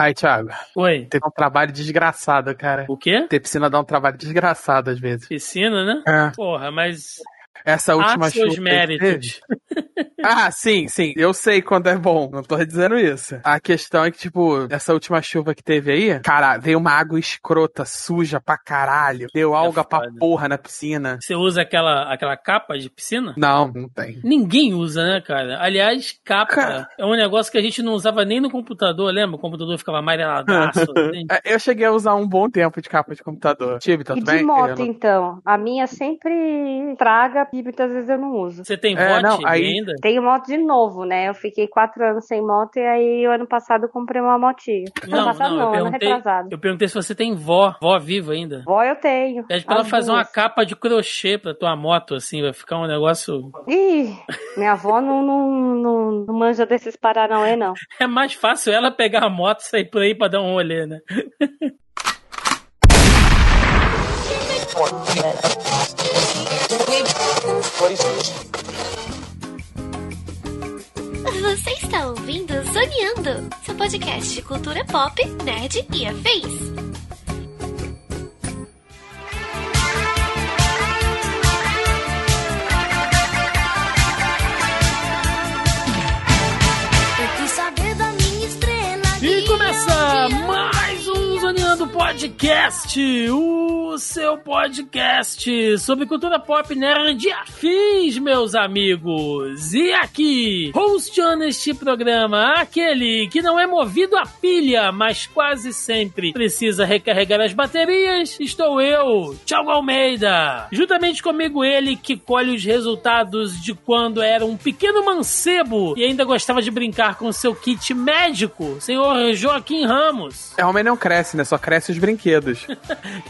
Ai, Thiago. Oi. Tem um trabalho desgraçado, cara. O quê? Ter piscina dá um trabalho desgraçado às vezes. Piscina, né? É. Porra, mas Essa última há seus chuva que méritos. Ah, sim, sim. Eu sei quando é bom. Não tô dizendo isso. A questão é que, tipo, essa última chuva que teve aí, cara, veio uma água escrota, suja pra caralho. Deu alga pra foda. porra na piscina. Você usa aquela, aquela capa de piscina? Não, não tem. Ninguém usa, né, cara? Aliás, capa Cara. é um negócio que a gente não usava nem no computador, lembra? O computador ficava amareladaço. assim. É, Eu cheguei a usar um bom tempo de capa de computador. Tive, tá E tudo de bem? moto, não- então? A minha sempre traga e muitas vezes eu não uso. Você tem É, aí- ainda? Tenho moto de novo, né? Eu fiquei quatro anos sem moto e aí o ano passado eu comprei uma motinha. ano Não, passado não, não, eu ano perguntei, retrasado. eu perguntei se você tem vó, vó viva ainda. Vó eu tenho. Pede pra ela As fazer uma duas. capa de crochê pra tua moto, assim, vai ficar um negócio. Ih, minha avó não, não, não, não manja desses paranauê, não. É mais fácil ela pegar a moto e sair por aí pra dar um rolê, né? Você está ouvindo Zoneando, seu podcast de cultura pop, nerd e afins. Podcast, o seu podcast sobre cultura pop nerd afins, meus amigos. E aqui, hosteando este programa, aquele que não é movido a pilha, mas quase sempre precisa recarregar as baterias, estou eu, Thiago Almeida. Juntamente comigo ele que colhe os resultados de quando era um pequeno mancebo e ainda gostava de brincar com seu kit médico, senhor Joaquim Ramos. É, homem não cresce, né? Só cresce os brinquedos.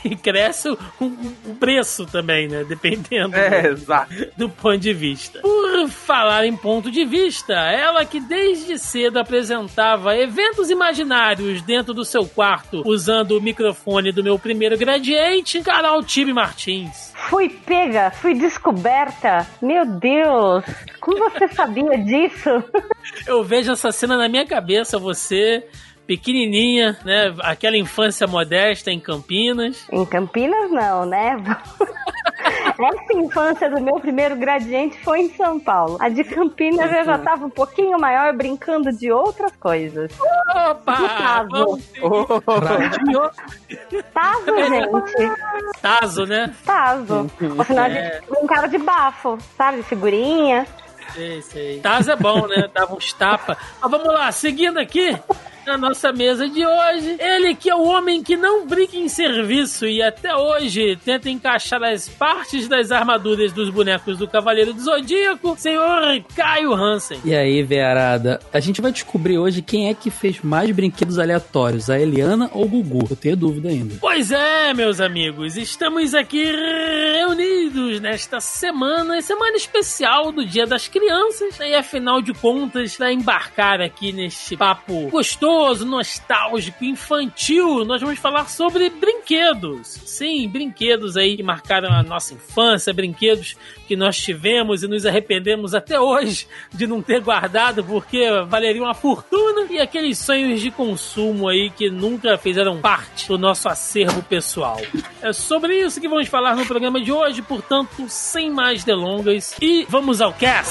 E cresce o, o preço também, né? Dependendo É, do- exato. do ponto de vista. Por falar em ponto de vista, ela que desde cedo apresentava eventos imaginários dentro do seu quarto usando o microfone do meu primeiro gradiente, Carol Tibe Martins. Fui pega, fui descoberta. Meu Deus, como você sabia disso? Eu vejo essa cena na minha cabeça, você pequenininha, né? Aquela infância modesta em Campinas. Em Campinas não, né? Essa infância do meu primeiro gradiente foi em São Paulo. A de Campinas eu já tava um pouquinho maior brincando de outras coisas. Opa! Tazo. Tazo, gente. Tazo, né? Tazo. Ou senão a gente brincava de bafo, sabe? Figurinha. Sei, sei. Tazo é bom, né? Dava uns tapas. Mas vamos lá, seguindo aqui na nossa mesa de hoje. Ele que é o homem que não brinca em serviço e até hoje tenta encaixar as partes das armaduras dos bonecos do Cavaleiro do Zodíaco, senhor Caio Hansen. E aí, Verada, a gente vai descobrir hoje quem é que fez mais brinquedos aleatórios, a Eliana ou o Gugu. Eu tenho dúvida ainda. Pois é, meus amigos, estamos aqui reunidos nesta semana, semana especial do Dia das Crianças, e afinal de contas, para embarcar aqui neste papo gostoso, nostálgico, infantil, nós vamos falar sobre brinquedos. Sim, brinquedos aí que marcaram a nossa infância, brinquedos que nós tivemos e nos arrependemos até hoje de não ter guardado porque valeria uma fortuna e aqueles sonhos de consumo aí que nunca fizeram parte do nosso acervo pessoal. É sobre isso que vamos falar no programa de hoje, portanto, sem mais delongas e vamos ao cast.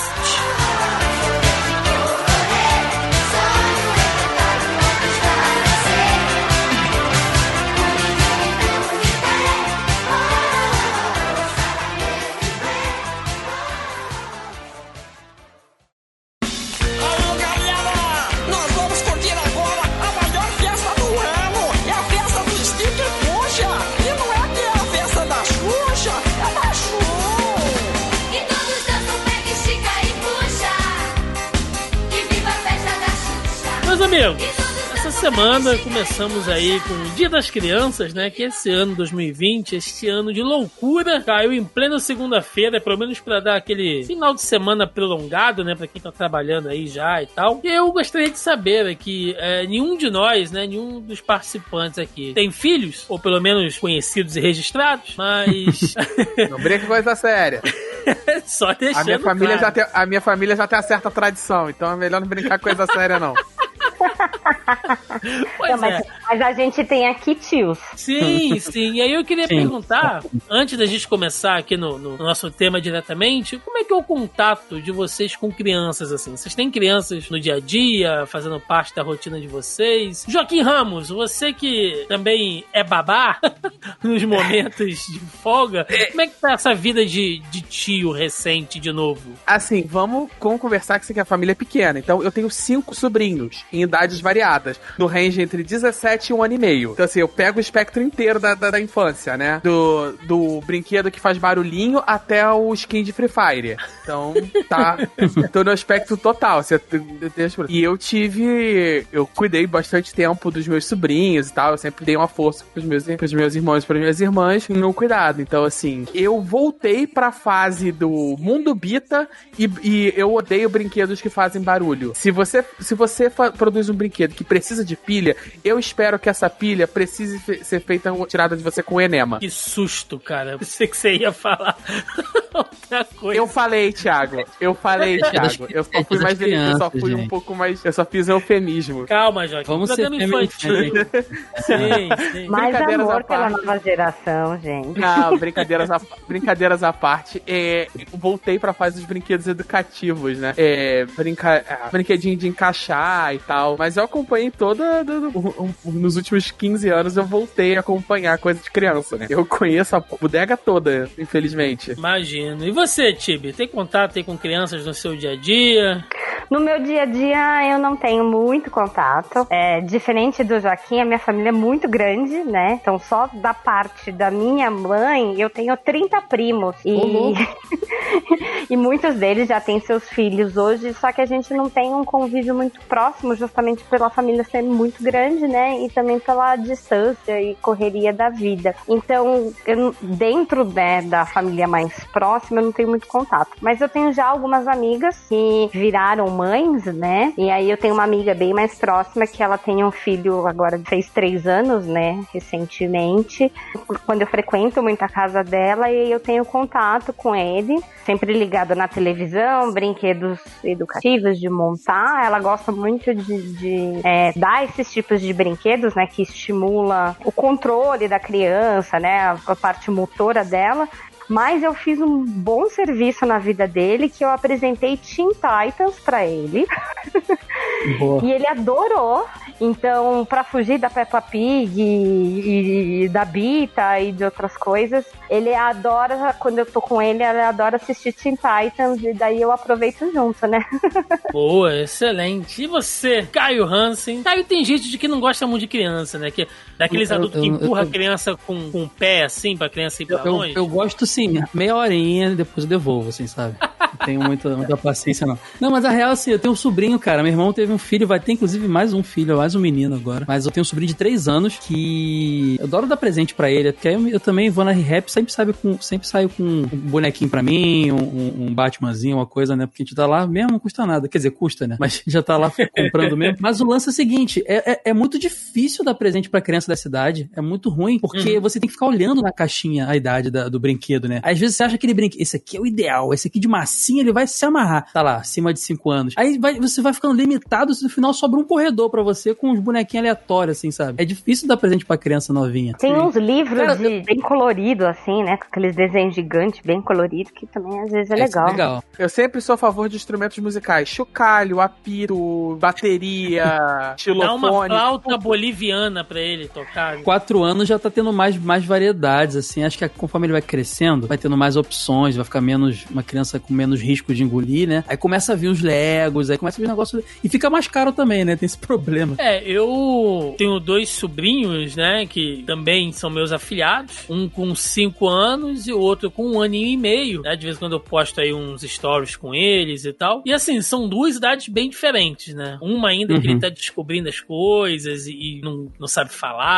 Todos essa semana começamos aí com o Dia das Crianças, né? Que esse ano 2020, este ano de loucura, caiu em plena segunda-feira, pelo menos para dar aquele final de semana prolongado, né? Para quem tá trabalhando aí já e tal. E eu gostaria de saber aqui, é, nenhum de nós, né? Nenhum dos participantes aqui tem filhos, ou pelo menos conhecidos e registrados, mas Não brinca com coisa séria. só deixando A minha, família claro. já tem, a minha família já tem uma certa tradição, então é melhor não brincar com coisa séria, não. Pois Não, mas, é. mas a gente tem aqui tios. Sim, sim. E aí eu queria Sim. perguntar, antes da gente começar aqui no, no nosso tema diretamente, como é que é o contato de vocês com crianças, assim? Vocês têm crianças no dia a dia, fazendo parte da rotina de vocês? Joaquim Ramos, você que também é babá nos momentos de folga, como é que tá essa vida de, de tio recente de novo? Assim, vamos conversar que isso aqui a família é pequena. Então, eu tenho cinco sobrinhos idades variadas, no range entre 17 e um ano e meio. Então, assim, eu pego o espectro inteiro da, da, da infância, né? Do, do brinquedo que faz barulhinho até o skin de Free Fire. Então, tá. Tô no aspecto total. Você, e eu tive. Eu cuidei bastante tempo dos meus sobrinhos e tal. Eu sempre dei uma força pros meus, pros meus irmãos e pras minhas irmãs no cuidado. Então, assim, eu voltei pra fase do mundo bita e, e eu odeio brinquedos que fazem barulho. Se você, se você fa- produz um brinquedo que precisa de pilha, eu espero que essa pilha precise fe- ser feita tirada de você com enema. Que susto, cara. Eu pensei que você ia falar outra coisa. Eu falei, Thiago. Eu falei, Thiago. Eu só fui mais delicado, eu só crianças, fui um pouco mais. Eu só fiz eufemismo. Calma, Joaquim. Vamos ser Programa family infantil. Sim, sim. Mais Brincadeiras à amor pela parte. nova geração, gente. Não, brincadeiras à, brincadeiras à parte. É, eu voltei pra fase dos brinquedos educativos, né? É, brinca, ah, brinquedinho de encaixar e tal. Mas eu acompanhei toda. do- do- nos últimos 15 anos eu voltei a acompanhar coisa de criança, né? Eu conheço a bodega toda, infelizmente. Imagino. E você, Tibi? Tem contato aí com crianças no seu dia a dia? No meu dia a dia, eu não tenho muito contato. É, diferente do Joaquim, a minha família é muito grande, né? Então, só da parte da minha mãe, eu tenho 30 primos. E, e muitos deles já têm seus filhos hoje, só que a gente não tem um convívio muito próximo, justamente pela família ser muito grande, né? E também pela distância e correria da vida. Então, eu dentro né, da família mais próxima, eu não tenho muito contato. Mas eu tenho já algumas amigas que viraram mães, né? E aí eu tenho uma amiga bem mais próxima que ela tem um filho agora fez três anos, né? Recentemente. Quando eu frequento muito a casa dela e eu tenho contato com ele, sempre ligado na televisão, brinquedos educativos de montar. Ela gosta muito de, de, é, dar esses tipos de brinquedos, né? Que estimula o controle da criança, né? A parte motora dela. Mas eu fiz um bom serviço na vida dele, que eu apresentei Teen Titans pra ele. Boa. E ele adorou. Então, pra fugir da Peppa Pig e, e da Bita e de outras coisas, ele adora, quando eu tô com ele, ele adora assistir Teen Titans e daí eu aproveito junto, né? Boa, excelente. E você, Caio Hansen? Caio tem gente de que não gosta muito de criança, né? Que, daqueles Eu- adultos que eu- empurra eu- a criança com, com o pé, assim, pra criança ir pra Eu, eu, longe. eu gosto sim, meia horinha, depois eu devolvo, assim, sabe? Não tenho muita, muita paciência, não. Não, mas a real, assim, eu tenho um sobrinho, cara. Meu irmão teve um filho, vai ter inclusive mais um filho, mais um menino agora. Mas eu tenho um sobrinho de três anos que eu adoro dar presente pra ele, porque eu, eu também vou na rap, sempre sabe com, sempre saio com um bonequinho pra mim, um, um Batmanzinho, uma coisa, né? Porque a gente tá lá mesmo, não custa nada. Quer dizer, custa, né? Mas já tá lá comprando mesmo. Mas o lance é o seguinte: é, é, é muito difícil dar presente pra criança dessa idade. É muito ruim, porque você tem que ficar olhando na caixinha a idade da- do brinquedo, né? Às vezes você acha aquele brinquedo, esse aqui é o ideal, esse aqui de massinha, ele vai se amarrar. Tá lá, acima de 5 anos. Aí vai- você vai ficando limitado, se no final sobra um corredor pra você com uns bonequinhos aleatórios, assim, sabe? É difícil dar presente pra criança novinha. Tem uns livros Cara, de, bem colorido, assim, né? Com aqueles desenhos gigantes, bem coloridos, que também às vezes é Esse legal. legal. Eu sempre sou a favor de instrumentos musicais. Chocalho, apito, bateria, Dá uma xilofone. flauta boliviana pra ele tocar. quatro anos já tá tendo mais, mais variedades, assim. Acho que conforme ele vai crescendo, vai tendo mais opções, vai ficar menos. Uma criança com menos risco de engolir, né? Aí começa a vir os Legos, aí começa a vir negócio. E fica mais caro também, né? Tem esse problema. É, eu tenho dois sobrinhos, né, que também são meus afilhados. Um com 5 anos e o outro com um aninho e meio. Né? De vez em quando eu posto aí uns stories com eles e tal. E assim, são duas idades bem diferentes, né? Uma ainda que Uhum. ele tá descobrindo as coisas e, e não, não sabe falar,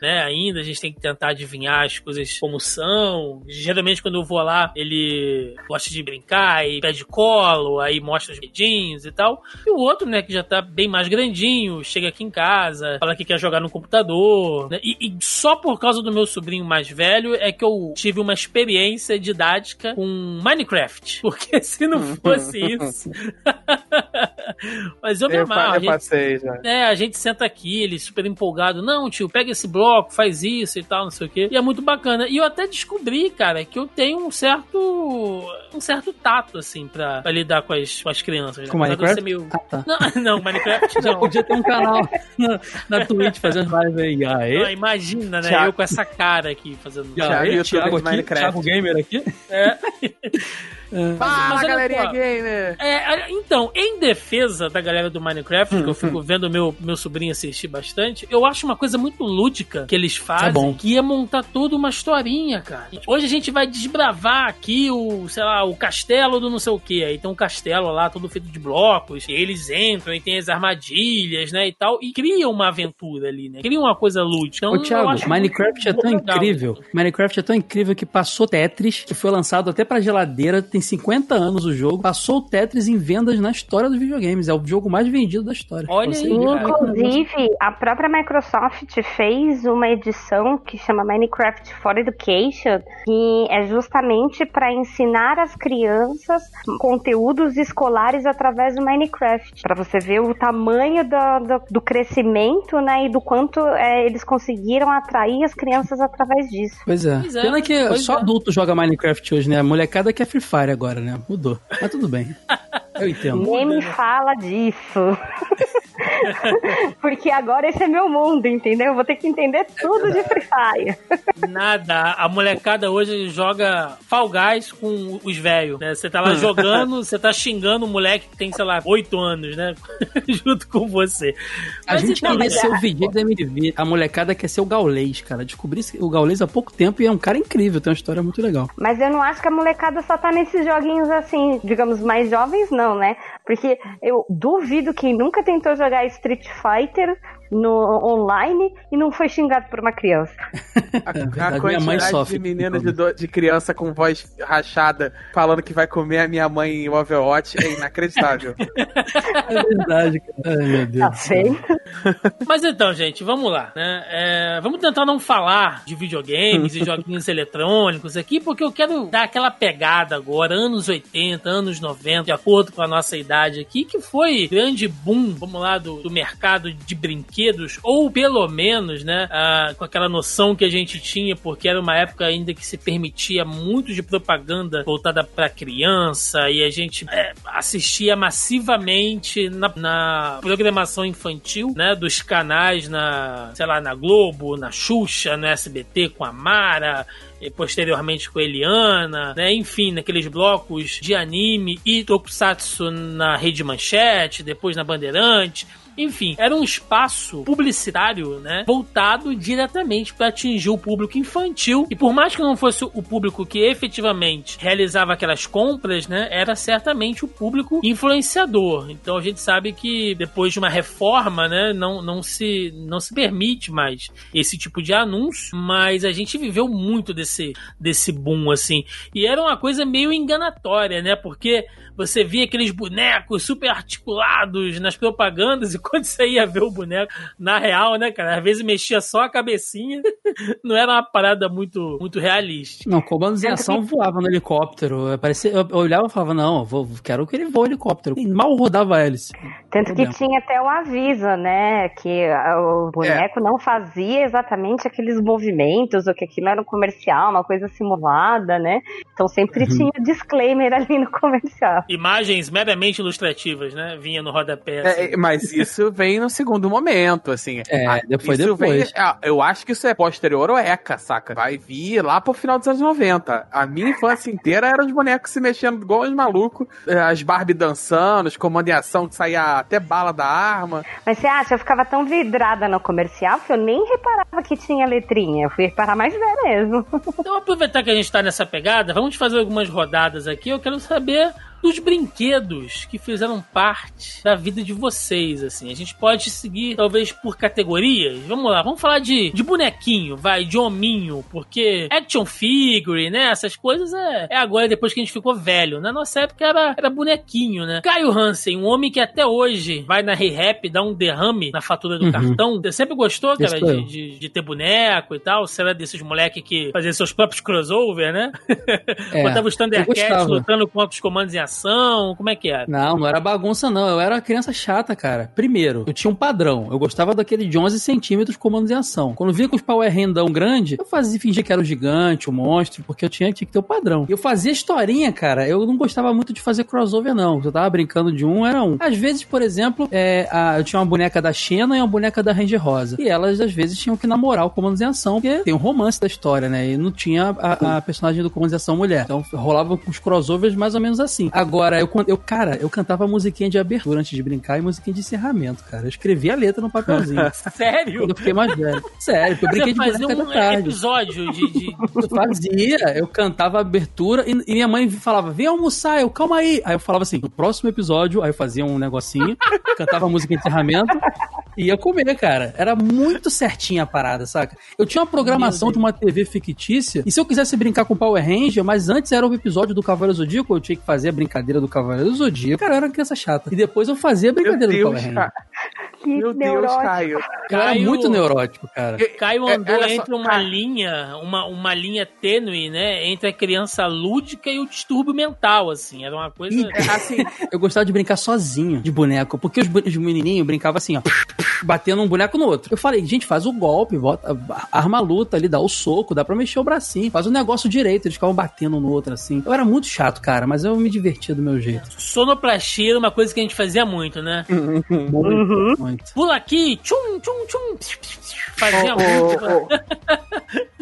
né? Ainda a gente tem que tentar adivinhar as coisas como são. Geralmente quando eu vou lá, ele gosta de brincar e pede colo, aí mostra os dedinhos e tal. E o outro, né, que já tá bem mais grandinho, chega aqui em casa, fala que quer jogar no computador. né? E, e só por causa do meu sobrinho mais velho é que eu tive uma experiência didática com Minecraft. Porque se não fosse isso, Mas eu me amarro. a eu gente- passei já. É, a gente senta aqui, ele super empolgado. Não, tio, pega esse bloco, faz isso e tal, não sei o quê. E é muito bacana. E eu até descobri, cara, que eu tenho um certo. um certo tato, assim, pra, pra lidar com as, com as crianças. né? Com Apesar Minecraft? meio- Ah, tá. Não, não, Minecraft Já não. podia ter um canal na, na Twitch fazendo live aí. Não, imagina, né? Thiago. Eu com essa cara aqui fazendo. Thiago, Thiago de aqui, Minecraft. Thiago Gamer aqui. É. Fala, olha galerinha gamer! É, então, em defesa da galera do Minecraft, Hum, que eu fico vendo meu, meu sobrinho assistir bastante, eu acho uma coisa muito lúdica que eles fazem, É bom. que é montar toda uma historinha, cara. Hoje a gente vai desbravar aqui o, sei lá, o castelo do não sei o que. Aí tem um castelo lá, todo feito de blocos, e eles entram e tem as armadilhas, né, e tal, e criam uma aventura ali, né? Criam uma coisa lúdica. Então, Ô, eu Thiago, acho Minecraft é tão legal. incrível. Minecraft é tão incrível que passou Tetris, que foi lançado até pra geladeira, tem 50 anos o jogo. Passou o Tetris em vendas na história dos videogames. É o jogo mais vendido da história. Olha Você aí, que Inclusive, a própria Microsoft fez uma edição que chama Minecraft for Education, que é justamente para ensinar as crianças conteúdos escolares através do Minecraft, para você ver o tamanho do, do, do crescimento, né, e do quanto é, eles conseguiram atrair as crianças através disso. Pois é. Pois é, Pena que pois só é. adulto joga Minecraft hoje, né? A molecada quer Free Fire agora, né? Mudou. Mas tudo bem. Eu entendo. Nem me fala disso. Porque agora esse é meu mundo, entendeu? Eu vou ter que entender tudo de Free Fire. Nada. A molecada hoje joga Fall Guys com os velhos, né? Você tá lá jogando, você tá xingando um moleque que tem, sei lá, 8 anos, né? Junto com você. A Mas gente então, queria ser o VJ da MTV. A molecada quer ser o Gaulês, cara. Descobri o Gaulês há pouco tempo e é um cara incrível, tem uma história muito legal. Mas eu não acho que a molecada só tá nesses joguinhos assim, digamos, mais jovens, não, né? Porque eu duvido quem nunca tentou jogar Street Fighter no online e não foi xingado por uma criança. A, É a verdade, minha mãe quantidade sofre de menina com de, do- de criança com voz rachada falando que vai comer a minha mãe em Overwatch é inacreditável. É verdade, cara. Ai, meu Deus. Tá vendo? Mas então, gente, vamos lá, né? É, vamos tentar não falar de videogames e joguinhos eletrônicos aqui, porque eu quero dar aquela pegada agora, anos 80, anos 90, de acordo com a nossa idade aqui, que foi grande boom, vamos lá, do, do mercado de brinquedos, ou pelo menos, né, com aquela noção que a gente tinha, porque era uma época ainda que se permitia muito de propaganda voltada pra criança, e a gente é, assistia massivamente na, na programação infantil, né, dos canais na, sei lá, na Globo, na Xuxa, no SBT com a Mara, e posteriormente com Eliana, né? Enfim, naqueles blocos de anime e tokusatsu na Rede Manchete, depois na Bandeirante. Enfim, era um espaço publicitário, né? Voltado diretamente para atingir o público infantil. E por mais que não fosse o público que efetivamente realizava aquelas compras, né? Era certamente o público influenciador. Então a gente sabe que depois de uma reforma, né? Não, não, se, não se permite mais esse tipo de anúncio. Mas a gente viveu muito desse, desse boom, assim. E era uma coisa meio enganatória, né? Porque você via aqueles bonecos super articulados nas propagandas e quando você ia ver o boneco na real, né, cara? Às vezes mexia só a cabecinha, não era uma parada muito, muito realista. Não, comandos em ação voava no helicóptero. Parecia, eu eu olhava e falava, não, eu vou, quero que ele voe helicóptero. E mal rodava a hélice. Tanto que tinha até um aviso, né? Que o boneco não fazia exatamente aqueles movimentos, ou que aquilo era um comercial, uma coisa simulada, né? Então sempre tinha o disclaimer ali no comercial. Imagens meramente ilustrativas, né? Vinha no rodapé. assim. É, mas isso vem no segundo momento, assim. É, Ah, depois- isso depois. vem- ah, eu acho que isso é posterior ou ECA, saca? Vai vir lá pro final dos anos 90. A minha infância inteira era os bonecos se mexendo igual os malucos, eh, as Barbie dançando, os comandos em ação que saía até bala da arma. Mas você acha, eu ficava tão vidrada no comercial que eu nem reparava que tinha letrinha. Eu fui reparar mais velho mesmo. Então, aproveitar que a gente tá nessa pegada, vamos fazer algumas rodadas aqui. Eu quero saber dos brinquedos que fizeram parte da vida de vocês, assim. A gente pode seguir, talvez, por categorias. Vamos lá, vamos falar de, de bonequinho, vai, de hominho, porque action figure, né, essas coisas é, é agora, depois que a gente ficou velho. Na nossa época era, era bonequinho, né? Caio Hansen, um homem que até hoje vai na ReHap, dá um derrame na fatura do Uhum. cartão. Você sempre gostou, cara, de, de, de ter boneco e tal? Você era desses moleque que fazia seus próprios crossover, né? É, Botava os Thundercats lutando contra os comandos em ação. Ação? Como é que era? Não, não era bagunça, não. Eu era uma criança chata, cara. Primeiro, eu tinha um padrão. Eu gostava daquele de 11 centímetros comandos em ação. Quando via com os power rendão grande, eu fazia fingir que era o gigante, o monstro, porque eu tinha, tinha que ter o padrão. E eu fazia historinha, cara. Eu não gostava muito de fazer crossover, não. Eu tava brincando de um, era um. Às vezes, por exemplo, é, a- eu tinha uma boneca da Xena e uma boneca da Ranger Rosa. E elas, às vezes, tinham que namorar o comandos em ação, porque tem um romance da história, né? E não tinha a, a personagem do comandos em ação mulher. Então rolava com os crossovers mais ou menos assim. Agora, eu, eu, cara, eu cantava musiquinha de abertura antes de brincar e musiquinha de encerramento, cara. Eu escrevia a letra no papelzinho. Sério? Quando eu fiquei mais velho. Sério, porque eu brinquei Você de fazia um tarde. episódio de. de- Eu fazia, eu cantava a abertura e, e minha mãe falava, vem almoçar, eu, calma aí. Aí eu falava assim, no próximo episódio, aí eu fazia um negocinho, cantava a música de encerramento e ia comer, cara. Era muito certinha a parada, saca? Eu tinha uma programação de uma TV fictícia e se eu quisesse brincar com Power Ranger, mas antes era o episódio do Cavaleiro Zodíaco, eu tinha que fazer a brincadeira do Cavaleiro Zodíaco. Cara, eu era uma criança chata. E depois eu fazia a Meu brincadeira do Deus, Power Ranger. Que Meu Deus, neurótico. Caio. Eu era Caio- muito neurótico, cara. Caio É, andou olha só, entre uma cara. linha, uma, uma linha tênue, né? Entre a criança lúdica e o distúrbio mental, assim. Era uma coisa. E, É, assim, Eu gostava de brincar sozinho, de boneco, porque os, os menininhos brincavam assim, ó, batendo um boneco no outro. Eu falei, gente, faz o golpe, bota, arma a luta ali, dá o soco, dá pra mexer o bracinho, faz o negócio direito, eles ficavam batendo um no outro assim. Eu era muito chato, cara, mas eu me divertia do meu jeito. Sonoplastia era uma coisa que a gente fazia muito, né? Muito, Uhum. Muito. Pula aqui, tchum, tchum, tchum. Fazia Ô, muito.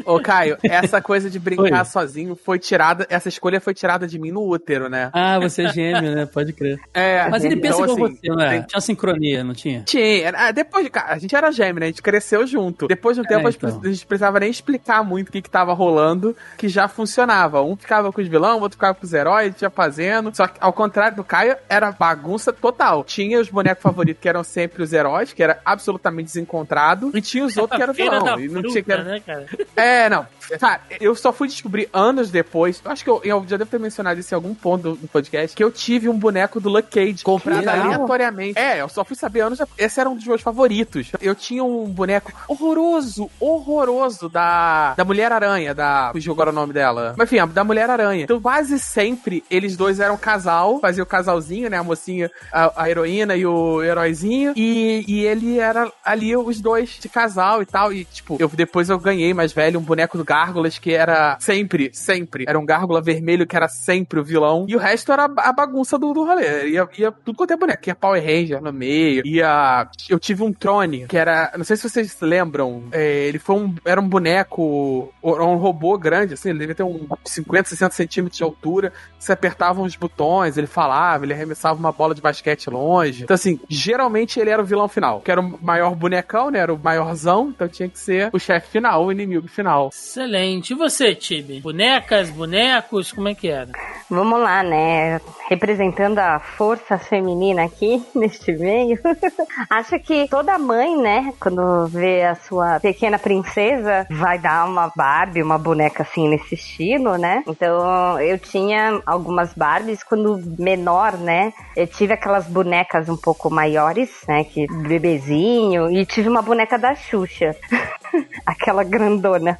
ô, Caio, essa coisa de brincar Oi. sozinho foi tirada, essa escolha foi tirada de mim no útero, né? Ah, você é gêmeo, né? Pode crer. É, Mas ele pensa então, igual assim, você, não é? tem- Tinha sincronia, não tinha? Tinha. Ah, depois, de- cara, a gente era gêmeo, né? A gente cresceu junto. Depois de um É, tempo, a gente então. a gente precisava nem explicar muito o que, que tava rolando, que já funcionava. Um ficava com os vilão, o outro ficava com os heróis, a gente ia fazendo. Só que, ao contrário do Caio, era bagunça total. Tinha os bonecos favoritos, que eram sempre os heróis, que era absolutamente desencontrado. E tinha os outros que eram vilão. E não tinha que era... né, cara? É, não. Cara, eu só fui descobrir anos depois. eu Acho que eu, eu já devo ter mencionado isso em algum ponto do, podcast. Que eu tive um boneco do Luck Cage comprado aleatoriamente. É, eu só fui saber anos depois. Esse era um dos meus favoritos. Eu tinha um boneco horroroso, horroroso da, da Mulher Aranha, da. Fugiu agora o nome dela. Mas enfim, da Mulher Aranha. Então quase sempre eles dois eram casal, fazia o casalzinho, né? A mocinha, a, a heroína e o heróizinho. E, e ele era ali os dois de casal e tal. E tipo, eu depois eu ganhei mais velho um boneco do Gárgulas que era sempre, sempre. Era um gárgula vermelho que era sempre o vilão. E o resto era a bagunça do, do rolê. Ia, ia tudo quanto é boneco. Ia Power Ranger no meio. Ia. Eu tive um Trone, que era. Não sei se vocês lembram. é, ele foi um. Era um boneco. Um robô grande, assim. Ele devia ter um 50, 60 centímetros de altura. Você apertava uns botões, ele falava, ele arremessava uma bola de basquete longe. Então, assim, geralmente ele era o vilão final. Que era o maior bonecão, né? Era o maiorzão. Então tinha que ser o chefe final, o inimigo final. Excelente. E você, Tibi? Bonecas, bonecos, como é que era? Vamos lá, né? Representando a força feminina aqui neste meio. Acho que toda mãe, né, quando vê a sua pequena princesa, vai dar uma Barbie, uma boneca assim nesse estilo, né? Então eu tinha algumas Barbies quando menor, né? Eu tive aquelas bonecas um pouco maiores, né? Que bebezinho, e tive uma boneca da Xuxa. Aquela grandona.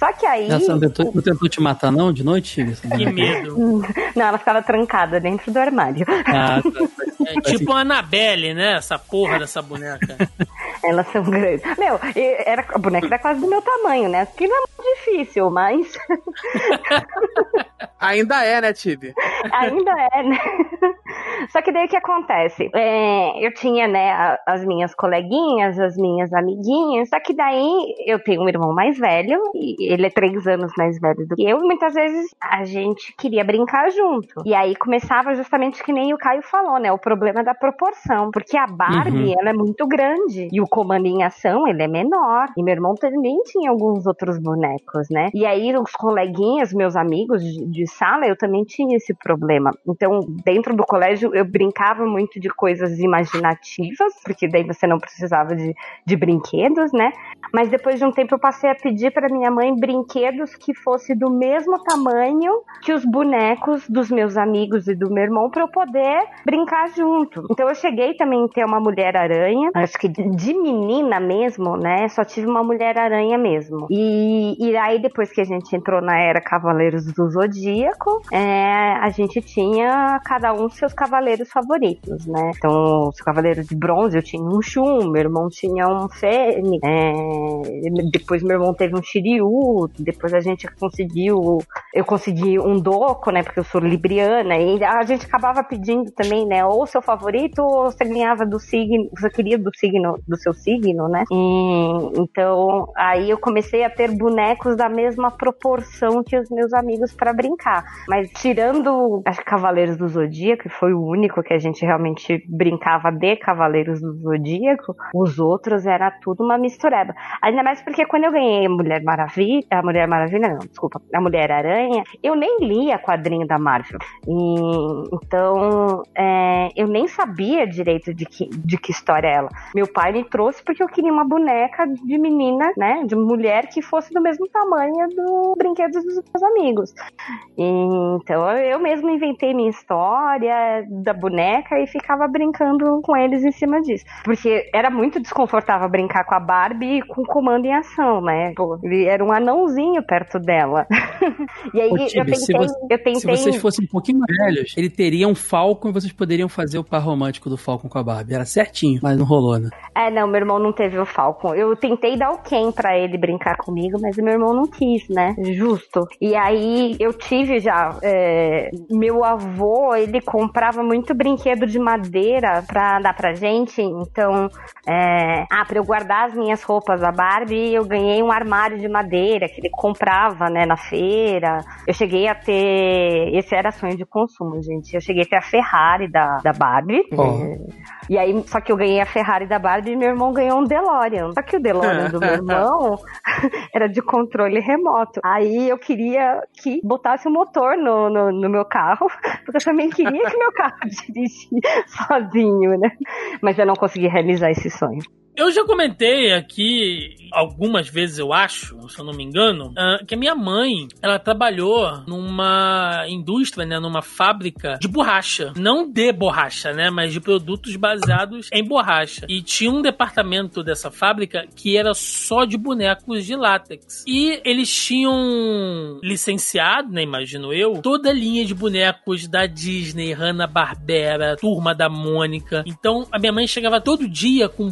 Só que aí. Essa não tentou, não tentou te matar, não, de noite, Que medo. Não, ela ficava trancada dentro do armário. Ah, tá. É tipo a Annabelle, né? Essa porra dessa boneca. Elas são grandes. Meu, era, a boneca era quase do meu tamanho, né? Que não é muito difícil, mas Ainda é, né, Tibi? ainda é, né? Só que daí o que acontece? É, eu tinha, né, as minhas coleguinhas, as minhas amiguinhas, só que daí eu tenho um irmão mais velho, e ele é três anos mais velho do que eu, e muitas vezes a gente queria brincar junto. E aí começava justamente que nem o Caio falou, né? O problema da proporção. Porque a Barbie, Uhum. ela é muito grande. E o comando em ação, ele é menor. E meu irmão também tinha alguns outros bonecos, né? E aí os coleguinhas, meus amigos de, de sala, eu também tinha esse problema. Então, dentro do colégio, eu brincava muito de coisas imaginativas, porque daí você não precisava de, de brinquedos, né? Mas depois de um tempo eu passei a pedir para minha mãe brinquedos que fosse do mesmo tamanho que os bonecos dos meus amigos e do meu irmão para eu poder brincar junto. Então eu cheguei também a ter uma mulher aranha, acho que de menina mesmo, né? Só tive uma mulher aranha mesmo. E, e aí depois que a gente entrou na era Cavaleiros do Zodíaco, é, a gente tinha cada um seus cavaleiros favoritos, né? Então, os cavaleiros de bronze eu tinha um Shun, meu irmão tinha um Fênix, é, depois meu irmão teve um Shiryu, depois a gente conseguiu, eu consegui um Doco, né? Porque eu sou libriana, e a gente acabava pedindo também, né? Ou seu favorito, ou você ganhava do signo, você queria do signo, do seu signo, né? E, então, aí eu comecei a ter bonecos da mesma proporção que os meus amigos para brincar. Mas tirando que Cavaleiros do Zodíaco, que foi o único que a gente realmente brincava de Cavaleiros do Zodíaco, os outros era tudo uma mistureba. Ainda mais porque quando eu ganhei Mulher Maravilha, a Mulher Maravilha não, desculpa, a Mulher Aranha, eu nem lia quadrinho da Marvel. E, então, é, eu nem sabia direito de que, de que história é ela. Meu pai me trouxe porque eu queria uma boneca de menina, né, de mulher que fosse do mesmo tamanho do brinquedo dos meus amigos. E, então, eu mesmo inventei minha história da boneca e ficava brincando com eles em cima disso. Porque era muito desconfortável brincar com a Barbie com comando em ação, né? Ele era um anãozinho perto dela. e aí Ô, eu Tibi, se tentei, você- eu tentei Se vocês fossem um pouquinho mais velhos, ele teria um Falcon e vocês poderiam fazer o par romântico do Falcon com a Barbie. Era certinho, mas não rolou, né? É, não, meu irmão não teve o Falcon. Eu tentei dar o Ken pra ele brincar comigo, mas o meu irmão não quis, né? Justo. E aí eu tive já. é, meu avô, ele comprava muito brinquedo de madeira pra dar pra gente. Então, é, ah, pra eu guardar as minhas roupas da Barbie, eu ganhei um armário de madeira que ele comprava, né, na feira. Eu cheguei a ter. Esse era sonho de consumo, gente. Eu cheguei a ter a Ferrari da, da Barbie. Ó. E aí, só que eu ganhei a Ferrari da Barbie e meu irmão ganhou um DeLorean. Só que o DeLorean do meu irmão era de controle remoto. Aí eu queria que botasse o motor no, no, no meu carro, porque eu também queria que meu carro dirigisse sozinho, né? Mas eu não consegui realizar esse sonho. Eu já comentei aqui algumas vezes, eu acho, se eu não me engano, ah, que a minha mãe, ela trabalhou numa indústria, né, numa fábrica de borracha. Não de borracha, né, mas de produtos baseados em borracha. E tinha um departamento dessa fábrica que era só de bonecos de látex. E eles tinham licenciado, né, imagino eu, toda a linha de bonecos da Disney, Hanna-Barbera, Turma da Mônica. Então, a minha mãe chegava todo dia com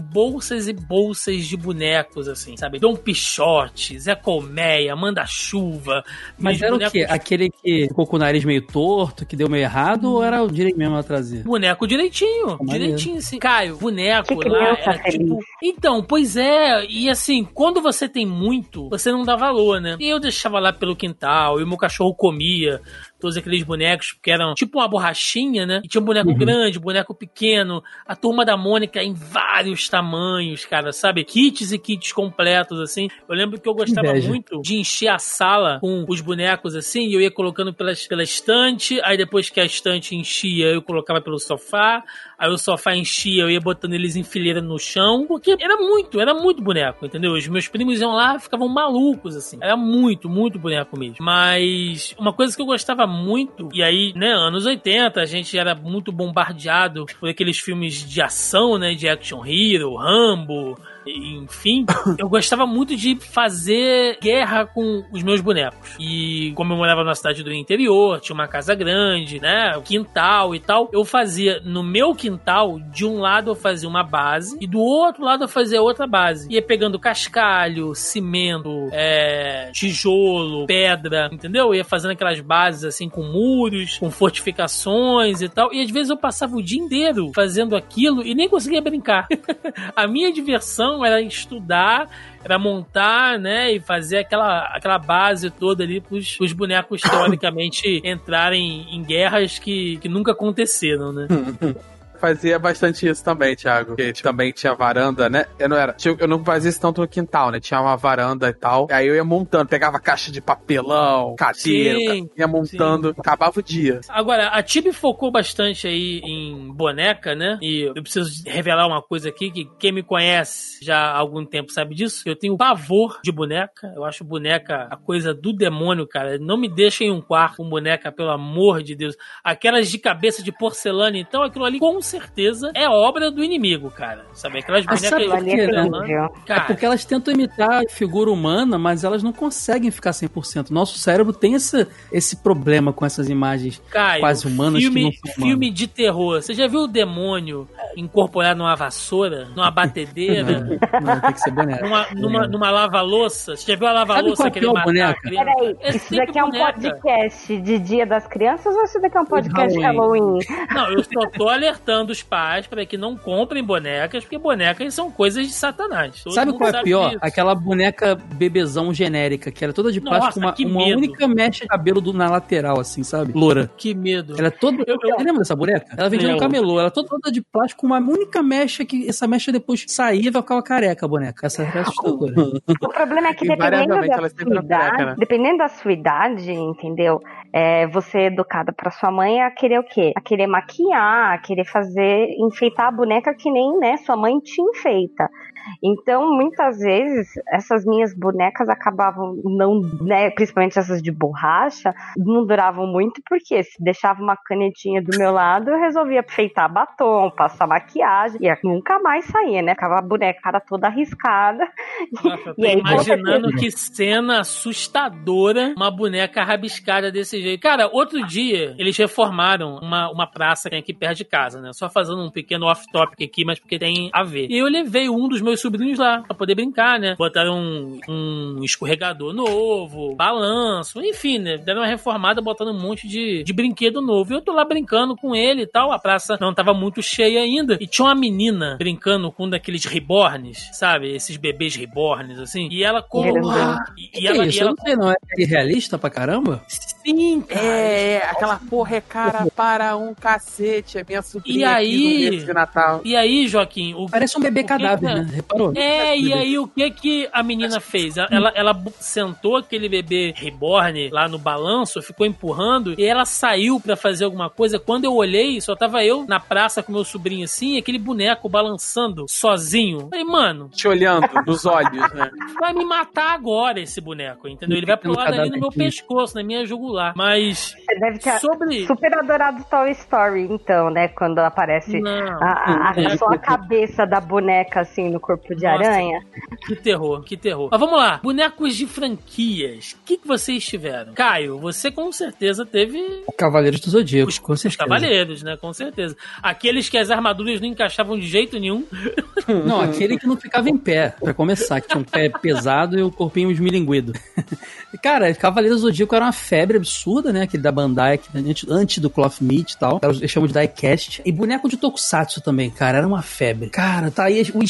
bolsas e bolsas de bonecos, assim, sabe? Dom Pichote, Zé Colmeia, Manda-Chuva. Mas os era o bonecos- quê? Aquele que ficou com o nariz meio torto, que deu meio errado, ou era o direito mesmo ela trazer? Boneco direitinho, direitinho, assim. Caio, boneco Que lá criança era tipo. Então, pois é, e assim, quando você tem muito, você não dá valor, né? E eu deixava lá pelo quintal, e o meu cachorro comia todos aqueles bonecos, que eram tipo uma borrachinha, né? E tinha um boneco grande, boneco pequeno, a turma da Mônica em vários tamanhos, cara, sabe? Kits e kits completos, assim. Eu lembro que eu gostava Inveja. muito de encher a sala com os bonecos, assim, e eu ia colocando pelas, pela estante, aí depois que a estante enchia, eu colocava pelo sofá, aí o sofá enchia, eu ia botando eles em fileira no chão, porque era muito, era muito boneco, entendeu? Os meus primos iam lá, ficavam malucos, assim. Era muito, muito boneco mesmo. Mas uma coisa que eu gostava muito, e aí, né, anos 80, a gente era muito bombardeado por aqueles filmes de ação, né, de action hero, Rambo, enfim, eu gostava muito de fazer guerra com os meus bonecos. E como eu morava na cidade do interior, tinha uma casa grande, né? Quintal e tal. Eu fazia no meu quintal, de um lado eu fazia uma base e do outro lado eu fazia outra base. Ia pegando cascalho, cimento, é, tijolo, pedra, entendeu? Ia fazendo aquelas bases assim com muros, com fortificações e tal. E às vezes eu passava o dia inteiro fazendo aquilo e nem conseguia brincar. A minha diversão era estudar, era montar, né, e fazer aquela, aquela base toda ali pros, os bonecos teoricamente entrarem em guerras que, que nunca aconteceram, né? fazia bastante isso também, Thiago. Porque também tinha varanda, né? Eu não era. Eu não fazia isso tanto no quintal, né? Tinha uma varanda e tal. Aí eu ia montando, pegava caixa de papelão, cadeira, Sim, ia montando, acabava o dia. Agora, a Tibi focou bastante aí em boneca, né? E eu preciso revelar uma coisa aqui que quem me conhece já há algum tempo sabe disso. Eu tenho pavor de boneca. Eu acho boneca a coisa do demônio, cara. Não me deixem em um quarto com boneca, pelo amor de Deus. Aquelas de cabeça de porcelana, então aquilo ali com certeza é obra do inimigo, cara. Sabe? Aquelas bonecas de né? porcelana. É Cara, porque elas tentam imitar a figura humana, mas elas não conseguem ficar 100%. Nosso cérebro tem esse, esse problema com essas imagens Caio, quase humanas filme, que não são humanas. filme de terror. Você já viu o demônio incorporado numa vassoura, numa batedeira, Não, tem que ser boneca. numa, numa, numa lava-louça? Você já viu a lava-louça é que ele pior matar a boneca? criança? Peraí, É isso daqui é um boneca. podcast de Dia das Crianças ou isso daqui é um podcast Halloween. Halloween? Não, eu só tô alertando os pais para que não comprem bonecas, porque bonecas são coisas de satanás. Todo Sabe qual é a pior? disso. Aquela boneca bebezão genérica, que era toda de plástico, Nossa, com uma, que uma única mecha de cabelo do- na lateral, assim, sabe? Loura. Que medo. Ela é toda. Eu- eu- lembra dessa boneca? Ela vendia no camelô. Ela é toda, toda de plástico com uma única mecha que essa mecha depois saía e vai ficar careca a boneca. Essa é assustadora. O problema é que dependendo da sua é idade, né? dependendo da sua idade, entendeu? É, você é educada pra sua mãe a querer o quê? A querer maquiar, a querer fazer, enfeitar a boneca que nem, né, sua mãe te enfeita. Então, muitas vezes, essas minhas bonecas acabavam não, né, principalmente essas de borracha, não duravam muito, porque se deixava uma canetinha do meu lado, eu resolvia enfeitar batom, passar maquiagem, e nunca mais saía, né? Ficava a boneca cara toda arriscada. Nossa, E aí, imaginando que cena assustadora uma boneca rabiscada desse jeito. Cara, outro dia eles reformaram uma, uma praça que tem aqui perto de casa, né? Só fazendo um pequeno off-topic aqui, mas porque tem a ver. E eu levei um dos meus sobrinhos lá pra poder brincar, né? Botaram um, um escorregador novo, balanço, enfim, né? Deram uma reformada botando um monte de, de brinquedo novo. E eu tô lá brincando com ele e tal. A praça não tava muito cheia ainda. E tinha uma menina brincando com um daqueles reborns, sabe? Esses bebês reborns, assim. E ela. Grandão. E, Que e ela, é isso? e Eu ela não sei, não. É irrealista pra caramba? Sim, cara. É, aquela porra é cara para um cacete. É minha sobrinha E aí? aqui no mês de Natal. E aí, Joaquim, o, Parece um bebê cadáver, que- né? Reparou? É, e aí o que que a menina fez? Ela, ela, sentou aquele bebê reborn lá no balanço, ficou empurrando, e ela saiu pra fazer alguma coisa. Quando eu olhei, só tava eu na praça com meu sobrinho assim, e aquele boneco balançando sozinho. Falei, mano, Te olhando nos olhos, né? vai me matar agora esse boneco, entendeu? Ele vai pular dali no meu pescoço, na minha jugular. Mas Você deve ter sobre. super adorado Toy Story, então, né? Quando aparece Não, a, a- a- é, só a cabeça da boneca, assim, no corpo de Nossa. aranha. Que terror, que terror. Mas vamos lá, bonecos de franquias. O que, que vocês tiveram? Caio, você com certeza teve Cavaleiros do Zodíaco, os, com os certeza. cavaleiros, né? Com certeza. Aqueles que as armaduras não encaixavam de jeito nenhum. Não, aquele que não ficava em pé, pra começar, que tinha um pé pesado e o corpinho esmilinguido. Cara, Cavaleiros do Zodíaco era uma febre absurda, né? Aquele da Bandai, que antes, do Cloth Meat e tal. Eles chamam de Diecast. E boneco de Tokusatsu também, cara, era uma febre. Cara, tá aí o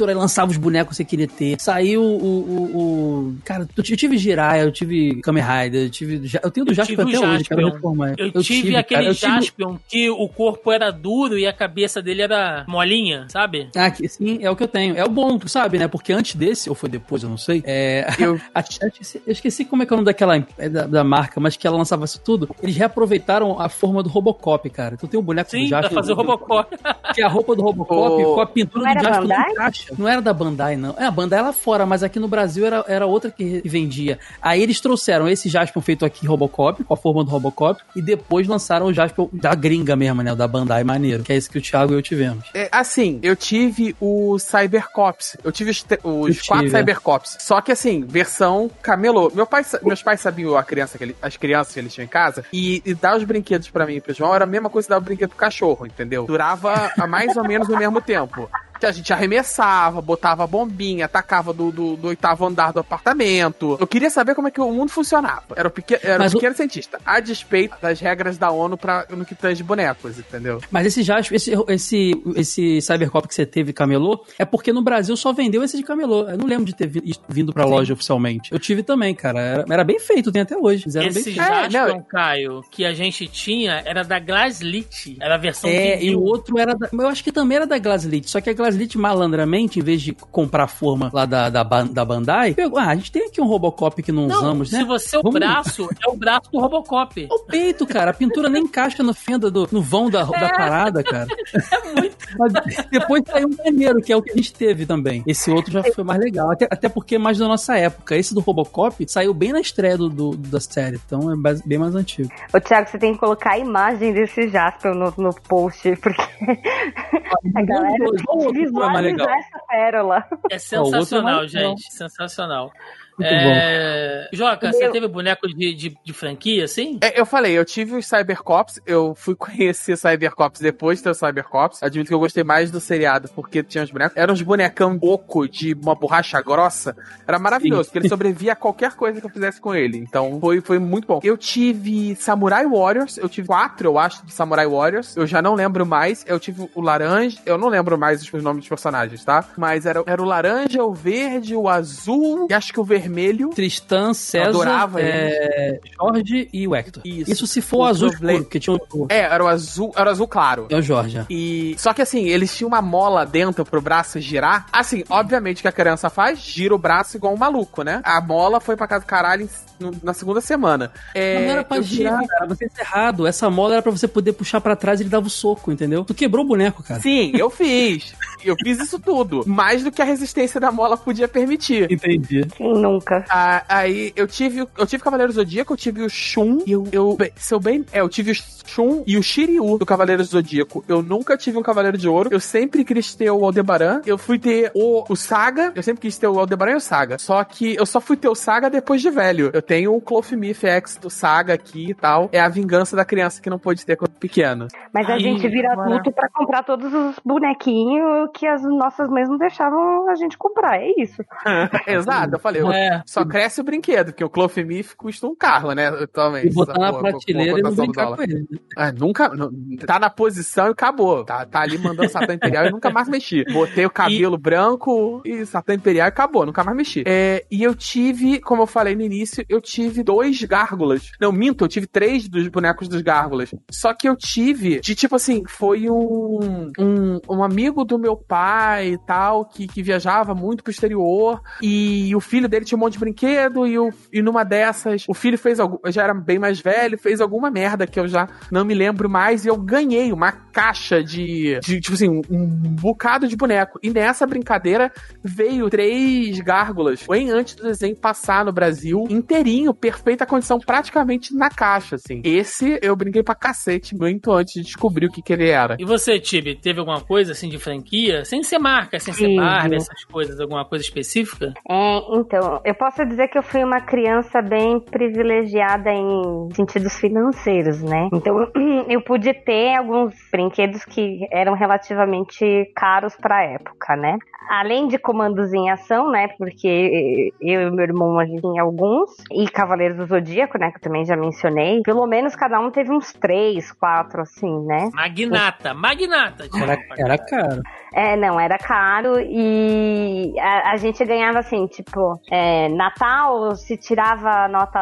Spectre aí lançava os bonecos que você queria ter. Saiu o. o, o- Cara, eu tive Jiraiya, eu tive Kamen Rider, eu tive. Eu tenho do Eu Jaspion tive até o hoje, Jaspion. reformar. Eu, tive aquele cara, eu tive- Jaspion que o corpo era duro e a cabeça dele era molinha, sabe? Ah, que- sim, é o que eu tenho. É o bom, tu sabe, né? Porque antes desse, ou foi depois, eu não sei, é, Eu- a- eu, esqueci, eu esqueci como é que é o nome daquela é da, da marca, mas que ela lançava isso tudo. Eles reaproveitaram a forma do Robocop, cara. Tu tem um boneco Sim, do pra Jasper, fazer o Robocop. que é a roupa do Robocop O- com a pintura do Bandai? encaixa. Não era da Bandai, não. É, a Bandai lá fora, mas aqui no Brasil era, era outra que vendia. Aí eles trouxeram esse Jasper feito aqui Robocop, com a forma do Robocop, e depois lançaram o Jasper da gringa mesmo, né? O da Bandai maneiro, que é esse que o Thiago e eu tivemos. É, assim, eu tive o Cybercops. Eu tive os, os Eu quatro tive, é. Cybercops. Só que assim, versão camelô. Meu pai, meus pais sabiam a criança que ele- as crianças que eles tinham em casa. E, e dar os brinquedos pra mim e pro João era a mesma coisa que dar o brinquedo pro cachorro, entendeu? Durava a mais ou menos o mesmo tempo. Que a gente arremessava, botava bombinha, atacava do, do, do oitavo andar do apartamento. Eu queria saber como é que o mundo funcionava. Era o, era o o- pequeno cientista. A despeito das regras da ONU pra, no que tange bonecos, entendeu? Mas esse já, esse, esse, esse Cybercop que você teve camelô, é porque no Brasil só vendeu esse de camelô. Eu não lembro de ter vi- vindo pra loja oficialmente. Eu tive também, cara. Era, era bem feito, tem até hoje. Bem Esse feito. É, Jaspion, não. Caio, que a gente tinha, era da Glaslit. Era a versão É, e o outro era da, eu acho que também era da Glaslit, só que a Glaslit malandramente, em vez de comprar a forma lá da, da, da Bandai, pegou, ah, a gente tem aqui um Robocop que não, Não, usamos, né? se você é o Vamos- braço, é o braço do Robocop. O peito, cara, a pintura nem encaixa no fenda do, no vão da, da parada, cara. É muito. Mas depois saiu um maneiro, que é o que a gente teve também. Esse outro já foi mais legal, até, até porque é mais da nossa época. Esse do Robocop saiu bem na estreia do, do- da série, então é bem mais antigo. Ô, Thiago, você tem que colocar a imagem desse Jasper no, no post, porque a galera Dois, legal. visualizar essa pérola. É é sensacional, gente. Sensacional. Muito É... Joca, você Meu- teve boneco de, de, de franquia, assim? É, eu falei, eu tive os Cybercops, eu fui conhecer Cybercops depois de ter os Cybercops. Admito que eu gostei mais do seriado porque tinha os bonecos. Eram uns bonecão oco de uma borracha grossa. Era maravilhoso, porque ele sobrevivia a qualquer coisa que eu fizesse com ele. Então foi, foi muito bom. Eu tive Samurai Warriors, eu tive quatro, eu acho, de Samurai Warriors. Eu já não lembro mais. Eu tive o laranja, eu não lembro mais os nomes dos personagens, tá? Mas era, era o laranja, o verde, o azul e acho que o vermelho. Tristan, César, adorava é, Jorge e o Hector. Isso. Isso, se for o azul escuro, porque tinha o, É, era o azul, era o azul claro. é o Jorge. é. E só que assim, eles tinham uma mola dentro pro braço girar. Assim, obviamente o que a criança faz, gira o braço igual um maluco, né? A mola foi pra casa do caralho em- no- na segunda semana. É, não era pra girar, cara. Você fez errado. Essa mola era pra você poder puxar pra trás e ele dava o soco, entendeu? Tu quebrou o boneco, cara. Sim, eu fiz. Eu fiz isso tudo. Mais do que a resistência da mola podia permitir. Entendi. Quem nunca? Ah, aí eu tive eu tive Cavaleiro Zodíaco, eu tive o Shun e eu, eu bem, se eu bem, é, eu tive o Shun e o Shiryu do Cavaleiro Zodíaco. Eu nunca tive um Cavaleiro de Ouro. Eu sempre quis ter o Aldebaran. Eu fui ter o, o Saga. Eu sempre quis ter o Aldebaran e o Saga. Só que eu só fui ter o Saga depois de velho. Eu tenho o Clothmith X do Saga aqui e tal. É a vingança da criança que não pôde ter quando pequeno. Mas a Aí, gente vira agora- adulto pra comprar todos os bonequinhos que as nossas mães não deixavam a gente comprar. É isso. Exato, eu falei. eu- É. Só cresce o brinquedo, porque o Clothmith custa um carro, né? Atualmente. E botar na prateleira e não brincar com ele. né? É, nunca. não- tá na posição e acabou. Tá, tá ali mandando Satã Imperial e nunca mais mexi. Botei o cabelo branco e Satã Imperial e acabou, nunca mais mexi. É, e eu tive, como eu falei no início, eu tive dois gárgulas. Não, minto, eu tive três dos bonecos dos gárgulas. Só que eu tive, de tipo assim, foi um, um, um amigo do meu pai e tal, que, que viajava muito pro exterior. E o filho dele tinha um monte de brinquedo. E, o, e numa dessas, o filho fez algum. Já era bem mais velho, fez alguma merda que eu já não me lembro mais. E eu ganhei uma caixa de, de tipo assim, um, um bocado de boneco. E nessa brincadeira veio três gárgulas. Bem antes do desenho passar no Brasil, inteirinho, perfeita condição, praticamente na caixa, assim. Esse eu brinquei pra cacete muito antes de descobrir o que, que ele era. E você, Tibi, teve alguma coisa assim de franquia? Sem ser marca, sem ser Tive. Barbie, essas coisas, alguma coisa específica? É, então, eu posso dizer que eu fui uma criança bem privilegiada em sentidos financeiros, né? Então, eu pude ter alguns brinquedos que eram relativamente caros pra época, né? Além de comandos em ação, né? Porque eu e meu irmão a gente tinha alguns. E Cavaleiros do Zodíaco, né? Que eu também já mencionei. Pelo menos cada um teve uns três, quatro, assim, né? Magnata, magnata. Era, era caro. É, não, era caro e a, a gente ganhava assim, tipo, é, Natal se tirava nota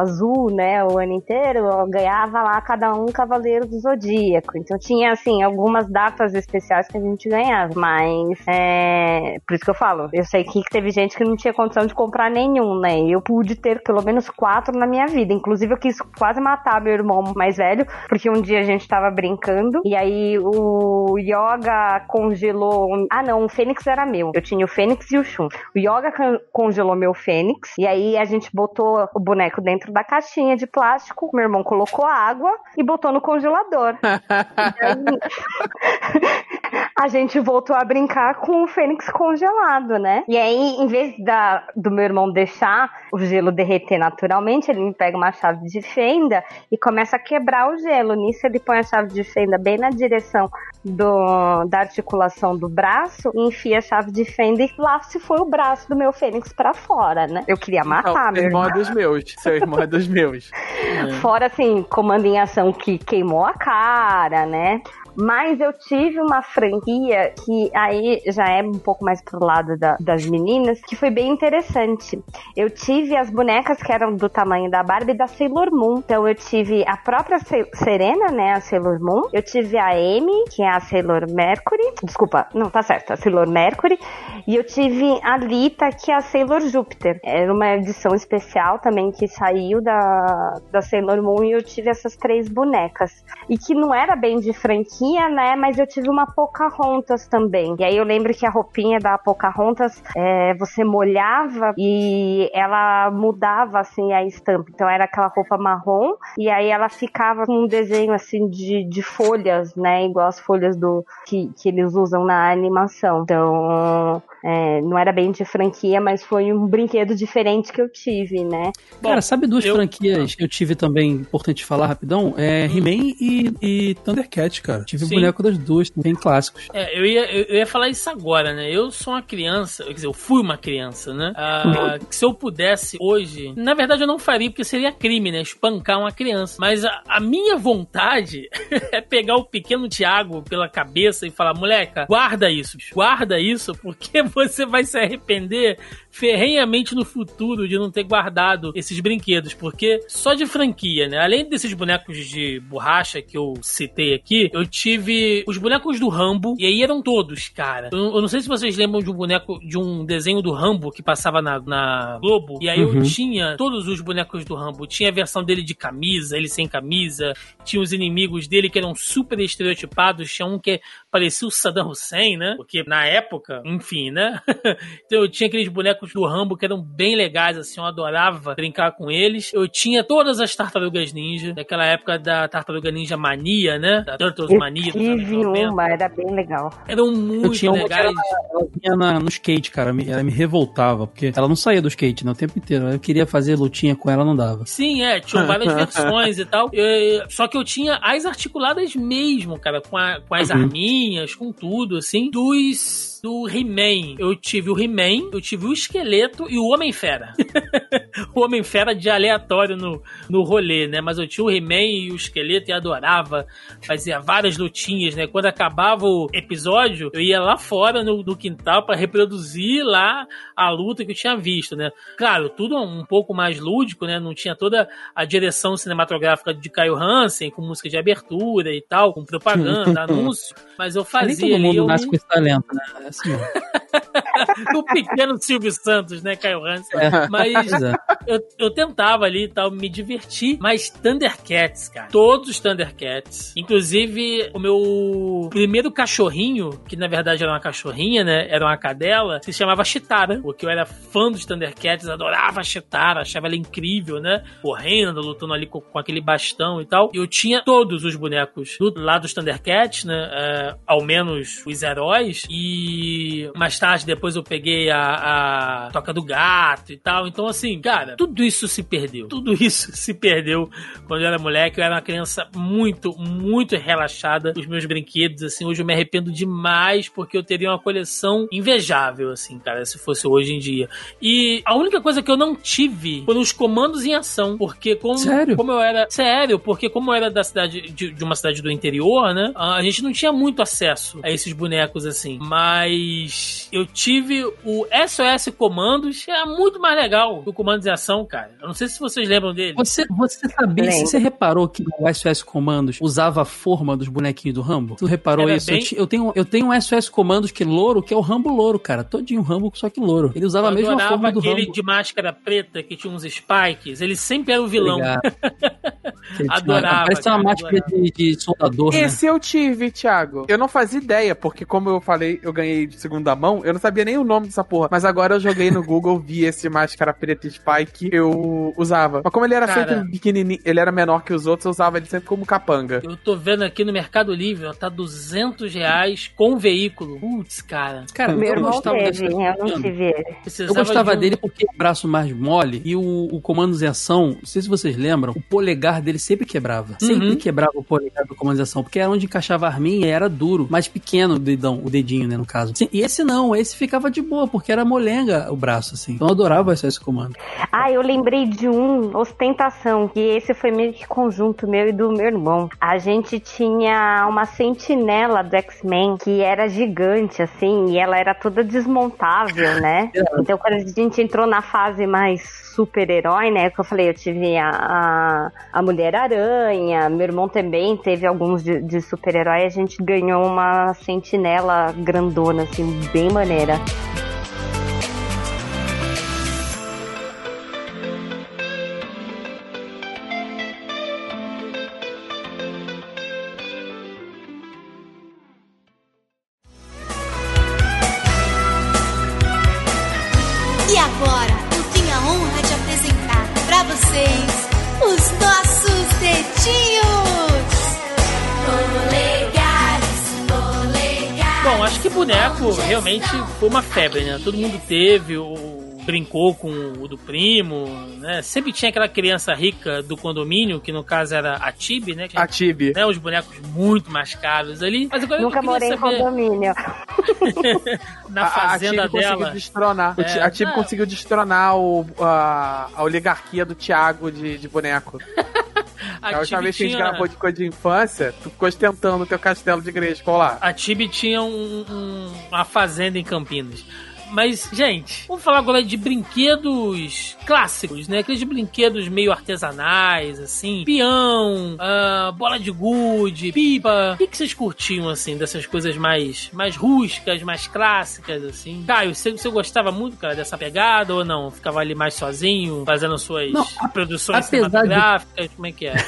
azul, né, o ano inteiro, ganhava lá cada um Cavaleiro do Zodíaco. Então tinha, assim, algumas datas especiais que a gente ganhava, mas é, por isso que eu falo, eu sei que teve gente que não tinha condição de comprar nenhum, né, eu pude ter pelo menos quatro na minha vida, inclusive eu quis quase matar meu irmão mais velho, porque um dia a gente tava brincando e aí o Yoga congelou. Ah, não, o Fênix era meu. Eu tinha o Fênix e o Shun. O Yoga congelou meu meu Fênix. E aí a gente botou o boneco dentro da caixinha de plástico, meu irmão colocou água e botou no congelador. E aí, a gente voltou a brincar com o Fênix congelado, né? E aí, em vez da, do meu irmão deixar o gelo derreter naturalmente, ele me pega uma chave de fenda e começa a quebrar o gelo. Nisso, ele põe a chave de fenda bem na direção do, da articulação do braço e enfia a chave de fenda e lá se foi o braço do meu Fênix pra fora, né? Eu queria matar, meu irmão é dos meus. Seu irmão é dos meus. Fora, assim, comando em ação que queimou a cara, né? Mas eu tive uma franquia que aí já é um pouco mais pro lado da- das meninas, que foi bem interessante. Eu tive as bonecas que eram do tamanho da Barbie da Sailor Moon. Então eu tive a própria Se- Serena, né, a Sailor Moon. Eu tive a Amy, que é a Sailor Mercury. Desculpa, não, tá certo, a Sailor Mercury. E eu tive a Lita, que é a Sailor Júpiter. Era uma edição especial também que saiu da, da Sailor Moon e eu tive essas três bonecas. E que não era bem de franquia, né? Mas eu tive uma Pocahontas também. E aí eu lembro que a roupinha da Pocahontas é, você molhava e ela mudava assim a estampa. Então era aquela roupa marrom e aí ela ficava com um desenho assim de, de folhas, né? Igual as folhas do que, que eles usam na animação. Então é, não era bem de franquia, mas foi um brinquedo diferente que eu tive, né? Cara, sabe duas eu- franquias que eu tive também, importante falar rapidão? É He-Man e, e Thundercat, cara. Tive o Sim. boneco das duas, bem clássicos. É, eu ia, eu, eu ia falar isso agora, né? Eu sou uma criança, quer dizer, eu fui uma criança, né? Ah, que se eu pudesse hoje, na verdade eu não faria porque seria crime, né? Espancar uma criança. Mas a, a minha vontade é pegar o pequeno Tiago pela cabeça e falar, moleca, guarda isso, guarda isso, porque você vai se arrepender ferrenhamente no futuro de não ter guardado esses brinquedos, porque só de franquia, né? Além desses bonecos de borracha que eu citei aqui, eu tive os bonecos do Rambo, e aí eram todos, cara. Eu, eu não sei se vocês lembram de um boneco, de um desenho do Rambo que passava na, na Globo, e aí eu Uhum. tinha todos os bonecos do Rambo. Tinha a versão dele de camisa, ele sem camisa, tinha os inimigos dele que eram super estereotipados, tinha um que parecia o Saddam Hussein, né? Porque na época, enfim, né? então eu tinha aqueles bonecos do Rambo que eram bem legais, assim, eu adorava brincar com eles. Eu tinha todas as tartarugas ninja, daquela época da tartaruga ninja mania, né? Da Turtles Eu Mania tive 90. uma, era bem legal. Eram muito Eu tinha uma legais. era- Ela vinha na- no skate, cara. me- Ela me revoltava, porque ela não saía do skate né, o tempo inteiro. Eu queria fazer lutinha com ela, não dava. Sim, é, tinham várias versões e tal. Eu- só que eu tinha as articuladas mesmo, cara, com, a- com as Uhum. arminhas, com tudo, assim, dos. Do He-Man. Eu tive o He-Man, eu tive o esqueleto e o Homem-Fera. o Homem-Fera de aleatório no, no rolê, né? Mas eu tinha o He-Man e o esqueleto e adorava. Fazia várias lutinhas, né? Quando acabava o episódio, eu ia lá fora no, no quintal pra reproduzir lá a luta que eu tinha visto, né? Claro, tudo um pouco mais lúdico, né? Não tinha toda a direção cinematográfica de Caio Hansen, com música de abertura e tal, com propaganda, anúncio. Mas eu Nem fazia todo ali mundo nasce com esse talento, né? É assim, mesmo. o pequeno Silvio Santos, né, Caio Hansen? É. Mas é. eu, eu tentava ali e tal, me divertir. Mas Thundercats, cara. Todos os Thundercats. Inclusive, o meu primeiro cachorrinho, que na verdade era uma cachorrinha, né? Era uma cadela, se chamava Chitara. Porque eu era fã dos Thundercats, adorava a Chitara, achava ela incrível, né? Correndo, lutando ali com, com aquele bastão e tal. E eu tinha todos os bonecos do, lá dos Thundercats, né? É, ao menos os heróis. E mais tarde, depois eu peguei a, a Toca do Gato e tal. Então, assim, cara, tudo isso se perdeu. Tudo isso se perdeu quando eu era moleque. Eu era uma criança muito, muito relaxada. Os meus brinquedos, assim, hoje eu me arrependo demais porque eu teria uma coleção invejável, assim, cara, se fosse hoje em dia. E a única coisa que eu não tive foram os comandos em ação. Porque como, Sério? como eu era. Sério, porque como eu era da cidade, de, de uma cidade do interior, né? A gente não tinha muito acesso a esses bonecos assim. Mas eu tive o SOS Comandos, que era muito mais legal que o Comandos em Ação, cara. Eu não sei se vocês lembram dele. Você, você sabia, Lembro. você reparou que o SOS Comandos usava a forma dos bonequinhos do Rambo? Tu reparou Era isso? bem- Eu, eu tenho, eu tenho um SOS Comandos que é louro, que é o Rambo louro, cara. Todinho Rambo, só que louro. Ele usava a Eu mesma adorava forma do aquele Rambo. de máscara preta que tinha uns spikes. Ele sempre era o vilão. Adorava, Parece uma cara, máscara de, de soldador, né? Esse eu tive, Thiago. Eu não fazia ideia, porque como eu falei, eu ganhei de segunda mão, eu não sabia nem o nome dessa porra. Mas agora eu joguei no Google, vi esse máscara preta Spike, eu usava. Mas como ele era Cara. feito pequenininho, ele era menor que os outros, eu usava ele sempre como capanga. Eu tô vendo aqui no Mercado Livre, ó, tá 200 reais com veículo. Putz, cara. Cara, Meu eu gostava teve, eu não tive Eu gostava de um- dele porque o braço mais mole e o, o comando de ação, não sei se vocês lembram, o polegar dele sempre quebrava. Sempre Uhum. quebrava o polegar do comando de ação, porque era onde encaixava a arminha e era duro, mais pequeno o dedão, o dedinho, né, no caso. E esse não, esse ficava de boa, porque era molenga o braço, assim. Então eu adorava esse, esse comando. Ah, eu lembrei de um, ostentação, que esse foi meio que conjunto meu e do meu irmão. A gente tinha uma sentinela do X-Men que era gigante, assim, e ela era toda desmontável, né? Então quando a gente entrou na fase mais super-herói, né? Que eu falei, eu tive a, a, a Mulher-Aranha, meu irmão também teve alguns de, de super-herói, a gente ganhou uma sentinela grandona, assim, bem maneira. Boneco realmente foi uma febre, né? Todo mundo teve, o, brincou com o do primo, né? Sempre tinha aquela criança rica do condomínio, que no caso era a Tibi, né? Que A Tibi. né, os bonecos muito mais caros ali. Mas agora Nunca eu morei em saber, condomínio. na A- a fazenda Tibi conseguiu dela. destronar. É, a Tibi não. conseguiu destronar o, a, a oligarquia do Thiago de, de boneco. A, última vez que a gente tinha- gravou de coisa de infância, tu ficou ostentando o teu castelo de igreja escolar. A Tibi tinha um- um- uma fazenda em Campinas. Mas, gente, vamos falar agora de brinquedos clássicos, né? Aqueles brinquedos meio artesanais, assim. Peão, ah, bola de gude, pipa. O que, que vocês curtiam, assim, dessas coisas mais, mais rústicas, mais clássicas, assim? Caio, você, você gostava muito, cara, dessa pegada ou não? Ficava ali mais sozinho, fazendo suas Não, produções apesar de- cinematográficas? Como é que é?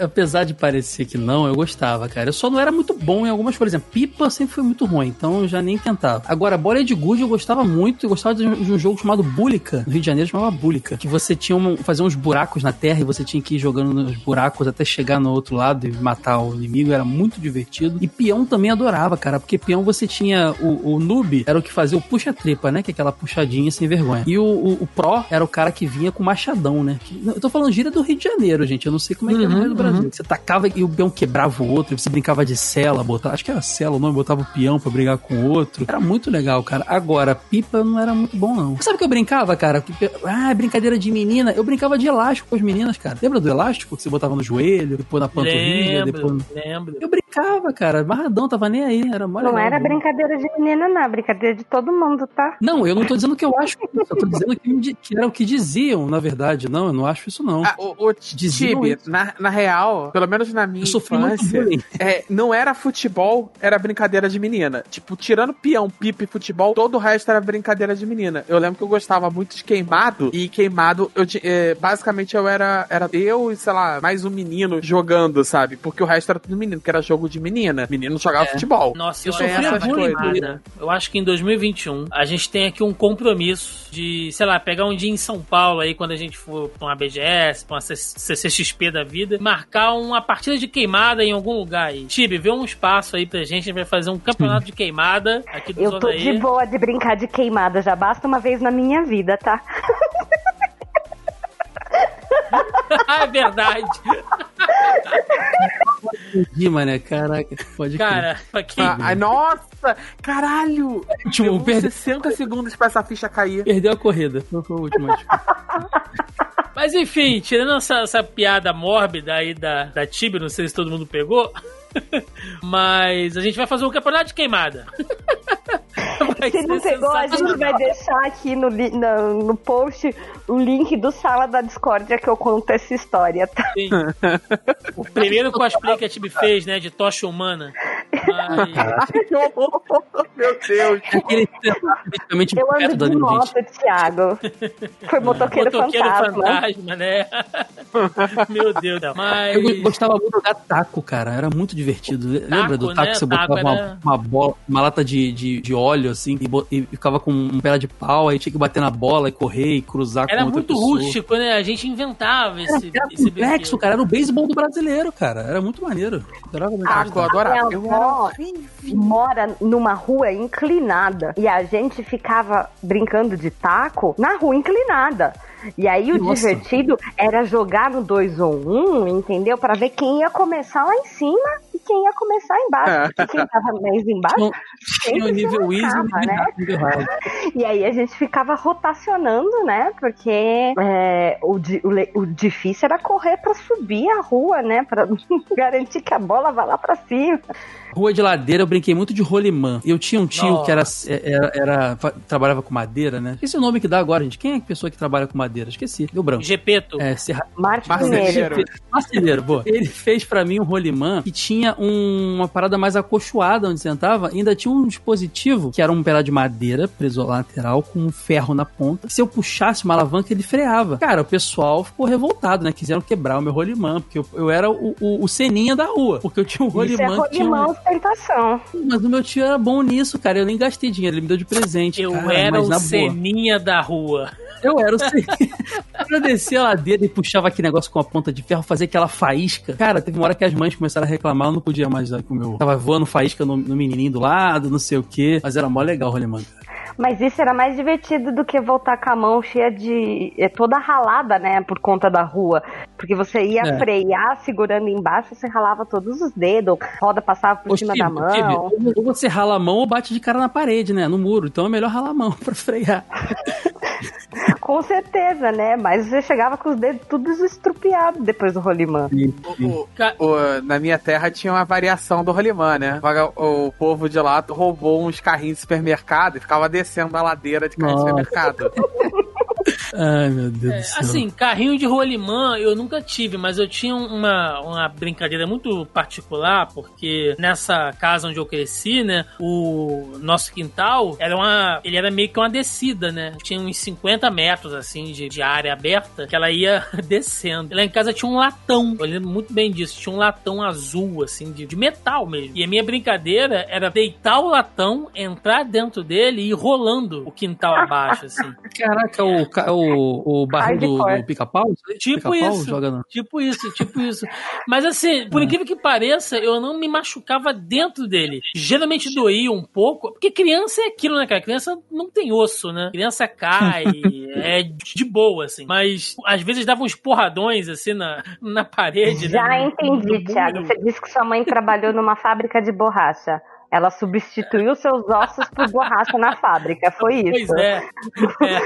Apesar de parecer que não, eu gostava, cara. Eu só não era muito bom em algumas, por exemplo, pipa sempre foi muito ruim, então eu já nem tentava. Agora, bola de gude eu gostava muito, eu gostava de um, de um jogo chamado Bulica, no Rio de Janeiro chamava Bulica, que você tinha um, fazia uns buracos na terra e você tinha que ir jogando nos buracos até chegar no outro lado e matar o inimigo, era muito divertido. E peão também adorava, cara, porque peão você tinha o, o noob, era o que fazia o puxa-tripa, né, que é aquela puxadinha sem vergonha. E o, o, o pro era o cara que vinha com machadão, né. Que- eu tô falando gíria do Rio de Janeiro, gente, eu não sei como é que é no Uhum, Brasil. Você tacava e o peão quebrava o outro, você brincava de cela, botava, acho que era cela o nome, botava o peão pra brigar com o outro. Era muito legal, cara. Agora, pipa não era muito bom, não. Sabe o que eu brincava, cara? Ah, brincadeira de menina. Eu brincava de elástico com as meninas, cara. Lembra do elástico que você botava no joelho, depois na panturrilha, Lembro, depois... lembro. Eu brincava, cara. Amarradão, tava nem aí. Era mó Não era bom. brincadeira de menina, não. Brincadeira de todo mundo, tá? Não, eu não tô dizendo que eu acho isso. Eu tô dizendo que, que era o que diziam, na verdade. Não, eu não acho isso, não. Ah, o, o Diziam Tibi, na, na real, pelo menos na minha eu infância, é, não era futebol, era brincadeira de menina. Tipo, tirando peão, pipa e futebol, todo o resto era brincadeira de menina. Eu lembro que eu gostava muito de queimado, e queimado, eu, é, basicamente eu era, era eu e, sei lá, mais um menino jogando, sabe? Porque o resto era tudo menino, que era jogo de menina. Menino jogava É. futebol. Nossa, Eu eu, sofri amava bullying, queimada. Eu acho que em 2021 a gente tem aqui um compromisso de, sei lá, pegar um dia em São Paulo aí, quando a gente for pra uma BGS, pra uma CCXP da vida, marcar uma partida de queimada em algum lugar aí. Tibi, vê um espaço aí pra gente, a gente vai fazer um campeonato de queimada aqui do Eu Zona tô aí. de boa de brincar de queimada. Já basta uma vez na minha vida, tá? É verdade. Entendi, mané. Caraca, pode crer. Cara, quem... Ah, nossa! Caralho! Último, Levou perde- 60 segundos pra essa ficha cair. Perdeu a corrida. Foi foi o último, acho. Mas enfim, tirando essa, essa piada mórbida aí da, da Tibi, não sei se todo mundo pegou. Mas a gente vai fazer um campeonato de queimada. Se não pegou, a gente vai deixar aqui no, no, no post o link do Sala da Discórdia que eu conto essa história, tá? Sim. O primeiro cosplay que a Tibi fez, né? De tocha humana. Mas. Meu Deus. É aquele praticamente Eu perto ando da de moto, Thiago. Foi motoqueiro, Motoqueiro fantasma. fantasma, né? Meu Deus, não. Mas. Eu gostava muito jogar taco, cara. Era muito divertido. Lembra do taco né? que você Taco botava era- uma, uma bola, uma lata de, de, de óleo, assim, e, e ficava com um pé de pau, aí tinha que bater na bola e correr e cruzar Era com outra muito pessoa. rústico, né? A gente inventava Era, esse, era esse complexo, cara. Era o beisebol do brasileiro, cara. Era muito maneiro. Adorava muito Taco, eu jogar. Mora numa rua inclinada e a gente ficava brincando de taco na rua inclinada. E aí o Nossa. divertido era jogar no 2 ou 1, um, entendeu? Pra ver quem ia começar lá em cima e quem ia começar embaixo. Porque quem tava mais embaixo Tinha, o nível easy né? hard. E aí a gente ficava rotacionando, né? Porque é, o, o o difícil era correr pra subir a rua, né? Pra garantir que a bola vá lá pra cima. Rua de ladeira, eu brinquei muito de rolimã. Eu tinha um tio Nossa. que era, era, era- fa- trabalhava com madeira, né? Esqueci o nome que dá agora, gente. Quem é a pessoa que trabalha com madeira? Esqueci, deu branco. Gepeto. É, Serra... Marceneiro. Marceneiro. Boa. Ele fez pra mim um rolimã que tinha um- uma parada mais acolchoada onde sentava. E ainda tinha um dispositivo que era um pedaço de madeira preso à lateral com um ferro na ponta. Se eu puxasse uma alavanca, ele freava. Cara, o pessoal ficou revoltado, né? Quiseram quebrar o meu rolimã, porque eu, eu era o, o, o ceninha da rua. Porque eu tinha um Isso é rolimã ostentação. Mas o meu tio era bom nisso, cara. Eu nem gastei dinheiro, ele me deu de presente. Eu cara, era o na boa. ceninha da rua. Eu era o ceninha. Eu descia a ladeira e puxava aquele negócio com a ponta de ferro, fazia aquela faísca. Cara, teve uma hora que as mães começaram a reclamar, eu não podia mais dar com o meu. Tava voando faísca no, no menininho do lado, não sei o quê. Mas era mó legal o rolemã, cara. Mas isso era mais divertido do que voltar com a mão cheia de. é, toda ralada, né? Por conta da rua. Porque você ia É. frear segurando embaixo, você ralava todos os dedos, roda passava por Ô, cima da mão. Ou você rala a mão ou bate de cara na parede, né? No muro. Então é melhor ralar a mão pra frear. Com certeza, né? Mas você chegava com os dedos todos estrupiados depois do rolimã. O- Ca- o- na minha terra tinha uma variação do rolimã, né? Vaga- O povo de lá roubou uns carrinhos de supermercado e ficava descendo a ladeira de carrinho de Nossa. supermercado. Ai, meu Deus do céu. Assim, carrinho de rolimã eu nunca tive, mas eu tinha uma, uma brincadeira muito particular, porque nessa casa onde eu cresci, né, o nosso quintal era uma. Ele era meio que uma descida, né? Tinha uns 50 metros, assim, de, de área aberta, que ela ia descendo. Lá em casa tinha um latão, eu lembro muito bem disso, tinha um latão azul, assim, de, de metal mesmo. E a minha brincadeira era deitar o latão, entrar dentro dele e ir rolando o quintal abaixo, assim. Caraca, o, o, o barril do, do pica-pau? Tipo Pica-pau isso. Tipo isso, tipo isso. Mas assim, por incrível que pareça, eu não me machucava dentro dele. Geralmente doía um pouco, porque criança é aquilo, né, cara? Criança não tem osso, né? Criança cai, é de boa, assim. Mas às vezes dava uns porradões, assim, na, na parede. Já né? Entendi. Thiago. Você disse que sua mãe trabalhou numa fábrica de borracha. Ela substituiu seus ossos por borracha na fábrica, foi isso? Pois é. É.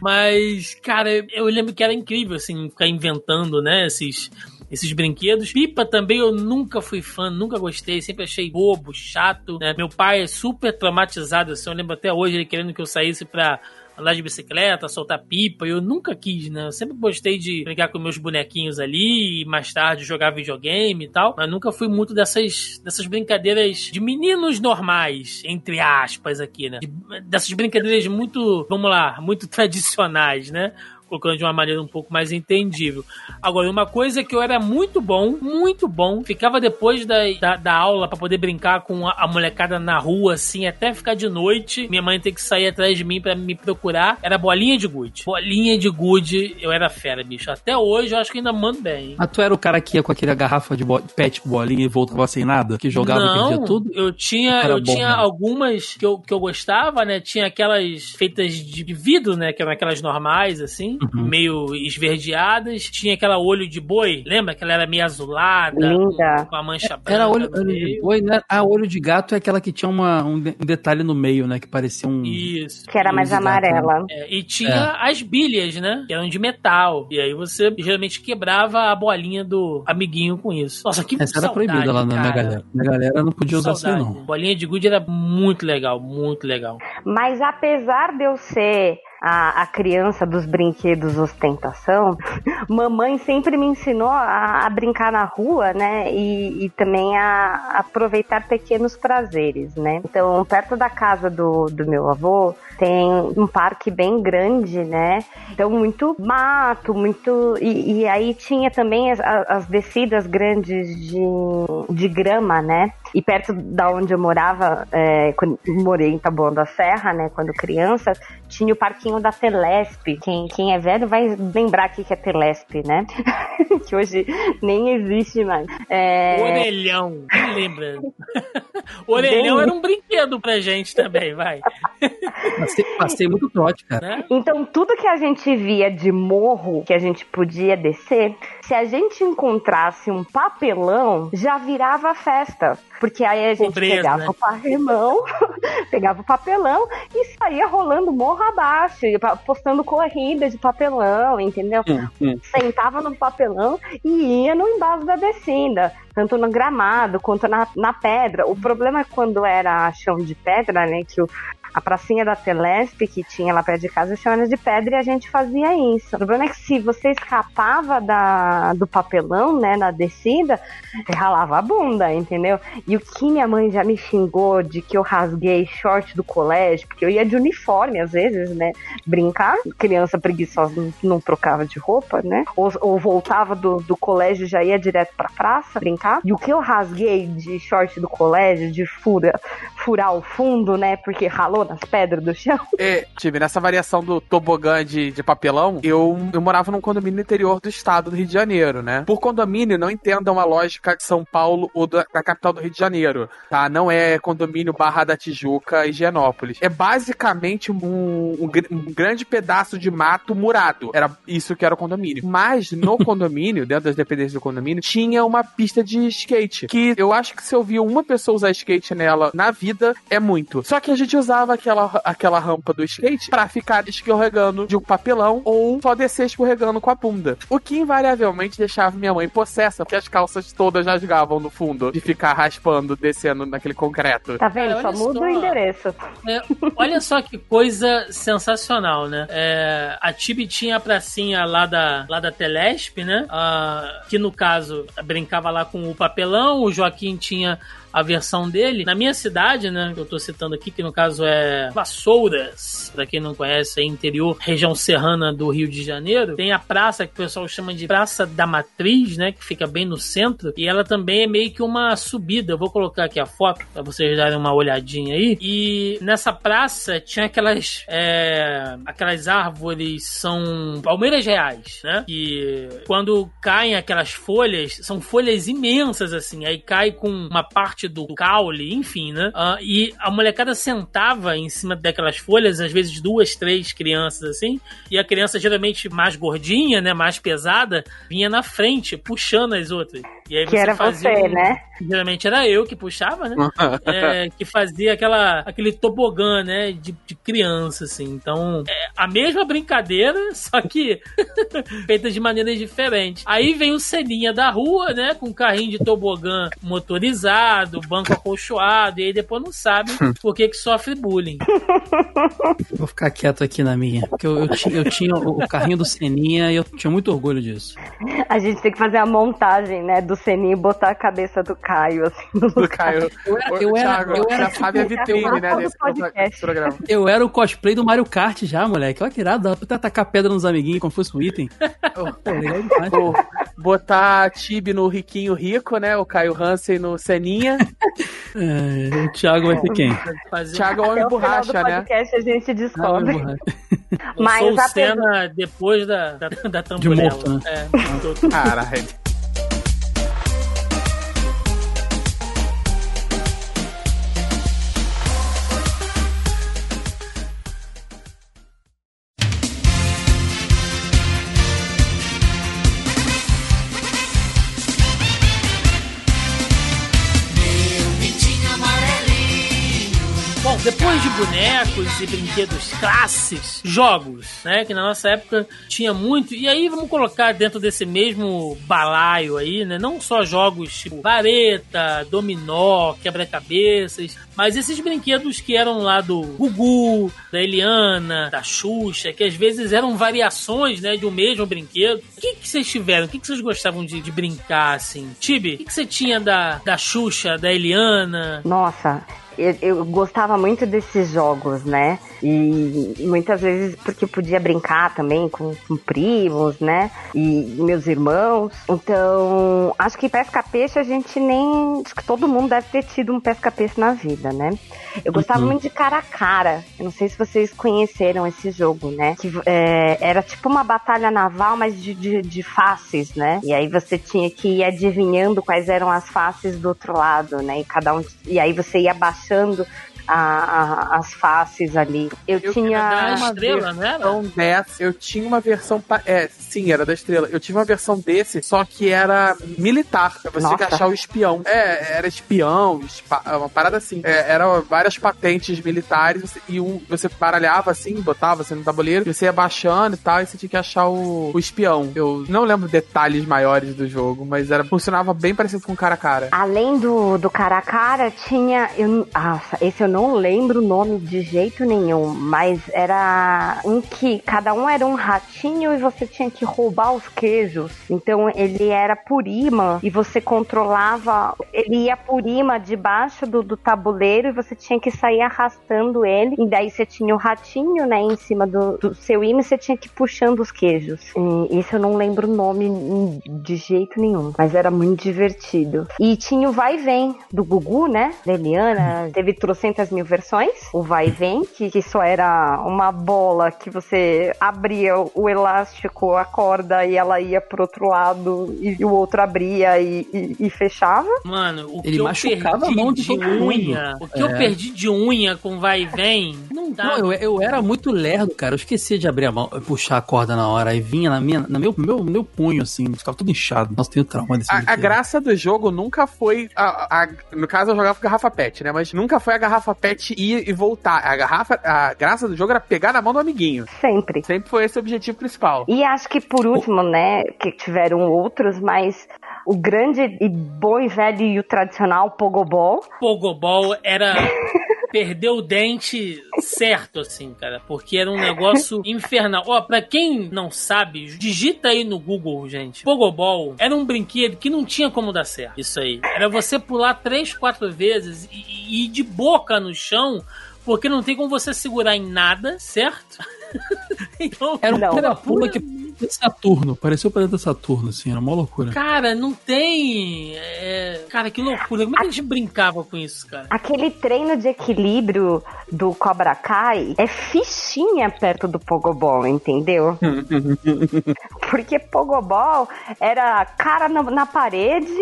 Mas, cara, eu lembro que era incrível, assim, ficar inventando, né, esses, esses brinquedos. Pipa também eu nunca fui fã, nunca gostei, sempre achei bobo, chato, né? Meu pai é super traumatizado, assim, eu lembro até hoje ele querendo que eu saísse pra andar de bicicleta, soltar pipa, eu nunca quis, né? Eu sempre gostei de brincar com meus bonequinhos ali e mais tarde jogar videogame e tal, mas nunca fui muito dessas, dessas brincadeiras de meninos normais, entre aspas aqui, né? De- dessas brincadeiras muito, vamos lá, muito tradicionais, né? Colocando de uma maneira um pouco mais entendível. Agora, uma coisa que eu era muito bom, muito bom, ficava depois da, da, da aula pra poder brincar com a, a molecada na rua, assim, até ficar de noite, minha mãe ter que sair atrás de mim pra me procurar, era bolinha de gude. Bolinha de gude, eu era fera, bicho. Até hoje eu acho que ainda mando bem. Ah, tu era o cara que ia com aquela garrafa de bo- pet bolinha e voltava sem nada? Que jogava e não, perdia tudo? eu tinha, eu bom, tinha né? algumas que eu, que eu gostava, né? Tinha aquelas feitas de vidro, né? Que eram aquelas normais, assim, Uhum. meio esverdeadas. Tinha aquela olho de boi, lembra? Que ela era meio azulada, Linda. com, a mancha branca. Era olho, no olho de meio. boi, né? Ah, olho de gato é aquela que tinha uma, um, de- um detalhe no meio, né? Que parecia um. Isso. Que era mais gato, amarela. É, e tinha as bilhas, né? Que eram de metal. E aí você geralmente quebrava a bolinha do amiguinho com isso. Nossa, que Essa era saudade, proibida lá na minha galera. Minha galera não podia usar isso aí, Saudade. não. Bolinha de gude era muito legal, muito legal. Mas apesar de eu ser a, a criança dos brinquedos ostentação, mamãe sempre me ensinou a, a brincar na rua, né? E, e também a, aproveitar pequenos prazeres, né? Então, perto da casa do, do meu avô, tem um parque bem grande, né? Então, muito mato, muito. E, e aí tinha também as, as descidas grandes de, de grama, né? E perto da onde eu morava, é, quando morei em Taboão da Serra, né? Quando criança, tinha o parquinho da Telesp. Quem, quem é velho vai lembrar aqui que é Telesp, né? que hoje nem existe mais. É, Orelhão, me lembra? Orelhão Bem- era um brinquedo pra gente também, vai. Passei, passei muito trote, cara. Né? Então, tudo que a gente via de morro que a gente podia descer, se a gente encontrasse um papelão, já virava festa. Porque aí a gente Pobreza, pegava né? o papelão, pegava o papelão e saía rolando morro abaixo, e postando corrida de papelão, entendeu? Hum, hum. Sentava no papelão e ia no embalo da descida, tanto no gramado quanto na, na pedra. O problema é quando era chão de pedra, né? Que o, a pracinha da Telesp, que tinha lá perto de casa, chama de pedra e a gente fazia isso. O problema é que se você escapava da, do papelão, né, na descida, ralava a bunda, entendeu? E o que minha mãe já me xingou de que eu rasguei short do colégio, porque eu ia de uniforme às vezes, né? Brincar, criança preguiçosa não, trocava de roupa, né? Ou, ou voltava do, do colégio já ia direto pra praça brincar. E o que eu rasguei de short do colégio, de fura, furar o fundo, né? Porque ralou nas pedras do chão. É, tive nessa variação do tobogã de, de papelão, eu, eu morava num condomínio interior do estado do Rio de Janeiro, né? Por condomínio, não entendam a lógica de São Paulo ou da, da capital do Rio de Janeiro, tá? Não é condomínio Barra da Tijuca e Higienópolis. É basicamente um, um um grande pedaço de mato murado. Era isso que era o condomínio. Mas no condomínio, dentro das dependências do condomínio, tinha uma pista de skate. Que eu acho que se eu via uma pessoa usar skate nela na vida, é muito. Só que a gente usava aquela, aquela rampa do skate pra ficar escorregando de um papelão ou só descer escorregando com a bunda. O que invariavelmente deixava minha mãe possessa, porque as calças todas rasgavam no fundo de ficar raspando, descendo naquele concreto. Tá vendo? Só olha muda só. o endereço. É, olha só que coisa sensacional, né? É, a Tibi tinha a pracinha lá da, lá da Telesp, né? Ah, que no caso brincava lá com o papelão, o Joaquim tinha a versão dele. Na minha cidade, né, que eu tô citando aqui, que no caso é Vassouras, pra quem não conhece, é interior, região serrana do Rio de Janeiro, tem a praça que o pessoal chama de Praça da Matriz, né, que fica bem no centro, e ela também é meio que uma subida. Eu vou colocar aqui a foto pra vocês darem uma olhadinha aí. E nessa praça tinha aquelas é, aquelas árvores são palmeiras reais, né? Que quando caem aquelas folhas, são folhas imensas assim, aí cai com uma parte do caule, enfim, né? Ah, e a molecada sentava em cima daquelas folhas, às vezes duas, três crianças assim, e a criança geralmente mais gordinha, né, mais pesada, vinha na frente puxando as outras. E aí Que era fazia você, né? Geralmente era eu que puxava, né? É, que fazia aquela, aquele tobogã, né? De, de criança, assim. Então, é a mesma brincadeira, só que feita de maneiras diferentes. Aí vem o Celinha da rua, né? Com carrinho de tobogã motorizado, banco acolchoado, e aí depois não sabe por que que sofre bullying. Vou ficar quieto aqui na minha. Porque eu, eu, ti- eu tinha o, o carrinho do Seninha e eu tinha muito orgulho disso. A gente tem que fazer a montagem, né, do Seninho e botar a cabeça do Caio, assim, no Do Caio. Eu era- eu era- Thiago, eu era a tipo, vitrine, né, desse programa. Eu era o cosplay do Mario Kart já, moleque. Olha que irado, dá pra tacar pedra nos amiguinhos como fosse um item. Pô, legal demais. Pô, botar Tibi no Riquinho Rico, né? O Caio Hansen no Seninha. É, o Thiago vai ser quem? Fazer... Thiago é Homem o do Borracha, né? podcast a gente descobre. Eu Mas sou o apesar- Senna depois da, da, da tamborela. morto, né? É, Caralho. De bonecos e brinquedos classes, jogos, né? Que na nossa época tinha muito. E aí vamos colocar dentro desse mesmo balaio aí, né? Não só jogos tipo vareta, dominó, quebra-cabeças, mas esses brinquedos que eram lá do Gugu, da Eliana, da Xuxa, que às vezes eram variações, né, de um mesmo brinquedo. O que, que vocês tiveram? O que, que vocês gostavam de, de brincar, assim? Tibi, o que, que você tinha da, da Xuxa, da Eliana? Nossa, eu, eu gostava muito desses jogos, né? E muitas vezes porque podia brincar também com, com primos, né? E meus irmãos. Então, acho que pesca-peixe a gente nem. Acho que todo mundo deve ter tido um pesca-peixe na vida, né? Eu gostava Uhum. muito de cara a cara. Eu não sei se vocês conheceram esse jogo, né? Que é, era tipo uma batalha naval, mas de, de, de faces, né? E aí você tinha que ir adivinhando quais eram as faces do outro lado, né? E cada um. E aí você ia baixando a- a- as faces ali. Eu, Eu tinha. Da uma estrela, não era? versão dessa, eu tinha uma versão. pa- É, sim, era da estrela. Eu tive uma versão desse, só que era militar. Pra você Nossa. que achar o espião. É, era espião, uma parada assim. É, eram várias patentes militares e um, você baralhava assim, botava assim no tabuleiro, e você ia baixando e tal, e você tinha que achar o, o espião. Eu não lembro detalhes maiores do jogo, mas era, funcionava bem parecido com cara a cara. Além do, do cara a cara, tinha. Eu, nossa, esse eu não lembro o nome de jeito nenhum, mas era um que cada um era um ratinho e você tinha que roubar os queijos. Então ele era por imã e você controlava. Ele ia por imã debaixo do, do tabuleiro e você tinha que sair arrastando ele. E daí você tinha o ratinho, né, em cima do, do seu imã e você tinha que ir puxando os queijos. E isso eu não lembro o nome de jeito nenhum, mas era muito divertido. E tinha o Vai e Vem do Gugu, né? Da Eliana. Teve trocentas mil versões. O Vai e Vem, que, que só era uma bola que você abria o elástico, a corda e ela ia pro outro lado e o outro abria e, e- e fechava. Mano, o Ele que eu machucava perdi a mão de de unha, o que eu É. perdi de unha com vai e vem, não dá. Não, eu, eu era muito lerdo, cara. Eu esquecia de abrir a mão, puxar a corda na hora. Aí vinha na minha, no meu, meu, meu punho, assim, ficava tudo inchado. Nossa, tenho trauma desse A, a graça do jogo nunca foi. A, a- no caso, eu jogava com garrafa pet, né? Mas nunca foi a garrafa pet ir e voltar. A garrafa. A graça do jogo era pegar na mão do amiguinho. Sempre. Sempre foi esse o objetivo principal. E acho que por último, né, que tiveram outros, mas o grande e bom e velho e o tradicional Pogobol. Pogobol era perder o dente certo, assim, cara. Porque era um negócio infernal. Ó, pra quem não sabe, digita aí no Google, gente. Pogobol era um brinquedo que não tinha como dar certo. Isso aí. Era você pular três, quatro vezes e, e ir de boca no chão. Porque não tem como você segurar em nada, certo? então, Era um pula-pula que Saturno. Parecia o planeta Saturno, assim. Era uma loucura. Cara, não tem. é, Cara, que loucura. Como é que a gente brincava com isso, cara? Aquele treino de equilíbrio do Cobra Kai é fichinha perto do Pogobol, entendeu? Porque Pogobol era cara na, na parede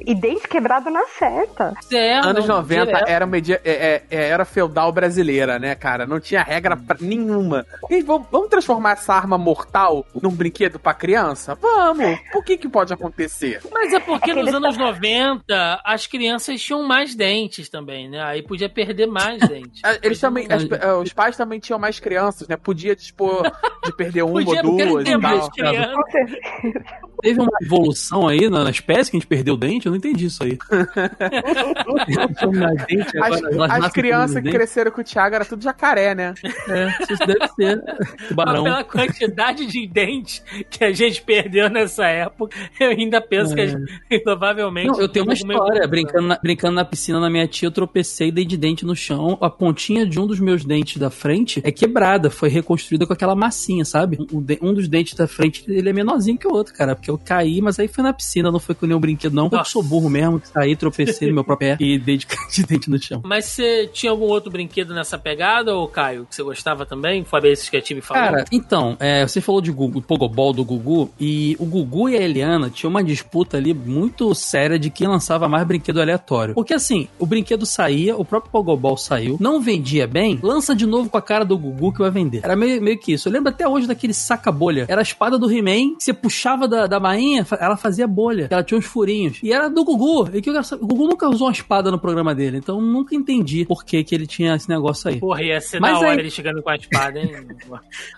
e dente quebrado na certa. É, Anos não, 90 direto. era, media, é, é, é, era feudal brasileira, né, cara? Não tinha regra pra nenhuma. E vamos, vamos transformar essa arma mortal num brinquedo pra criança? Vamos! Por que que pode acontecer? Mas é porque Aquele nos anos 90 as crianças tinham mais dentes também, né? Aí podia perder mais dentes. Ah, Eles também, as- os pais também tinham mais crianças, né? Podia dispor de perder uma Podia ou duas ter e mais tal. criança. Teve uma evolução aí na, na espécie que a gente perdeu o dente? Eu não entendi isso aí. Dente, As, agora as nascem crianças que dente. cresceram com o Thiago era tudo jacaré, né? É, isso deve ser. Tubarão. Pela quantidade de dentes que a gente perdeu nessa época, eu ainda penso que a gente, provavelmente. Não, eu tenho uma história. Brincando na, brincando na piscina na minha tia, eu tropecei e dei de dente no chão. A pontinha de um dos meus dentes da frente é quebrada. Foi reconstruída com aquela massinha, sabe? Um, de- um dos dentes da frente, ele é menorzinho que o outro, cara. Porque eu caí, mas aí foi na piscina, não foi com nenhum brinquedo, não. Porque eu Nossa. sou burro mesmo. Saí, tropecei no meu próprio pé e dei de, de dente no chão. Mas você tinha algum outro brinquedo nessa pegada, ou Caio, que você gostava também? Fora esses que a Tive falou? Cara, então, é, você falou de Gugu, Pogobol do Gugu, e o Gugu e a Eliana tinham uma disputa ali muito séria de quem lançava mais brinquedo aleatório. Porque assim, o brinquedo saía, o próprio Pogobol saiu, não vendia bem, lança de novo com a cara do Gugu que vai vender. Era meio, meio que isso. Eu lembro até hoje daquele saca-bolha. Era a espada do He-Man, você puxava da, da, bainha, ela fazia bolha. Ela tinha uns furinhos. E era do Gugu. E que eu o Gugu nunca usou uma espada no programa dele. Então eu nunca entendi por que, que ele tinha esse negócio aí. Porra, ia ser Mas da hora aí- ele chegando com a espada, hein?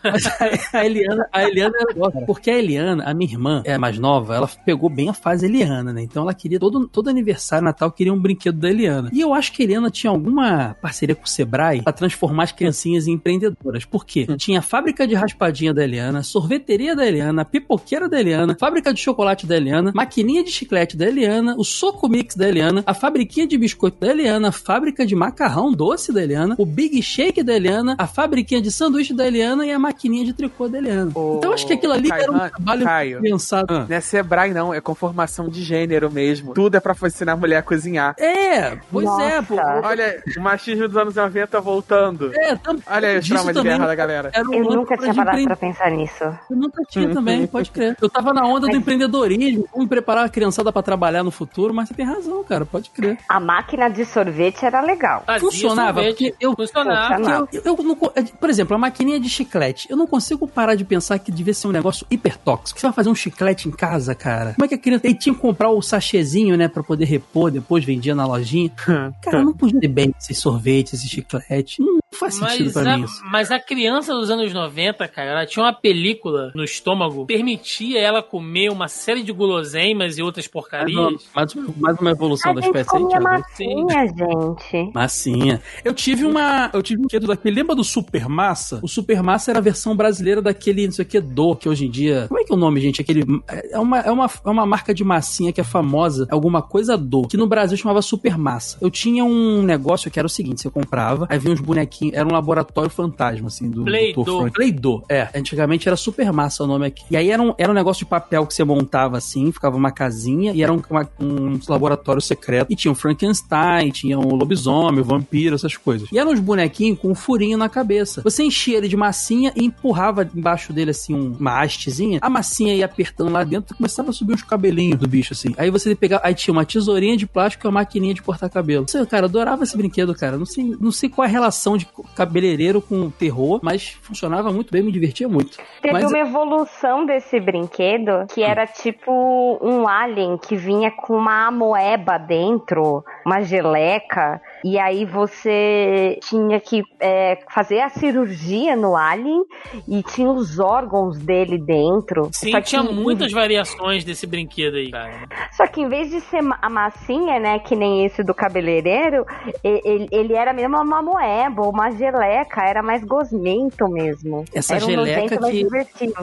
A Eliana, a Eliana cara. Porque a Eliana, a minha irmã, é mais nova, ela pegou bem a fase Eliana, né? Então ela queria, todo, todo aniversário, Natal, queria um brinquedo da Eliana. E eu acho que a Eliana tinha alguma parceria com o Sebrae pra transformar as criancinhas em empreendedoras. Por quê? Tinha a fábrica de raspadinha da Eliana, sorveteria da Eliana, pipoqueira da Eliana, fábrica de chocolate da Eliana, maquininha de chiclete da Eliana, o Soco Mix da Eliana, a fabriquinha de biscoito da Eliana, a fábrica de macarrão doce da Eliana, o Big Shake da Eliana, a fabriquinha de sanduíche da Eliana e a maquininha de tricô da Eliana. Ô, então acho que aquilo ali era um Caio, trabalho Caio. pensado. Ah. Não é Sebrae, não, é conformação de gênero mesmo. Tudo é pra ensinar a mulher a cozinhar. É, pois é, pô. Nossa. Olha, o machismo dos anos 90 voltando. É, tam- Olha aí os traumas de guerra da galera. Era um Eu nunca tinha parado empre- pra pensar nisso. Eu nunca tinha também, pode crer. Eu tava na onda do Mas- empreendedorismo, como preparar a criançada pra trabalhar no futuro, mas você tem razão, cara, pode crer. A máquina de sorvete era legal. Fazia Funcionava, sorvete. eu- Funcionava. Eu, eu não co- por exemplo, a maquininha de chiclete. Eu não consigo parar de pensar que devia ser um negócio hiper tóxico. Você vai fazer um chiclete em casa, cara. Como é que a criança. Ele tinha que comprar o sachêzinho, né, pra poder repor, depois vendia na lojinha. Cara, não podia ter bem esses sorvetes, esse chiclete. Não faz sentido Mas pra a, mim isso. mas a criança dos anos 90, cara, ela tinha uma película no estômago, permitia ela comer uma série de guloseimas e outras porcarias. Mais, mais uma evolução A da gente espécie aí, comia Thiago. massinha, gente. Massinha. Eu tive uma. Eu tive um brinquedo daquele. Lembra do Super Massa? O Super Massa era a versão brasileira daquele, não sei o que, Do, que hoje em dia. Como é que é o nome, gente? Aquele. É uma, é uma, é uma marca de massinha que é famosa, alguma coisa Do, que no Brasil chamava Super Massa. Eu tinha um negócio que era o seguinte: você comprava, aí vinha uns bonequinhos, era um laboratório fantasma, assim, do Play-Doh. Play-Doh, é. Antigamente era Super Massa o nome aqui. E aí era um, era um negócio de papel que você montava assim, ficava uma casinha, e era um, uma- um laboratório secreto. E tinha o Frankenstein, tinha o lobisomem, o vampiro, essas coisas. E eram uns bonequinhos com um furinho na cabeça. Você enchia ele de massinha e empurrava embaixo dele, assim, um- uma hastezinha. A massinha ia apertando lá dentro e começava a subir uns cabelinhos do bicho, assim. Aí você pegava, aí tinha uma tesourinha de plástico e uma maquininha de cortar cabelo. Isso, cara, adorava esse brinquedo, cara. Não sei, não sei qual é a relação de cabeleireiro com terror, mas funcionava muito bem, me divertia muito. Teve Mas- uma evolução desse brinquedo que era tipo um alien que vinha com uma amoeba dentro, uma geleca, e aí você tinha que é, fazer a cirurgia no alien e tinha os órgãos dele dentro. Sim, Só que- tinha muitas variações desse brinquedo aí, cara. Só que em vez de ser a massinha, né, que nem esse do cabeleireiro, ele, ele era mesmo uma moeba, ou uma geleca, era mais gosmento mesmo. Essa era um geleca que- divertido.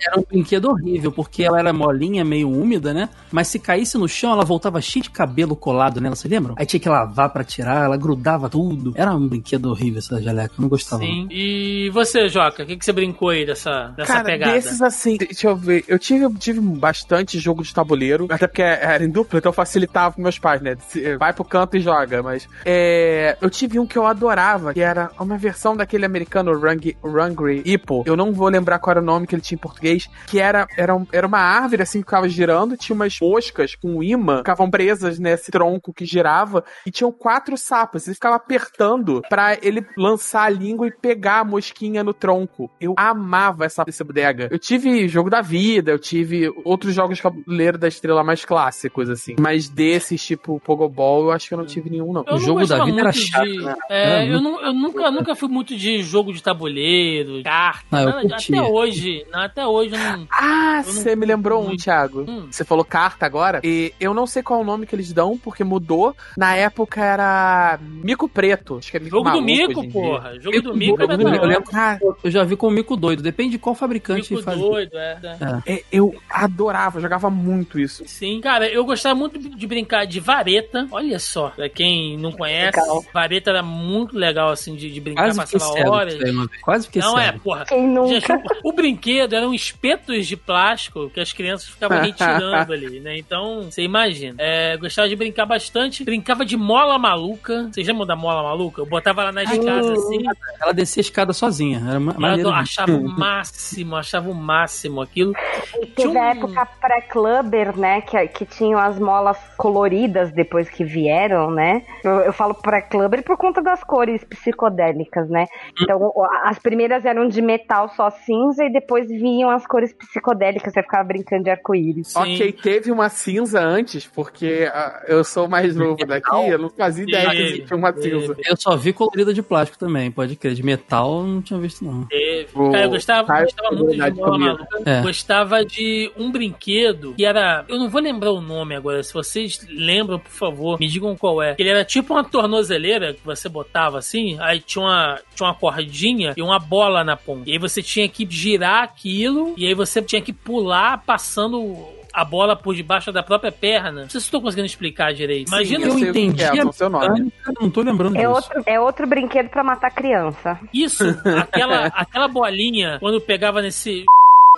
Era um brinquedo horrível, porque ela era molinha, meio úmida, né? Mas se caísse no chão, ela voltava cheia de cabelo colado nela, você lembra? Aí tinha que lavar pra tirar, ela grudava tudo. Era um brinquedo horrível essa geleca, eu não gostava. não. Sim. E você, Joca, o que, que você brincou aí dessa, dessa Cara, pegada? desses assim, deixa eu ver. Eu tive, tive bastante jogo de tabuleiro, até porque era em dupla, então facilitava pros meus pais, né? Vai pro canto e joga, mas. É, eu tive um que eu adorava, que era uma versão daquele americano Rung, Rungry Hippo. Eu não vou lembrar qual era o nome que ele tinha em português, que era, era, um- era uma árvore assim que ficava girando, tinha umas moscas com um imã, ficavam presas nesse tronco que girava, e tinham quatro sapas. Ele ficava apertando pra ele lançar a língua e pegar a mosquinha no tronco. Eu amava essa, essa bodega. Eu tive jogo da vida, eu tive outros jogos de tabuleiro da estrela mais clássicos, assim. Mas desses, tipo Pogobol, eu acho que eu não tive nenhum, não. Eu O não jogo da vida era chato, de- né? É, Era eu, não- eu nunca, nunca fui muito de jogo de tabuleiro, carta. Ah, até hoje. não, Até hoje eu não. Ah, você me lembrou um, muito. Thiago. Hum. Você falou carta agora. E eu não sei qual é o nome que eles dão, porque mudou. Na época era Mico Preto. Acho que é Mico Jogo do Maluco Mico, em dia. porra. Jogo do Mico Mico é doido, da eu lembro. Ah, Eu já vi com o mico doido, depende de qual fabricante Mico faz. doido, é. é. é, eu adorava, jogava muito isso. Sim, cara, eu gostava muito de brincar de vareta. Olha só, pra quem não conhece, Legal. vareta era muito legal, assim, de, de brincar, Quase passar cego. horas. Quase fiquei Não é, cego. porra. Quem nunca? Gente, o, o brinquedo eram espetos de plástico que as crianças ficavam retirando ali, né? Então, você imagina. É, gostava de brincar bastante. Brincava de mola maluca. Maluca. Vocês lembram da mola maluca? Eu botava ela na escada assim. Ela descia a escada sozinha. Era ma- Eu achava o máximo, achava o máximo aquilo. E teve Tinha a um- época pré-clubber, né? Que, que tinham as molas coloridas depois que vieram, né? Eu, eu falo pré-clubber por conta das cores psicodélicas, né? Então, as primeiras eram de metal só cinza e depois vinham as cores psicodélicas. Você ficava brincando de arco-íris. Ok, teve uma cinza antes, porque ah, eu sou mais novo daqui, eu não fazia ideia Teve, uma cinza. Eu só vi colorida de plástico também, pode crer. De metal eu não tinha visto, não. Teve. O Cara, eu gostava, Caio gostava muito de bola maluca. É. Gostava de um brinquedo que era. Eu não vou lembrar o nome agora. Se vocês lembram, por favor, me digam qual é. Ele era tipo uma tornozeleira que você botava assim, aí tinha uma, tinha uma cordinha e uma bola na ponta. E aí você tinha que girar aquilo, e aí você tinha que pular passando. A bola por debaixo da própria perna. Não sei se estou conseguindo explicar direito. Imagina eu eu entendi. é, a não sei o nome. Não tô lembrando É disso. outro, é outro brinquedo pra matar criança. Isso, aquela, aquela bolinha, quando pegava nesse.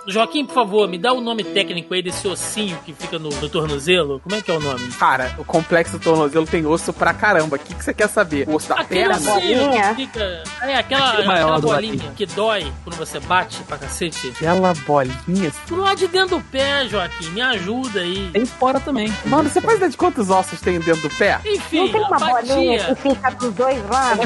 Joaquim, por favor, me dá o nome técnico aí desse ossinho que fica no, no tornozelo. Como é que é o nome? Cara, o complexo do tornozelo tem osso pra caramba. O que, que você quer saber? O osso da Aquele perna? ossinho bolinha? que fica. É, aquela, aquela bolinha que dói quando você bate pra cacete. Aquela bolinha. Do lado de dentro do pé, Joaquim, me ajuda aí. Tem fora também. Mano, você faz ideia de quantos ossos tem dentro do pé? Enfim, Não tem uma bolinha batia. que fica dos dois lados?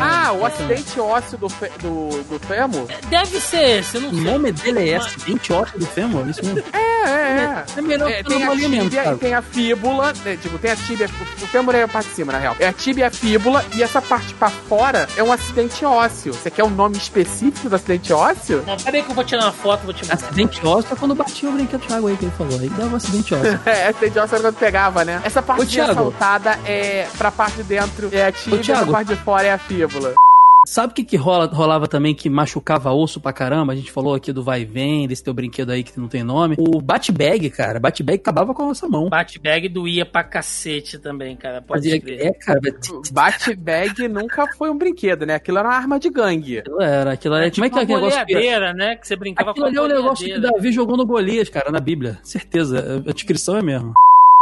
Ah, o acidente ósseo do, fe- do, do fêmur? Deve ser esse, eu não sei. Nome dele é acidente ósseo do fêmur? Isso mesmo. É, é, É melhor é. É, que tem uma a tíbia e tem a fíbula, né, tipo, tem a tíbia, o fêmur é a parte de cima, na real. É a tíbia e a fíbula, e essa parte pra fora é um acidente ósseo. Você quer o nome específico do acidente ósseo? Não, peraí que eu vou tirar uma foto, vou te mandar. Acidente ósseo é quando batia o brinquedo de água aí que ele falou. Aí dava um acidente ósseo. É, acidente ósseo era quando pegava, né? Essa parte Ô, Thiago. ressaltada é pra parte de dentro é a tíbia, Thiago. essa parte de fora é a fíbula. Sabe o que, que rola, rolava também que machucava osso pra caramba? A gente falou aqui do vai e vem, desse teu brinquedo aí que não tem nome. O bat-bag, cara. Bat-bag acabava com a nossa mão. Bate-bag doía pra cacete também, cara. Pode Fazia, crer. é, cara. Bat-bag nunca foi um brinquedo, né? Aquilo era uma arma de gangue. Aquilo era, aquilo era. como é que é uma aquele negócio? que- né? Que você brincava Aquilo ali é com o negócio que. Davi jogou no Golias, cara, na Bíblia. Certeza. A descrição é mesmo.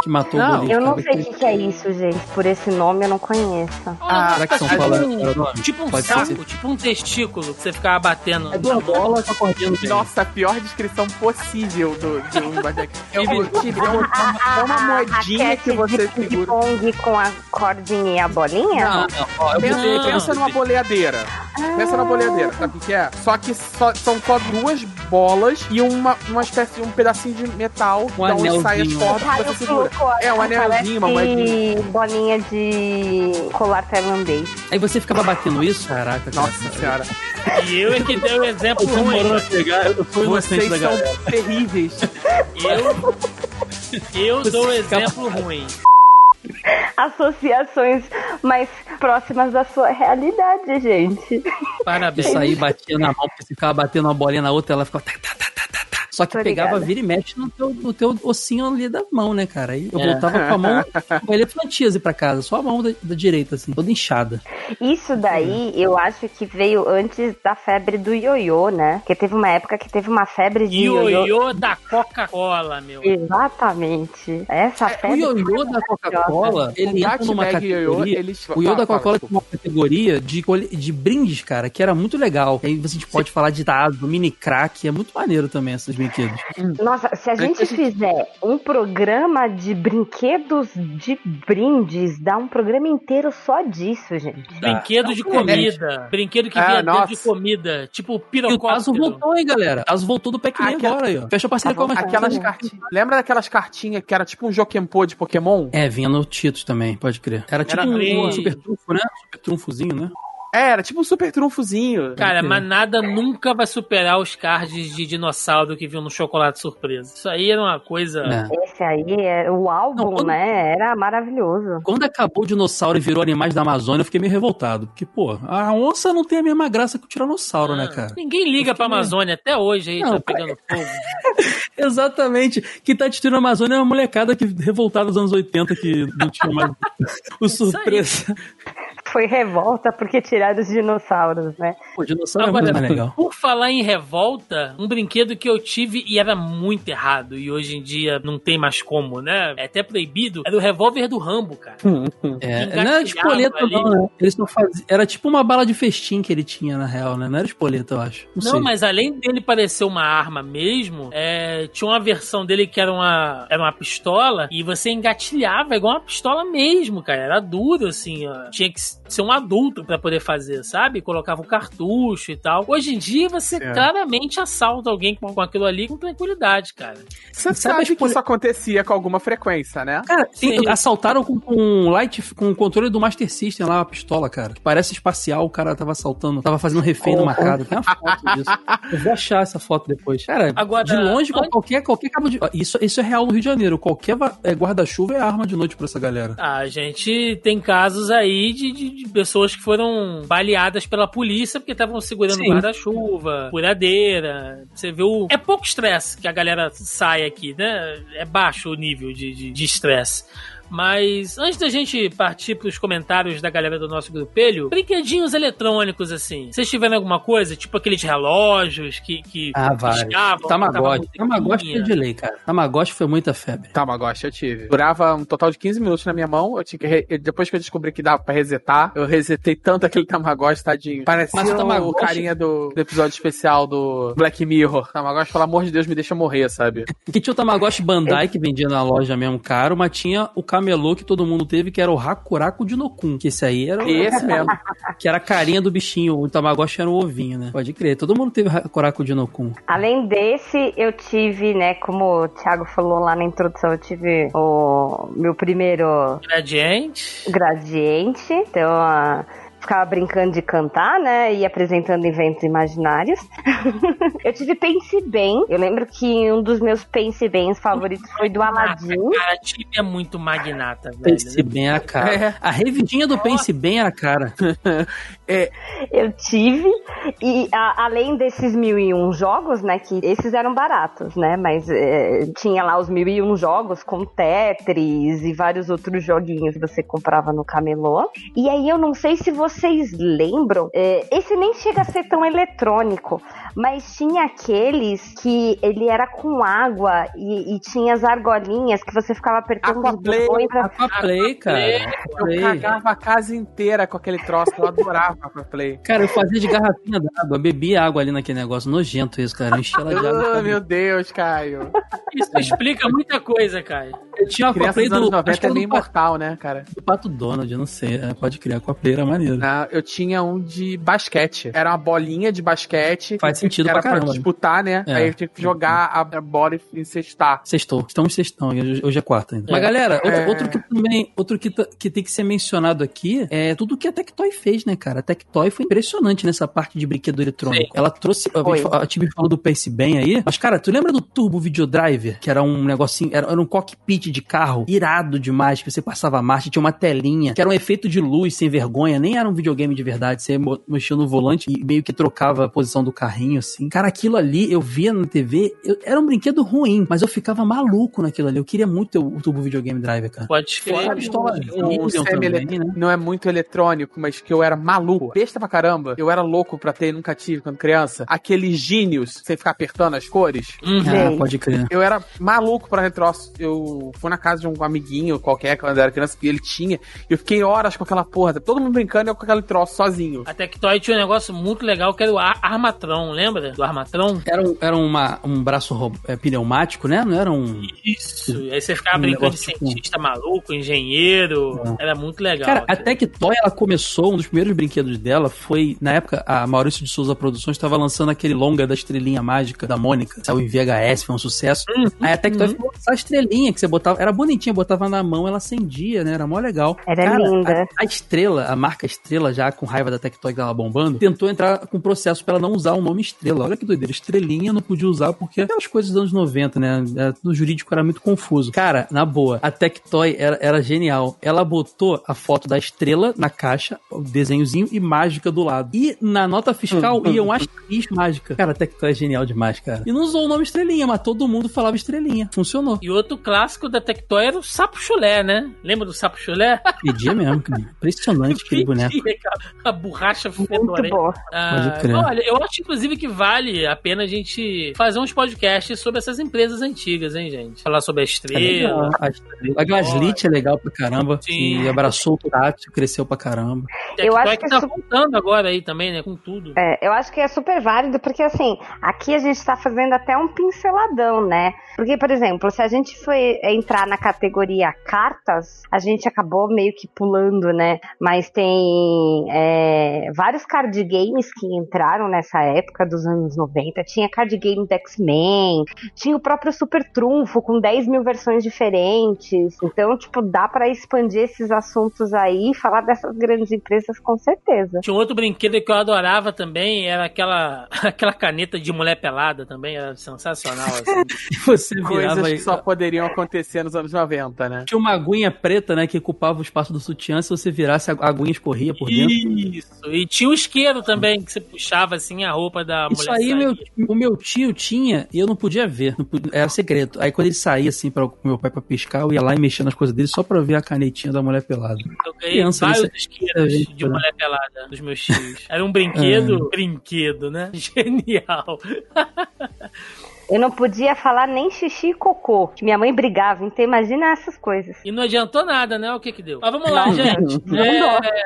Que matou Não, o Golias. Eu não sei o que, que é isso, gente. Por esse nome eu não conheço. Ah, Será que São tipo Paulo um- nome? Tipo um Pode saco, ser. tipo um testículo que você ficava batendo. É duas bolas com meio. Nossa, a pior descrição possível do, de um bat-bag. É, um, é uma, é uma moedinha que você de segura. ping-pong com a cordinha e a bolinha? Não, não, ó, eu Pensa, pensa numa boleadeira. Pensa numa boleadeira, sabe o que é? Só que só- são só duas bolas e uma, uma espécie de um pedacinho de metal Um da onde sai as anelzinho. cordas que você segura. É, um anelzinho, uma moedinha. Bolinha de colar tailandês. Aí você ficava batendo isso? Caraca, cara. Nossa senhora. E eu é que dei o exemplo Eu tô ruim. a pegar, eu fui Vocês são galera. terríveis. Eu, eu dou o exemplo ruim. Associações mais próximas da sua realidade, gente. Parabéns. Isso aí batia na mão, porque você ficava batendo uma bolinha na outra, ela ficava. Tá, tá, tá, tá, tá, tá. Só que Tô pegava, ligada. vira e mexe no teu, no teu ossinho ali da mão, né, cara? Aí eu É. voltava com a mão com elefantise pra casa, só a mão da, da direita, assim, toda inchada. Isso daí, eu acho que veio antes da febre do ioiô, né? Porque teve uma época que teve uma febre de ioiô. Ioiô da Coca-Cola, meu. Exatamente. Essa O febre. ioiô da Coca-Cola, ele O entra numa ioiô, categoria. eles... O ioiô da Coca-Cola tem uma categoria de, de brindes, cara, que era muito legal. Aí a gente pode falar de dado, mini crack, é muito maneiro também esses brinquedos. Nossa, se a gente fizer um programa de brinquedos de brindes, dá um programa inteiro só disso, gente. Brinquedo de comida. Brinquedo que Ah, vinha de comida. Tipo pirocóptero. voltou, hein, galera? Caso voltou do Pac-Man Aquela- agora aí, ó. Fecha a parceria com a Aquelas cartinhas. Lembra daquelas cartinhas que era tipo um Jokenpô de Pokémon? É, vinha no Cheetos também, pode crer. Era tipo Era um, bem- super trunfo, né? Super trunfozinho, né? É, era tipo um super trunfozinho. Cara, mas nada nunca vai superar os cards de dinossauro que vinham no chocolate surpresa. Isso aí era uma coisa. É. Esse aí, é, o álbum, Não, quando- né? Era maravilhoso. Quando acabou o dinossauro e virou animais da Amazônia, eu fiquei meio revoltado. Porque, pô, a onça não tem a mesma graça que o tiranossauro, né, cara? Ninguém liga pra Amazônia até hoje aí, Não, tá pegando fogo. Exatamente. Quem tá destruindo a Amazônia é uma molecada que revoltada dos anos 80 que não tinha mais o surpresa. Foi revolta porque tiraram os dinossauros, né? Pô, dinossauro é Agora, muito mais legal. por falar em revolta, um brinquedo que eu tive e era muito errado, e hoje em dia não tem mais como, né? É até proibido, era o revólver do Rambo, cara. É, engatilhava não era espoleta, ali. não, né? Eles não faziam. Era tipo uma bala de festim que ele tinha, na real, né? Não era espoleta, eu acho. Não, Não, sei. mas além dele parecer uma arma mesmo, é, tinha uma versão dele que era uma, era uma pistola e você engatilhava igual uma pistola mesmo, cara. Era duro, assim, ó. Tinha que ser um adulto pra poder fazer, sabe? Colocava o cartucho e tal. Hoje em dia você É. claramente assalta alguém com, com aquilo ali com tranquilidade, cara. Você Sabe sabe, que poli- isso acontecia com alguma frequência, né? Cara, tem- assaltaram com, com um light, com o controle do Master System lá, uma pistola, cara. Que parece espacial, o cara tava assaltando, tava fazendo refém numa casa. Tem uma foto disso. Eu vou achar essa foto depois. Cara, Agora, de longe, olha- qualquer, qualquer cabo de. Isso, isso é real no Rio de Janeiro. Qualquer é, guarda-chuva é arma de noite pra essa galera. A gente tem casos aí de, de- de pessoas que foram baleadas pela polícia porque estavam segurando guarda-chuva, furadeira. Você o. É pouco estresse que a galera sai aqui, né? É baixo o nível de de- de estresse. Mas antes da gente partir pros comentários da galera do nosso grupelho, brinquedinhos eletrônicos, assim. Vocês tiveram alguma coisa? Tipo aqueles relógios que. que Ah, piscavam, Tamagotchi. Tamagotchi foi musiquinha? de lei, cara. Tamagotchi foi muita febre. Tamagotchi eu tive. Durava um total de 15 minutos na minha mão. Eu tinha que re- Depois que eu descobri que dava pra resetar, eu resetei tanto aquele Tamagotchi, tadinho. Parecia Mas o carinha do, do episódio especial do Black Mirror. Tamagotchi, pelo amor de Deus, me deixa morrer, sabe? Porque tinha o Tamagotchi Bandai, que vendia na loja mesmo caro, mas tinha o camelô que todo mundo teve, que era o Hakuraku Dinokun, que esse aí era o... Esse mesmo. que era a carinha do bichinho, o Tamagotchi era o ovinho, né? Pode crer, todo mundo teve Hakuraku Dinokun. Além desse, eu tive, né, como o Thiago falou lá na introdução, eu tive o meu primeiro Gradiente. gradiente. Então, ah, ficava brincando de cantar, né, e apresentando eventos imaginários. eu tive Pense Bem. Eu lembro que um dos meus Pense Bens favoritos foi do Aladdin. Cara, time é muito magnata, velho. Pense bem a cara. É. A revidinha do Pense bem a cara. Eu tive. E a- além desses mil e um jogos, né? Que esses eram baratos, né? Mas é, tinha lá os mil e um jogos com Tetris e vários outros joguinhos que você comprava no camelô. E aí eu não sei se vocês lembram. é, esse nem chega a ser tão eletrônico. Mas tinha aqueles que ele era com água e, e tinha as argolinhas que você ficava apertando os Aquaplay, botões pra Aquaplay, cara. Eu cagava a casa inteira com aquele troço. Eu adorava Aquaplay. Cara, eu fazia de garrafinha d'água, bebia água ali naquele negócio. Nojento isso, cara. Enchia ela de água. Oh, meu Deus, Caio. Isso explica muita coisa, Caio. Eu tinha Aquaplay anos do, acho 90 que é meio imortal, né, cara? do Pato Donald, eu não sei. É, pode criar, Aquaplay era maneiro. Ah, eu tinha um de basquete. Era uma bolinha de basquete. Faz sentido Era pra caramba. disputar, né? É. Aí eu tinha que jogar a bola e encestar. Sextou. Estamos sextão. Hoje é quarta ainda. Mas, galera, outro, É. outro que também. Outro que, que tem que ser mencionado aqui é tudo que a Tectoy fez, né, cara? A Tectoy foi impressionante nessa parte de brinquedo eletrônico. Sim. Ela trouxe. A, a Tibi falou do Pace bem aí. Mas, cara, tu lembra do Turbo Videodriver? Que era um negocinho. Era, era um cockpit de carro irado demais. Que você passava a marcha, tinha uma telinha. Que era um efeito de luz sem vergonha. Nem era um videogame de verdade. Você mexia no volante e meio que trocava a posição do carrinho, assim. Cara, aquilo ali eu via na TV. eu- era um brinquedo ruim, mas eu ficava maluco naquilo ali. Eu queria muito ter o, o Turbo Videogame Driver, cara. Pode Fora a pistola O também, né? não é muito eletrônico, mas que eu era maluco. Besta pra caramba. Eu era louco pra ter, nunca tive quando criança. Aqueles gênios, sem ficar apertando as cores. Uhum. Ah, pode crer. Eu era maluco pra retroço. Eu fui na casa de um amiguinho qualquer, quando eu era criança, e ele tinha. E eu fiquei horas com aquela porra. Todo mundo brincando e eu com aquele troço sozinho. A Tectoy tinha um negócio muito legal que era o Ar- Armatron, lembra? Do Armatron? Era, um, era uma, um braço é, pneumático, né? Não era um. Isso. Aí você ficava Um brincando de tipo- cientista maluco, engenheiro. Era muito legal. Cara, a Tectoy, ela começou, um dos primeiros brinquedos dela foi, na época, a Maurício de Souza Produções estava lançando aquele longa da estrelinha mágica da Mônica. Saiu em VHS, foi um sucesso. Aí a Tectoy falou, essa estrelinha que você botava, era bonitinha, botava na mão, ela acendia, né? Era mó legal. Era linda. A, a Estrela, a marca Estrela, já com raiva da Tectoy que tava bombando, tentou entrar com processo pra ela não usar o nome Estrela. Olha que doideira. Estrelinha não podia usar porque aquelas coisas dos anos 90, né? Era- No jurídico era muito confuso. Cara, na boa, a Tectoy era, era genial. Ela botou a foto da estrela na caixa, o desenhozinho e mágica do lado. E na nota fiscal ia um asterisco mágica. Cara, a Tectoy é genial demais, cara. E não usou o nome Estrelinha, mas todo mundo falava Estrelinha. Funcionou. E outro clássico da Tectoy era o Sapo Chulé, né? Lembra do Sapo Chulé? Pedia mesmo, cara. Impressionante aquele boneco. A borracha fedorenta. Ah, olha, eu acho inclusive que vale a pena a gente fazer uns podcasts sobre essas empresas antigas, hein, gente? Falar sobre a É estrela. A estrela- A Gaslit é legal pra caramba. Sim. E abraçou o tátil, cresceu pra caramba. TikTok Eu acho que tá isso- voltando agora aí também, né? Com tudo. É, eu acho que é super válido, porque assim, aqui a gente tá fazendo até um pinceladão, né? Porque, por exemplo, se a gente for entrar na categoria cartas, a gente acabou meio que pulando, né? Mas tem é, vários card games que entraram nessa época dos anos 90. Tinha card game do X-Men, tinha o próprio Super Trunfo com 10 mil versões diferentes. Então, tipo, dá pra expandir esses assuntos aí e falar dessas grandes empresas com certeza. Tinha um outro brinquedo que eu adorava também, era aquela, aquela caneta de mulher pelada também, era sensacional. Assim. E você Coisas que só poderiam acontecer nos anos 90, né? Tinha uma aguinha preta, né, que ocupava o espaço do sutiã. Se você virasse, a aguinha escorria por dentro. Isso, e tinha o isqueiro também, que você puxava assim a roupa da Isso mulher. aí, saía. meu, o meu tio tinha e eu não podia ver. não podia- era segredo. Aí quando ele saía, assim, para o meu pai pra piscar, eu ia lá e mexia nas coisas dele só pra ver a canetinha da mulher pelada. Eu ganhei criança, vários isso é- isqueiros é de né? mulher pelada dos meus tios. Era um brinquedo, brinquedo, né? Genial. Eu não podia falar nem xixi e cocô, minha mãe brigava, então imagina essas coisas. E não adiantou nada, né? O que que deu? Mas vamos lá, Não, gente. não É,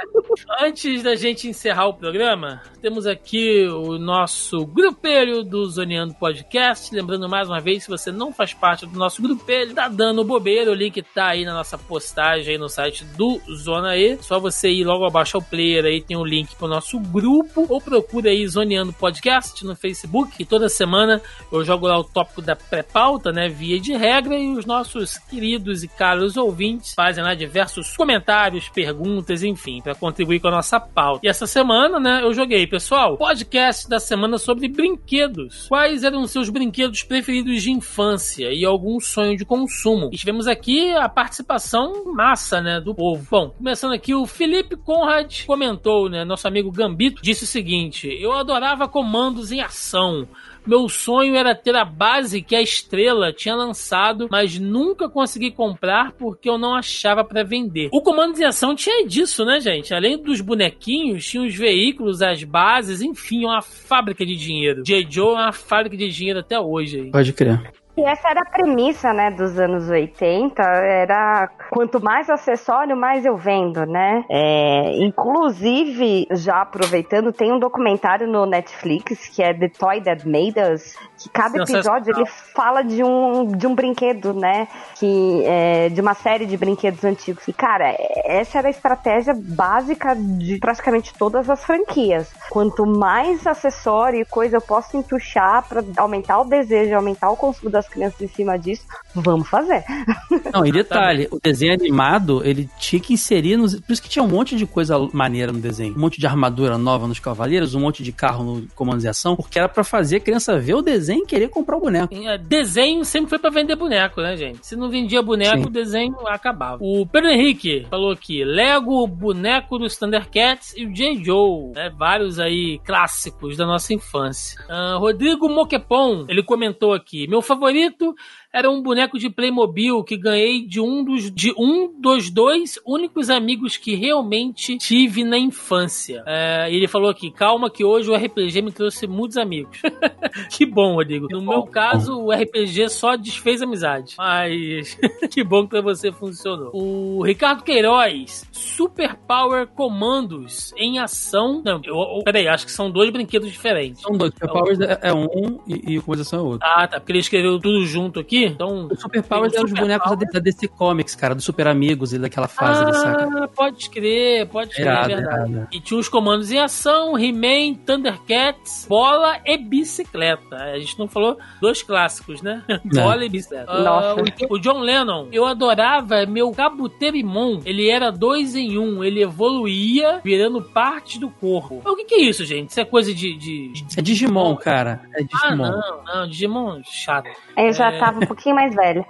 antes da gente encerrar o programa, temos aqui o nosso grupelho do Zoneando Podcast. Lembrando mais uma vez, se você não faz parte do nosso grupelho, tá dando bobeira. O link tá aí na nossa postagem aí no site do Zona E. Só você ir logo abaixo ao player aí, tem o link pro nosso grupo. Ou procura aí Zoneando Podcast no Facebook. E toda semana eu jogo lá o tópico da pré-pauta, né? Via de regra. E os nossos queridos e caros ouvintes fazem lá diversos comentários, perguntas, enfim, para contribuir com a nossa pauta. E essa semana, né, eu joguei, pessoal, podcast da semana sobre brinquedos. Quais eram seus brinquedos preferidos de infância e algum sonho de consumo? E tivemos aqui a participação massa, né, do povo. Bom, começando aqui, o Felipe Conrad comentou, né, nosso amigo Gambito, disse o seguinte: Eu adorava comandos em ação. Meu sonho era ter a base que a Estrela tinha lançado, mas nunca consegui comprar porque eu não achava pra vender. O comando de ação tinha disso, né, gente? Além dos bonequinhos, tinha os veículos, as bases, enfim, uma fábrica de dinheiro. J. Joe é uma fábrica de dinheiro até hoje. Aí. Pode crer. E essa era a premissa, né, dos anos 80, era quanto mais acessório, mais eu vendo, né? É, inclusive, já aproveitando, tem um documentário no Netflix que é The Toy That Made Us, que cada episódio ele fala de um, de um brinquedo, né? Que, é, de uma série de brinquedos antigos. E, cara, essa era a estratégia básica de praticamente todas as franquias. Quanto mais acessório e coisa eu posso entuchar pra aumentar o desejo, aumentar o consumo das crianças em cima disso, vamos fazer. Não, e detalhe, o desenho animado, ele tinha que inserir nos... Por isso que tinha um monte de coisa maneira no desenho. Um monte de armadura nova nos Cavaleiros, um monte de carro no Comandos de Ação, porque era pra fazer a criança ver o desenho e querer comprar o boneco. Desenho sempre foi pra vender boneco, né, gente? Se não vendia boneco, Sim. o desenho acabava. O Pedro Henrique falou aqui: Lego, boneco dos Thundercats e o J. Joe. Né? Vários aí clássicos da nossa infância. Ah, Rodrigo Moquepon, ele comentou aqui: meu favorito bonito era um boneco de Playmobil que ganhei de um dos, de um dos dois únicos amigos que realmente tive na infância. É, ele falou aqui: calma, que hoje o RPG me trouxe muitos amigos. que bom, Rodrigo. No meu caso, o RPG só desfez amizade. Mas que bom que pra você funcionou. O Ricardo Queiroz, Super Power Comandos em ação. Não, eu, eu- peraí, acho que são dois brinquedos diferentes. São dois. Super Powers é é um e, e Coisa Ação é outro. Ah, tá, porque ele escreveu tudo junto aqui, então. O Super Powers eram os bonecos da, Power. da DC Comics, cara, do Super Amigos e daquela fase ali, saca? Ah, pode crer, pode crer, é verdade. irado. E tinha os comandos em ação, He-Man, Thundercats, bola e bicicleta. A gente não falou dois clássicos, né? bola e bicicleta. Nossa. Ah, o, John Lennon, eu adorava meu Kabuterimon. Ele era dois em um, ele evoluía virando parte do corpo. Mas o que, que é isso, gente? Isso é coisa de. de, de- É Digimon, cara. É Ah, Digimon. não, não, Digimon chato. Eu já É. tava pouquinho mais velha.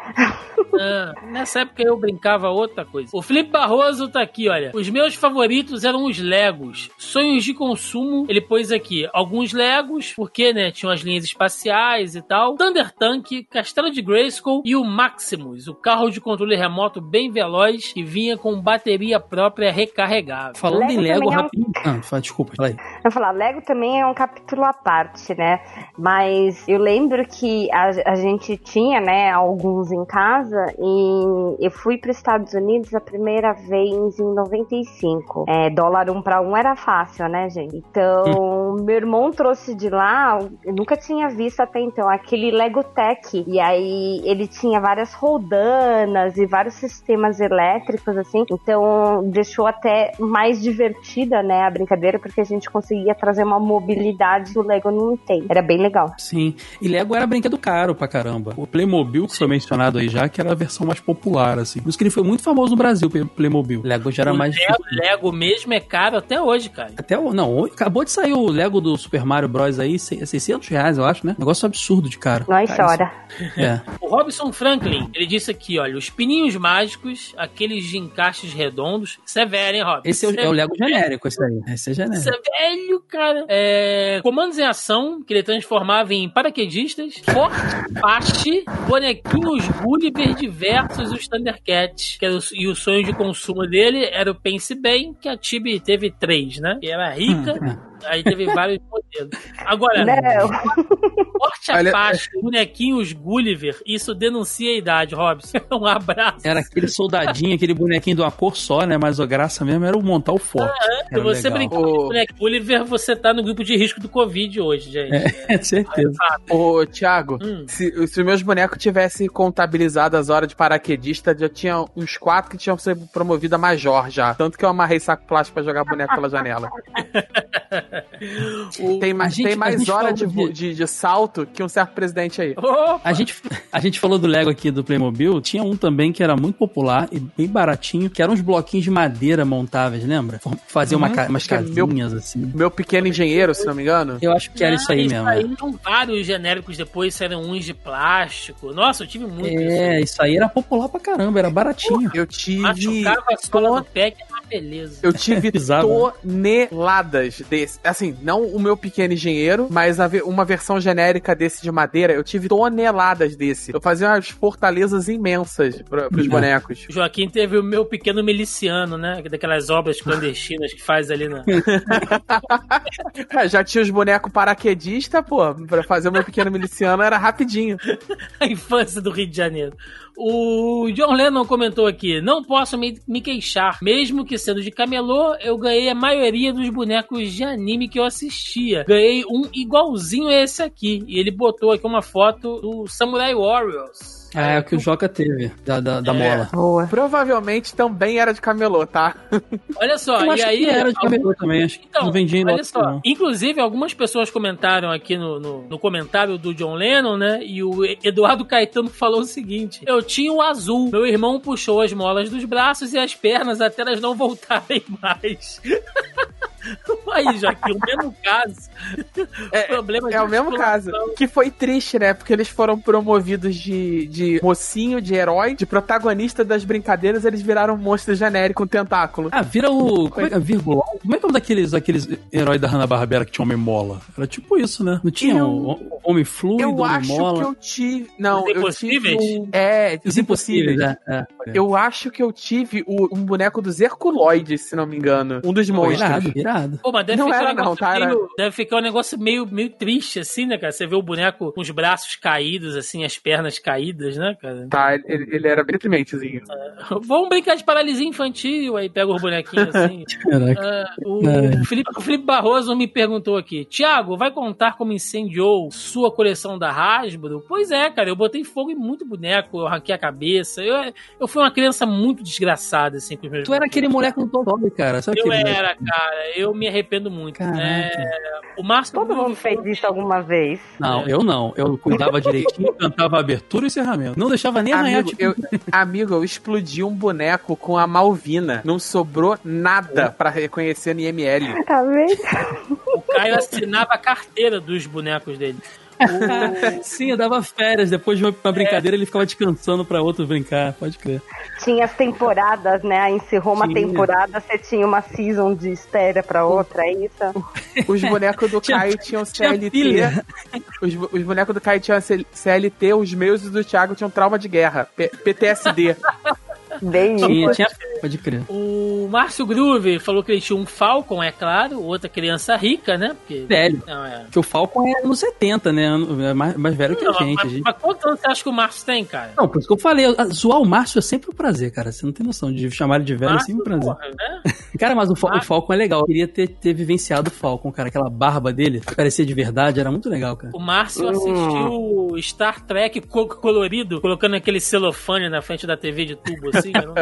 Ah, nessa época eu brincava outra coisa. O Felipe Barroso tá aqui, olha. Os meus favoritos eram os Legos. Sonhos de consumo, ele pôs aqui alguns Legos, porque, né, tinham as linhas espaciais e tal. Thunder Tank, Castelo de Grayskull e o Maximus, o carro de controle remoto bem veloz que vinha com bateria própria recarregável. Falando Lego em Lego, é um- rapidinho. Ah, fala, desculpa, fala aí. Eu falar, Lego também é um capítulo à parte, né? Mas eu lembro que a, a gente tinha, né, alguns em casa e eu fui para os Estados Unidos a primeira vez em 95. É, dólar um para um era fácil, né, gente? Então, meu irmão trouxe de lá, eu nunca tinha visto até então, aquele Lego Tech. E aí ele tinha várias roldanas e vários sistemas elétricos, assim. Então, deixou até mais divertida, né, a brincadeira, porque a gente conseguia trazer uma mobilidade que o Lego não tem. Era bem legal. Sim. E Lego era brinquedo caro pra caramba. O Playmobil, que foi mencionado aí já, que era a versão mais popular, assim. Por isso que ele foi muito famoso no Brasil, o Playmobil. Lego já era o mais Lego, Lego mesmo é caro até hoje, cara. Até o. Não, hoje- acabou de sair o Lego do Super Mario Bros. aí, se- 600 reais, eu acho, né? Negócio absurdo de caro. Nós Caríssimo. chora. É. O Robson Franklin, ele disse aqui, olha, os pininhos mágicos, aqueles de encaixes redondos, isso é velho, hein, Robson? Esse é o, Isso é o Lego genérico, esse aí. Esse é Isso genérico. é velho, cara. É, comandos em ação, que ele transformava em paraquedistas, Forte Pache, bonequinhos Gulliver diversos e os Thundercats. O- e o sonho de consumo dele era o Pense Bem, que a Tibi teve três, né? Que era rica, Hum, aí teve vários modelos. Agora, Não. Forte Olha, Apache, bonequinhos Gulliver, isso denuncia a idade, Robson. Um abraço. Era aquele soldadinho, aquele bonequinho de uma cor só, né? Mas a graça mesmo era o montar o forte. Se Era você legal. brincar com O- boneco Gulliver, você tá no grupo de risco do Covid hoje, gente. É, certeza. Ô, Thiago, Hum. se, se os meus bonecos tivessem contabilizado as horas de paraquedista, já tinha uns quatro que tinham sido promovido a major já. Tanto que eu amarrei saco plástico pra jogar boneco pela janela. Tem, mais- gente- tem mais hora de, de- de, de salto que um certo presidente aí. Opa! A gente, a gente falou do Lego aqui do Playmobil, tinha um também que era muito popular e bem baratinho, que eram uns bloquinhos de madeira montáveis, lembra? Fazia uma Uhum, umas é meu- casinhas assim. Meu pequeno engenheiro, se não me engano. Eu acho que era isso aí mesmo. é. São vários genéricos depois, saíram uns de plástico. Nossa, eu tive muito É, isso aí era popular pra caramba, era baratinho. Eu isso. tive. Machucava a sola do pé, que é uma beleza. Eu tive né? toneladas desse. Assim, não o meu pequeno engenheiro, mas uma versão genérica desse de madeira. Eu tive toneladas desse. Eu fazia umas fortalezas imensas pra, pros Não. bonecos. O Joaquim teve o meu pequeno miliciano, né? Daquelas obras clandestinas que faz ali na. Ah, Já tinha os bonecos paraquedista, pô. Pra fazer o meu pequeno miliciano era rapidinho. a infância do Rio de Janeiro. O John Lennon comentou aqui: Não posso me, me queixar. Mesmo que sendo de camelô, eu ganhei a maioria dos bonecos de anime que eu assistia. Ganhei um igualzinho a esse aqui. E ele botou aqui uma foto do Samurai Warriors. É, o que o Joca teve, da, da, da É. mola. Boa. Provavelmente também era de camelô, tá? Olha só, Eu e acho aí. que era de camelô também, acho que Então, não vendia em olha lote, só. não. Inclusive, algumas pessoas comentaram aqui no, no, no comentário do John Lennon, né? E o Eduardo Caetano falou o seguinte: Eu tinha o azul. Meu irmão puxou as molas dos braços e as pernas até elas não voltarem mais. Aí, Joaquim, o mesmo caso. É, Problema de É o mesmo caso. Que foi triste, né? Porque eles foram promovidos de, de mocinho, de herói, de protagonista das brincadeiras, eles viraram um monstro genérico com tentáculo. Ah, vira o. Como é que é? Vírgula? Como é que é um daqueles, aqueles heróis da Hanna-Barbera que tinha homem mola? Era tipo isso, né? Não tinha Eu- o, o homem fluido, Eu homem acho mola. que eu tive. Não, Os eu tive. Impossíveis? Um... É, Os impossíveis, né? é. é. Eu acho que eu tive o- um boneco dos Herculoides, se não me engano. Um dos Pô, monstros. irado, irado. Pô, mas deve Não ficar era um negócio não, tá? Era- meio, deve ficar um negócio meio, meio triste, assim, né, cara? Você vê o boneco com os braços caídos, assim, as pernas caídas, né, cara? Tá, ele, ele era bem deprimentezinho. Vamos brincar de paralisia infantil, aí pega os bonequinhos assim. Caraca. O, É. o Felipe, o Felipe Barroso me perguntou aqui: Tiago, vai contar como incendiou sua coleção da Hasbro? Pois é, cara, eu botei fogo em muito boneco, eu arranquei a cabeça. Eu, eu fui uma criança muito desgraçada, assim, com os meus Tu era aquele moleque do Totobi, cara. Sabe Eu moleque? era, cara, eu me arrependo muito. Caraca. É, o Márcio Todo mundo fez isso alguma vez. Não, eu não. Eu cuidava direitinho, cantava abertura e encerramento. Não deixava nem arranhar, Amigo tipo... eu, amigo, eu explodi um boneco com a Malvina. Não sobrou nada pra reconhecer no IML. Tá vendo? O Caio assinava a carteira dos bonecos dele. Sim, eu dava férias. Depois de uma, brincadeira, ele ficava descansando pra outro brincar. Pode crer. Tinha as temporadas, né? Aí encerrou uma Tinha. temporada, você tinha uma season de espera pra outra, é isso? Os bonecos do Tinha- Caio tinham tinha CLT. pilha. Os, os bonecos do Caio tinham CLT, os meus e do Thiago tinham trauma de guerra. P- PTSD. Bem Tinha, isso. tinha, pode crer. O Márcio Groove falou que ele tinha um Falcon, é claro, outra criança rica, né? Porque... Velho. Não, é. Porque o Falcon é anos 70, né? É mais, mais velho que a Não, gente. mas, gente. mas quantos anos você acha que o Márcio tem, cara? Não, por isso que eu falei, zoar o Márcio é sempre um prazer, cara. Você não tem noção de chamar ele de velho, é sempre um prazer. porra, né? Cara, mas o, Fa- o Márcio. Falcon é legal. Eu queria ter, ter vivenciado o Falcon, cara. Aquela barba dele, que parecia de verdade, era muito legal, cara. O Márcio Hum. assistiu Star Trek co- colorido, colocando aquele celofane na frente da TV de tubo, assim. Eu não-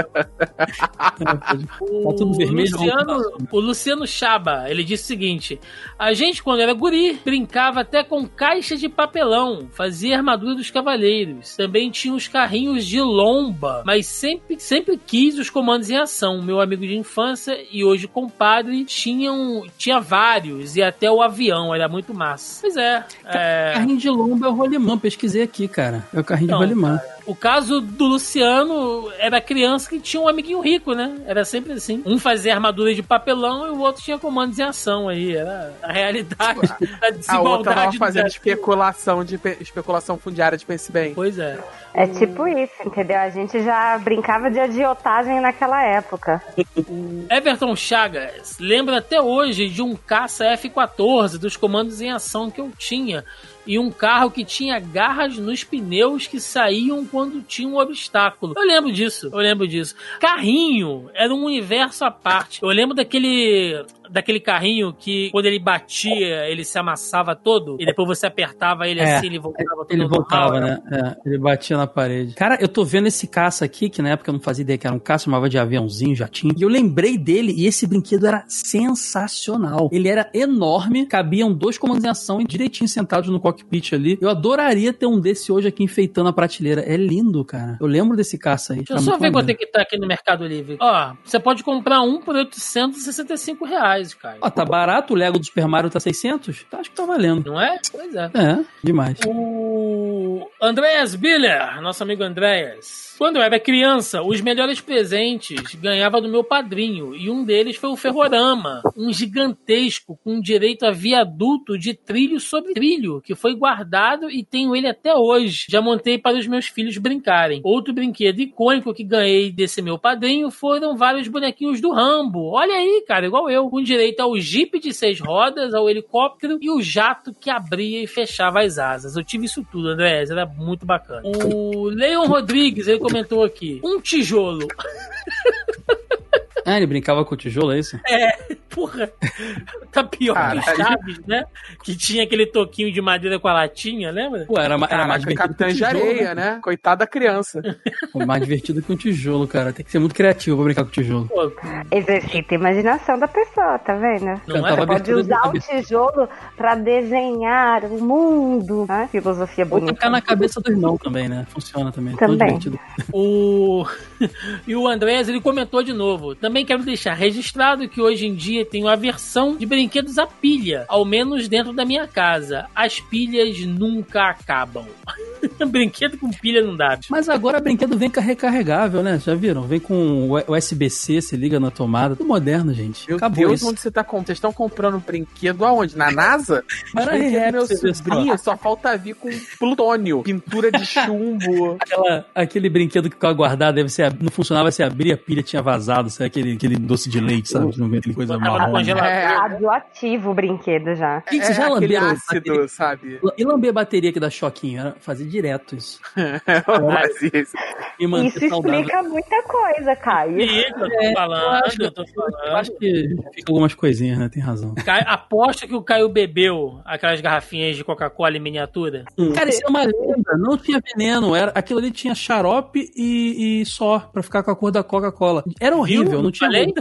O Tá tudo vermelho, Luciano, o Luciano Chaba, ele disse o seguinte: a gente, quando era guri, brincava até com caixa de papelão, fazia armadura dos cavaleiros. Também tinha os carrinhos de lomba, mas sempre, sempre quis os comandos em ação. Meu amigo de infância e hoje compadre tinham, tinha vários e até o avião, era muito massa. Pois é. é Carrinho de lomba é o Rolimã, pesquisei aqui, cara. É o carrinho Então, de Rolimã. O caso do Luciano era criança que tinha um amiguinho rico, né? Era sempre assim. Um fazia armadura de papelão e o outro tinha comandos em ação aí. Era a realidade da A outra desigualdade. tava do fazendo especulação de pe- especulação fundiária de pense bem. Pois é. É tipo isso, entendeu? A gente já brincava de agiotagem naquela época. Everton Chagas lembra até hoje de um caça F-14 dos comandos em ação que eu tinha. E um carro que tinha garras nos pneus que saíam quando tinha um obstáculo. Eu lembro disso, eu lembro disso. Carrinho era um universo à parte. Eu lembro daquele daquele carrinho que quando ele batia, ele se amassava todo e depois você apertava ele É, assim, ele voltava todo Ele voltava, normal. né? É, ele batia na parede. Cara, eu tô vendo esse caça aqui, que na época eu não fazia ideia que era um caça, chamava de aviãozinho, jatinho. E eu lembrei dele, e esse brinquedo era sensacional. Ele era enorme, cabiam dois comandos em ação direitinho sentados no cockpit ali. Eu adoraria ter um desse hoje aqui enfeitando a prateleira. É lindo, cara. Eu lembro desse caça aí. Deixa eu Tá só ver quanto é que tá aqui no Mercado Livre. Ó, você pode comprar um por 865 reais, cara. Ó, tá barato, o Lego do Super Mario tá 600? Tá, acho que tá valendo. Não é? Pois é. É, demais. O Andreas Biller, nosso amigo Andreas. Quando eu era criança, os melhores presentes ganhava do meu padrinho, e um deles foi o Ferrorama, um gigantesco com direito a viaduto de trilho sobre trilho, que foi guardado e tenho ele até hoje. Já montei para os meus filhos brincarem. Outro brinquedo icônico que ganhei desse meu padrinho foram vários bonequinhos do Rambo. Olha aí, cara, igual eu, com direito ao jipe de seis rodas, ao helicóptero e o jato que abria e fechava as asas. Eu tive isso tudo, Andrés, era muito bacana. O Leon Rodrigues, ele comentou aqui, um tijolo. Ah, ele brincava com o tijolo, é isso? Porra, tá pior que. Chaves, né? Que tinha aquele toquinho de madeira com a latinha, lembra? Pô, era, era mais divertido Capitã que de areia, né? Coitada da criança. Pô, mais divertido que um tijolo, cara. Tem que ser muito criativo pra brincar com tijolo. Pô, Exercita a imaginação da pessoa, tá vendo? não Cantava é? Você pode usar o tijolo pra desenhar o mundo. Né? Filosofia Ou bonita. tocar na cabeça do irmão também, né? Funciona também. Também. Tão divertido. O... e o Andrés, ele comentou de novo. Também quero deixar registrado que hoje em dia tenho a versão de brinquedos a pilha, ao menos dentro da minha casa. As pilhas nunca acabam. Brinquedo com pilha não dá. Mas agora brinquedo vem com recarregável, né? Já viram? Vem com o USB-C, se liga na tomada. Tudo moderno, gente. Meu Acabou Deus, isso. onde você tá comprando? Vocês estão comprando brinquedo aonde? Na NASA? Para rap, meu você sobrinho só falta vir com plutônio, pintura de chumbo. Aquela, aquele brinquedo que ficava guardado, deve ser, não funcionava se abrir a pilha tinha vazado, sabe? Aquele, aquele doce de leite, sabe? Não vem aquele coisa marrom. É, Radioativo o brinquedo já. Que que vocês já é aquele lamberam ácido, sabe? E lamber bateria que dá choquinho? Era fazer direto isso. Mas isso. Isso saudável. explica muita coisa, Caio. Ih, eu tô É, eu falando, acho, eu tô eu falando. acho que fica algumas coisinhas, né? Tem razão. Caio- aposta que o Caio bebeu aquelas garrafinhas de Coca-Cola em miniatura. Cara, isso é uma lenda. Não tinha veneno. Era, aquilo ali tinha xarope e, e só, pra ficar com a cor da Coca-Cola. Era horrível, Viu? Não tinha Falei?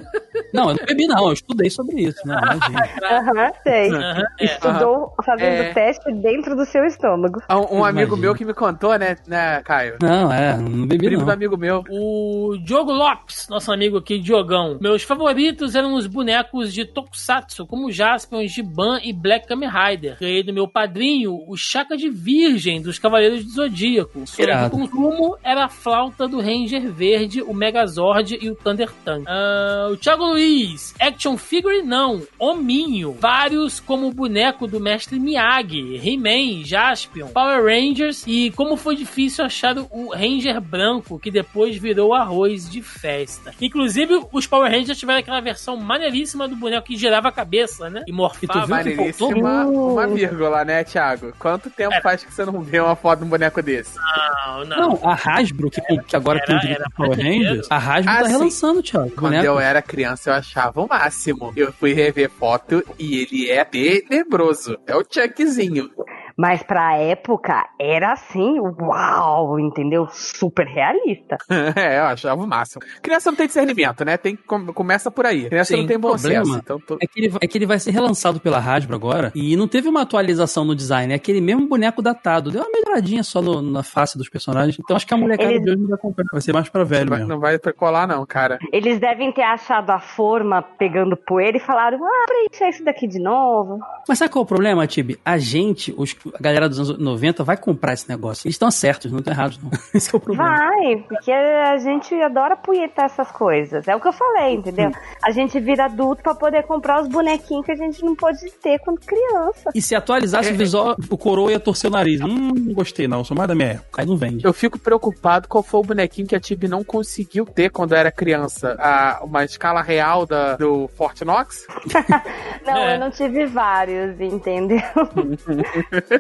Não, eu não bebi, não. Eu estudei sobre isso, né? Imagina. Aham, sei. É. Estudou fazendo É. teste dentro do seu estômago. Um, um amigo meu que me contou, né, né, Caio? Não, é, não bebi, Primo do não. amigo meu. O Diogo Lopes, nosso amigo aqui, Diogão. Meus favoritos eram os bonecos de Tokusatsu, como Jaspion, Giban e Black Kamen Rider. Ganhei do meu padrinho o Chaka de Virgem dos Cavaleiros do Zodíaco. Sobre o consumo era a flauta do Ranger Verde, o Megazord e o Thunder Tank. Ah, o Thiago Luiz, action figure não, hominho. Vários como o boneco do mestre Miyagi, He-Man, Jaspion, Power Rangers e como foi difícil achar o Ranger branco que depois virou arroz de festa. Inclusive, os Power Rangers tiveram aquela versão maneiríssima do boneco que girava a cabeça, né? E E tu morfava. viu que Maneiríssima, Uh. uma vírgula, né, Thiago? Quanto tempo É. faz que você não vê uma foto de um boneco desse? Não, não. Não, a Hasbro, que, que agora tem Era- o direito era Power. Rangers, a Hasbro Ah, tá sim. relançando, Thiago. Quando boneco. eu era criança, eu achava o máximo. Eu fui rever foto e ele é tenebroso. É o Chuckzinho. Mas pra época era assim, uau, entendeu? Super realista. é, eu achava o máximo. Criança não tem discernimento, né? Tem, com- começa por aí. Criança Sim, não tem bom problema. senso. Então, tô- É que, ele, é que ele vai ser relançado pela Hasbro agora e não teve uma atualização no design, é aquele mesmo boneco datado. Deu uma melhoradinha só no- na face dos personagens. Então acho que a molecada Ele- de hoje não vai comprar. Vai ser mais pra velho vai- mesmo. não vai colar, não, cara. Eles devem ter achado a forma pegando poeira e falaram: ah, pra encher isso daqui de novo. Mas sabe qual é o problema, Tibi? A gente, os- a galera dos anos 90, vai comprar esse negócio. Eles estão certos, não estão errados, não. Esse é o problema. Vai, porque a gente adora punhetar essas coisas. É o que eu falei, entendeu? A gente vira adulto pra poder comprar os bonequinhos que a gente não pôde ter quando criança. E se atualizasse o visual, o coroa ia torcer o nariz. Hum, não gostei não, sou mais da minha época. Aí não vende. Eu fico preocupado qual foi o bonequinho que a Tibi não conseguiu ter quando era criança. A, uma escala real da, do Fort Knox. Não, É. eu não tive vários, entendeu?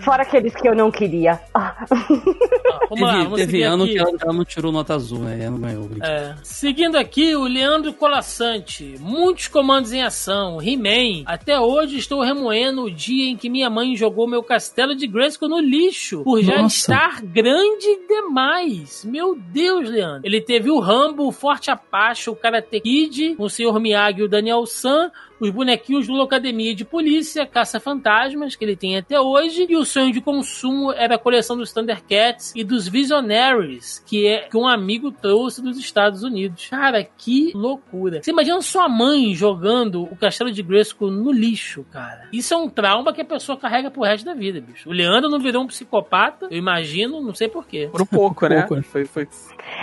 Fora aqueles que eu não queria. Ah. Vamos lá, teve vamos teve ano aqui. que ela, ela não tirou nota azul, né? Ela não ganhou. É. Seguindo aqui, o Leandro Colassante. Muitos comandos em ação. He-Man. Até hoje estou remoendo o dia em que minha mãe jogou meu castelo de Grayskull no lixo. Por já Nossa. estar grande demais. Meu Deus, Leandro. Ele teve o Rambo, o Forte Apache, o Karate Kid, o Sr. Miyagi e o Daniel San. Os bonequinhos do Locademia de Polícia, Caça-Fantasmas, que ele tem até hoje. E o sonho de consumo era a coleção dos Thundercats e dos Visionaries, que é que um amigo trouxe dos Estados Unidos. Cara, que loucura. Você imagina sua mãe jogando o Castelo de Grayskull no lixo, cara. Isso é um trauma que a pessoa carrega pro resto da vida, bicho. O Leandro não virou um psicopata, eu imagino, não sei porquê. Por um pouco, né? Pouco, é. Foi, foi...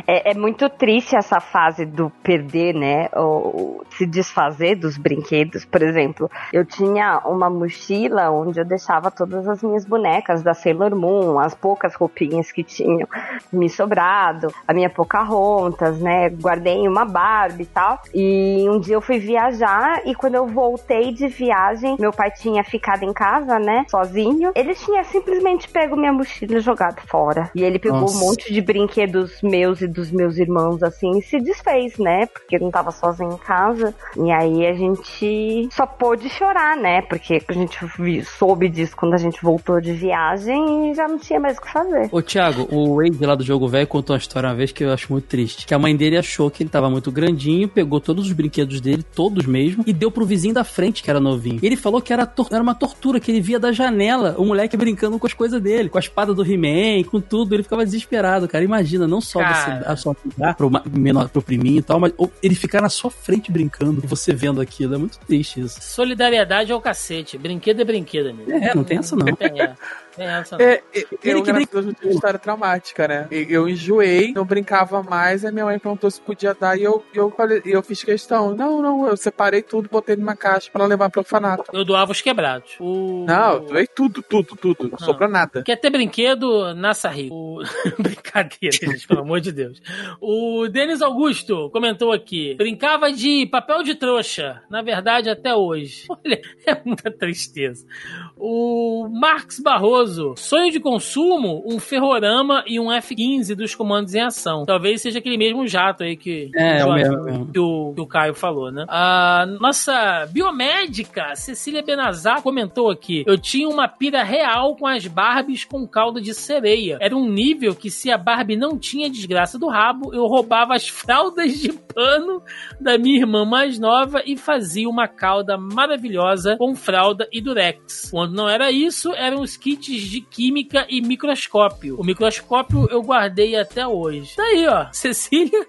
É, é muito triste essa fase do perder, né? Ou se desfazer dos brinquedos. Por exemplo, eu tinha uma mochila onde eu deixava todas as minhas bonecas da Sailor Moon, as poucas roupinhas que tinham me sobrado, a minha Pocahontas, né? Guardei uma Barbie e tal. E um dia eu fui viajar e quando eu voltei de viagem, meu pai tinha ficado em casa, né? Sozinho. Ele tinha simplesmente pego minha mochila e jogado fora. E ele pegou Nossa. um monte de brinquedos meus e dos meus irmãos, assim, e se desfez, né? Porque não tava sozinho em casa. E aí a gente só pôde chorar, né? Porque a gente soube disso quando a gente voltou de viagem e já não tinha mais o que fazer. Ô, Thiago, o Wade lá do Jogo Velho contou uma história uma vez que eu acho muito triste. Que a mãe dele achou que ele tava muito grandinho, pegou todos os brinquedos dele, todos mesmo, e deu pro vizinho da frente, que era novinho. Ele falou que era, tor- era uma tortura, que ele via da janela o moleque brincando com as coisas dele, com a espada do He-Man, com tudo. Ele ficava desesperado, cara. Imagina, não só Cara. você dar só dar pro, ma- menor, pro priminho e tal, mas ou ele ficar na sua frente brincando você vendo aquilo. É muito triste isso. Solidariedade é o cacete. Brinquedo é brinquedo, amigo. É, não tem essa não. Tem, é. Tem essa não. É, é, eu, que graças a Deus, não tive história traumática, né? Eu enjoei, não brincava mais, aí minha mãe perguntou se podia dar, e eu, eu, falei, eu fiz questão. Não, não, eu separei tudo, botei numa caixa pra levar pro orfanato. Eu doava os quebrados. O... Não, eu doei tudo, tudo, tudo. Não sobrou nada. Quer ter brinquedo, nasça rico. O... Brincadeira, gente, pelo amor de Deus. O Denis Augusto comentou aqui: brincava de papel de trouxa. Na verdade, até hoje. Olha, é muita tristeza. O Marcos Barroso Sonho de consumo, um ferrorama e um F-15 dos comandos em ação. Talvez seja aquele mesmo jato aí que, É, é o mesmo, que o, que o Caio falou, né? A nossa biomédica, Cecília Benazar, comentou aqui: Eu tinha uma pira real com as Barbies com calda de sereia. Era um nível que, se a Barbie não tinha desgraça do rabo, eu roubava as fraldas de pano da minha irmã mais nova e fazia uma cauda maravilhosa com fralda e durex. Quando não era isso, eram os kits de química e microscópio. O microscópio eu guardei até hoje. Tá aí, ó. Cecília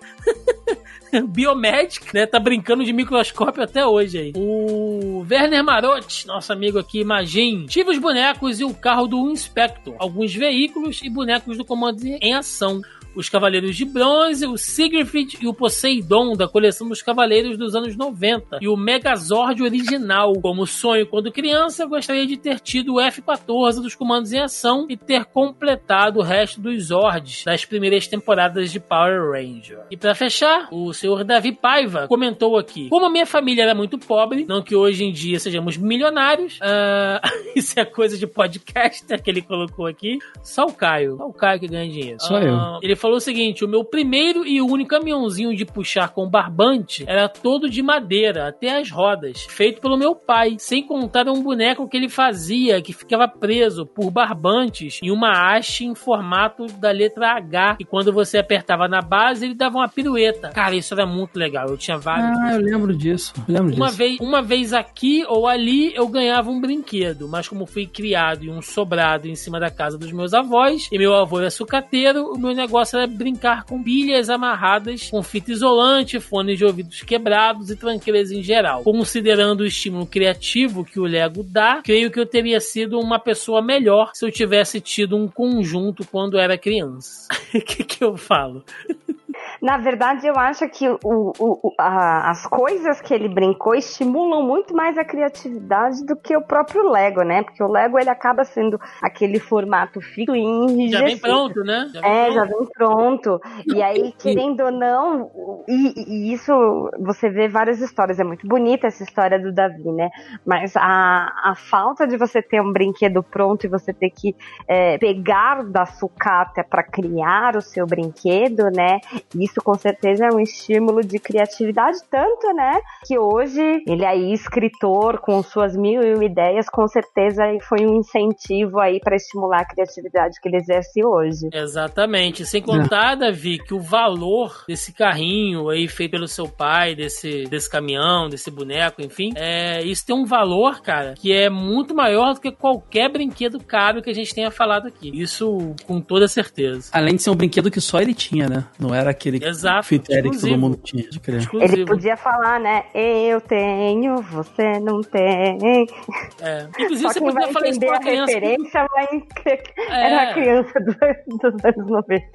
biomédica, né? Tá brincando de microscópio até hoje aí. O Werner Marotti, nosso amigo aqui, Magin, tive os bonecos e o carro do Inspector, alguns veículos e bonecos do comando em ação. Os Cavaleiros de Bronze, o Siegfried e o Poseidon da coleção dos Cavaleiros dos anos 90 e o Megazord original. Como sonho quando criança, eu gostaria de ter tido o F-14 dos comandos em ação e ter completado o resto dos Zords das primeiras temporadas de Power Ranger. E pra fechar, o senhor Davi Paiva comentou aqui: Como a minha família era muito pobre, não que hoje em dia sejamos milionários, ah, isso é coisa de podcaster que ele colocou aqui. Só o Caio, só o Caio que ganha dinheiro. Só eu. Ah, Ele falou o seguinte: o meu primeiro e único caminhãozinho de puxar com barbante era todo de madeira, até as rodas, feito pelo meu pai, sem contar um boneco que ele fazia que ficava preso por barbantes em uma haste em formato da letra H, e quando você apertava na base, ele dava uma pirueta. Cara, isso era muito legal. Eu tinha vários. Ah, eu lembro disso. Eu lembro Uma disso. vez, uma vez aqui ou ali eu ganhava um brinquedo, mas como fui criado em um sobrado em cima da casa dos meus avós e meu avô era sucateiro, o meu negócio era brincar com pilhas amarradas com fita isolante, fones de ouvidos quebrados e tranqueiras em geral. Considerando o estímulo criativo que o Lego dá, creio que eu teria sido uma pessoa melhor se eu tivesse tido um conjunto quando era criança. O que, que eu falo? Na verdade, eu acho que o, o- a- as coisas que ele brincou estimulam muito mais a criatividade do que o próprio Lego, né? Porque o Lego ele acaba sendo aquele formato fixo e Já vem enrijecido. pronto, né? Já vem É, pronto. já vem pronto. E aí, querendo ou não, e, e isso você vê várias histórias. É muito bonita essa história do Davi, né? Mas a, a falta de você ter um brinquedo pronto e você ter que é, pegar da sucata para criar o seu brinquedo, né? Isso com certeza é um estímulo de criatividade, tanto, né? Que hoje ele aí, escritor, com suas mil e uma ideias, com certeza foi um incentivo aí para estimular a criatividade que ele exerce hoje. Exatamente. Sem contar, Davi, que o valor desse carrinho aí feito pelo seu pai, desse, desse caminhão, desse boneco, enfim, é, isso tem um valor, cara, que é muito maior do que qualquer brinquedo caro que a gente tenha falado aqui. Isso com toda certeza. Além de ser um brinquedo que só ele tinha, né? Não era aquele Exato. critério que todo mundo tinha. De crer. Exclusivo. Ele podia falar, né? Eu tenho, você não tem. É. Inclusive, Só você quem vai podia falar isso entender pra a uma criança. referência vai É. era a criança do- dos anos 90.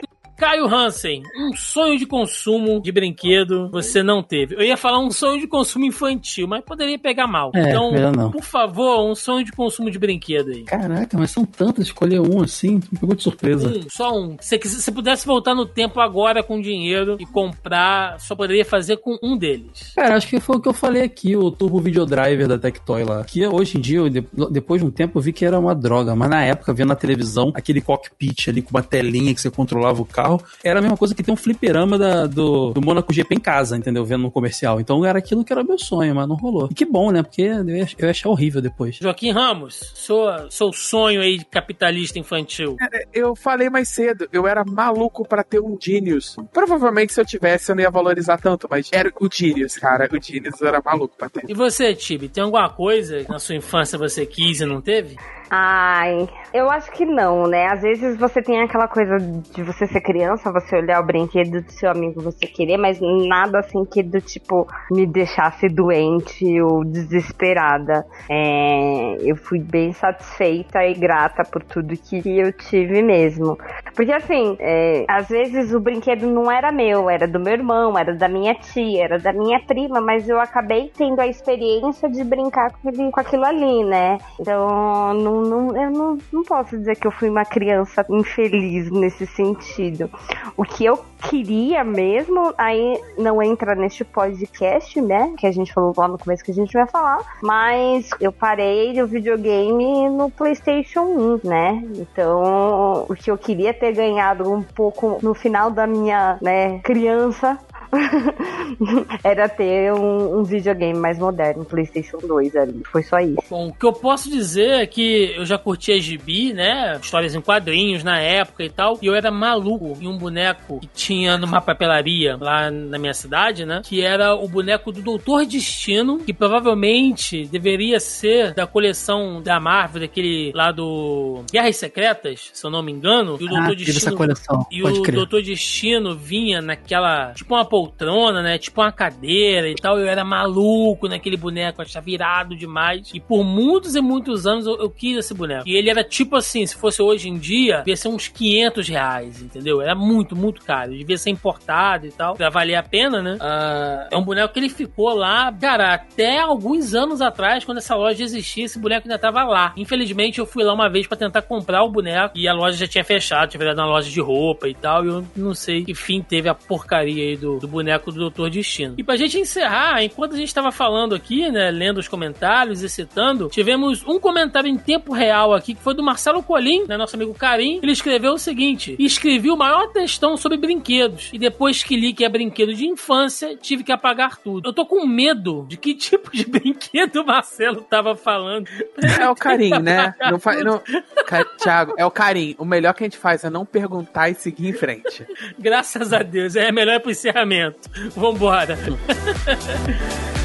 Caio Hansen, um sonho de consumo de brinquedo você não teve. Eu ia falar um sonho de consumo infantil, mas poderia pegar mal. É, então, por favor, um sonho de consumo de brinquedo aí. Caraca, mas são tantas, escolher um assim, me pegou de surpresa. Um, só um. Se você se pudesse voltar no tempo agora com dinheiro e comprar, só poderia fazer com um deles. Cara, acho que foi o que eu falei aqui, o Turbo Videodriver da Tectoy lá. Que hoje em dia, eu, depois de um tempo, eu vi que era uma droga. Mas na época, vendo na televisão, aquele cockpit ali com uma telinha que você controlava o carro, era a mesma coisa que tem um fliperama da- do, do Monaco GP em casa, entendeu? Vendo no comercial. Então era aquilo que era meu sonho, mas não rolou. E que bom, né? Porque eu ia, eu ia achar horrível depois. Joaquim Ramos, sua, seu sonho aí de capitalista infantil. Eu falei mais cedo, eu era maluco pra ter um Genius. Provavelmente se eu tivesse eu não ia valorizar tanto, mas era o Genius, cara. O Genius eu era maluco pra ter. E você, Tibi, tem alguma coisa que na sua infância você quis e não teve? Ai, eu acho que não, né? Às vezes você tem aquela coisa de você ser criança, você olhar o brinquedo do seu amigo você querer, mas nada assim que do tipo me deixasse doente ou desesperada. É, eu fui bem satisfeita e grata por tudo que eu tive mesmo. Porque assim, é, às vezes o brinquedo não era meu, era do meu irmão, era da minha tia, era da minha prima, mas eu acabei tendo a experiência de brincar com, aquilo ali, né? Então não, não, eu não, não posso dizer que eu fui uma criança infeliz nesse sentido. O que eu queria mesmo, aí não entra neste podcast, né? Que a gente falou lá no começo que a gente vai falar. Mas eu parei o videogame no PlayStation 1, né? Então, o que eu queria ter ganhado um pouco no final da minha né, criança era ter um, um videogame mais moderno, PlayStation 2 ali. Foi só isso. Bom, o que eu posso dizer é que eu já curtia gibi, né? Histórias em quadrinhos na época e tal. E eu era maluco em um boneco que tinha numa papelaria lá na minha cidade, né? Que era o boneco do Doutor Destino, que provavelmente deveria ser da coleção da Marvel, daquele lá do Guerras Secretas, se eu não me engano. E o Ah, Doutor essa Destino. coleção. E Pode o crer. Doutor Destino vinha naquela. Tipo uma poltrona, né? Tipo uma cadeira e tal. Eu era maluco naquele boneco, achava virado demais. E por muitos e muitos anos eu, eu quis esse boneco. E ele era tipo assim: se fosse hoje em dia, devia ser uns 500 reais, entendeu? Era muito, muito caro. Devia ser importado e tal. Pra valer a pena, né? Ah, é um boneco que ele ficou lá, cara, até alguns anos atrás, quando essa loja existia, esse boneco ainda tava lá. Infelizmente, eu fui lá uma vez pra tentar comprar o boneco e a loja já tinha fechado, tinha virado uma loja de roupa e tal. E eu não sei que fim teve a porcaria aí do, do boneco do Doutor Destino. E pra gente encerrar, enquanto a gente tava falando aqui, né, lendo os comentários e citando, tivemos um comentário em tempo real aqui que foi do Marcelo Colim, né, nosso amigo Karim. Ele escreveu o seguinte: escrevi o maior textão sobre brinquedos e depois que li que é brinquedo de infância, tive que apagar tudo. Eu tô com medo de que tipo de brinquedo o Marcelo tava falando. É o carinho, né? Não fa... não... Thiago, é o carinho. O melhor que a gente faz é não perguntar e seguir em frente. Graças a Deus, é melhor pro encerramento. Vambora.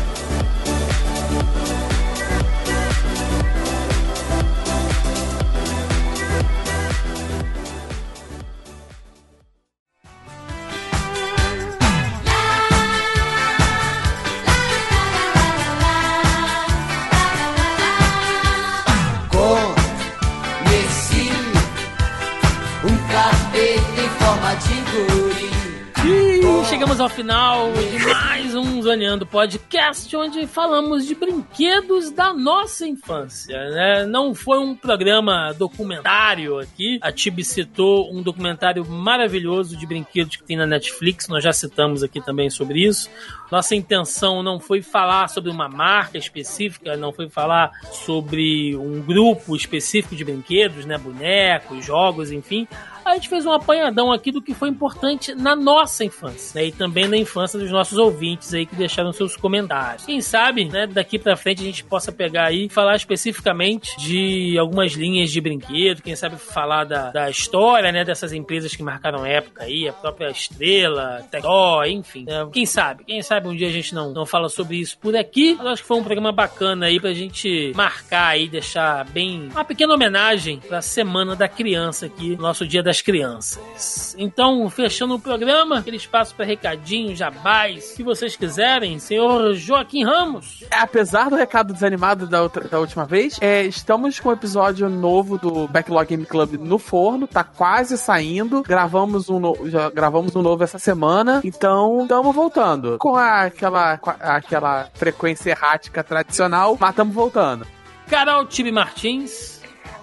chegamos ao final de mais um Zoneando Podcast, onde falamos de brinquedos da nossa infância. Né? Não foi um programa documentário aqui. A Tibi citou um documentário maravilhoso de brinquedos que tem na Netflix. Nós já citamos aqui também sobre isso. Nossa intenção não foi falar sobre uma marca específica, não foi falar sobre um grupo específico de brinquedos, né? Bonecos, jogos, enfim a gente fez um apanhadão aqui do que foi importante na nossa infância, né? E também na infância dos nossos ouvintes aí que deixaram seus comentários. Quem sabe, né, daqui pra frente a gente possa pegar aí e falar especificamente de algumas linhas de brinquedo, quem sabe falar da, da história, né, dessas empresas que marcaram época aí, a própria Estrela, Tecó, enfim. né? Quem sabe? Quem sabe um dia a gente não, não fala sobre isso por aqui. Mas acho que foi um programa bacana aí pra gente marcar aí, deixar bem uma pequena homenagem pra Semana da Criança aqui, nosso Dia das Crianças. Então, fechando o programa, aquele espaço para recadinhos, jabás, se vocês quiserem, senhor Joaquim Ramos. Apesar do recado desanimado da, outra- da última vez, é, estamos com um episódio novo do Backlog Game Club no forno, tá quase saindo. Gravamos um, no- já gravamos um novo essa semana, então estamos voltando. Com a- aquela, com a- aquela frequência errática tradicional, mas estamos voltando. Carol Tibi Martins.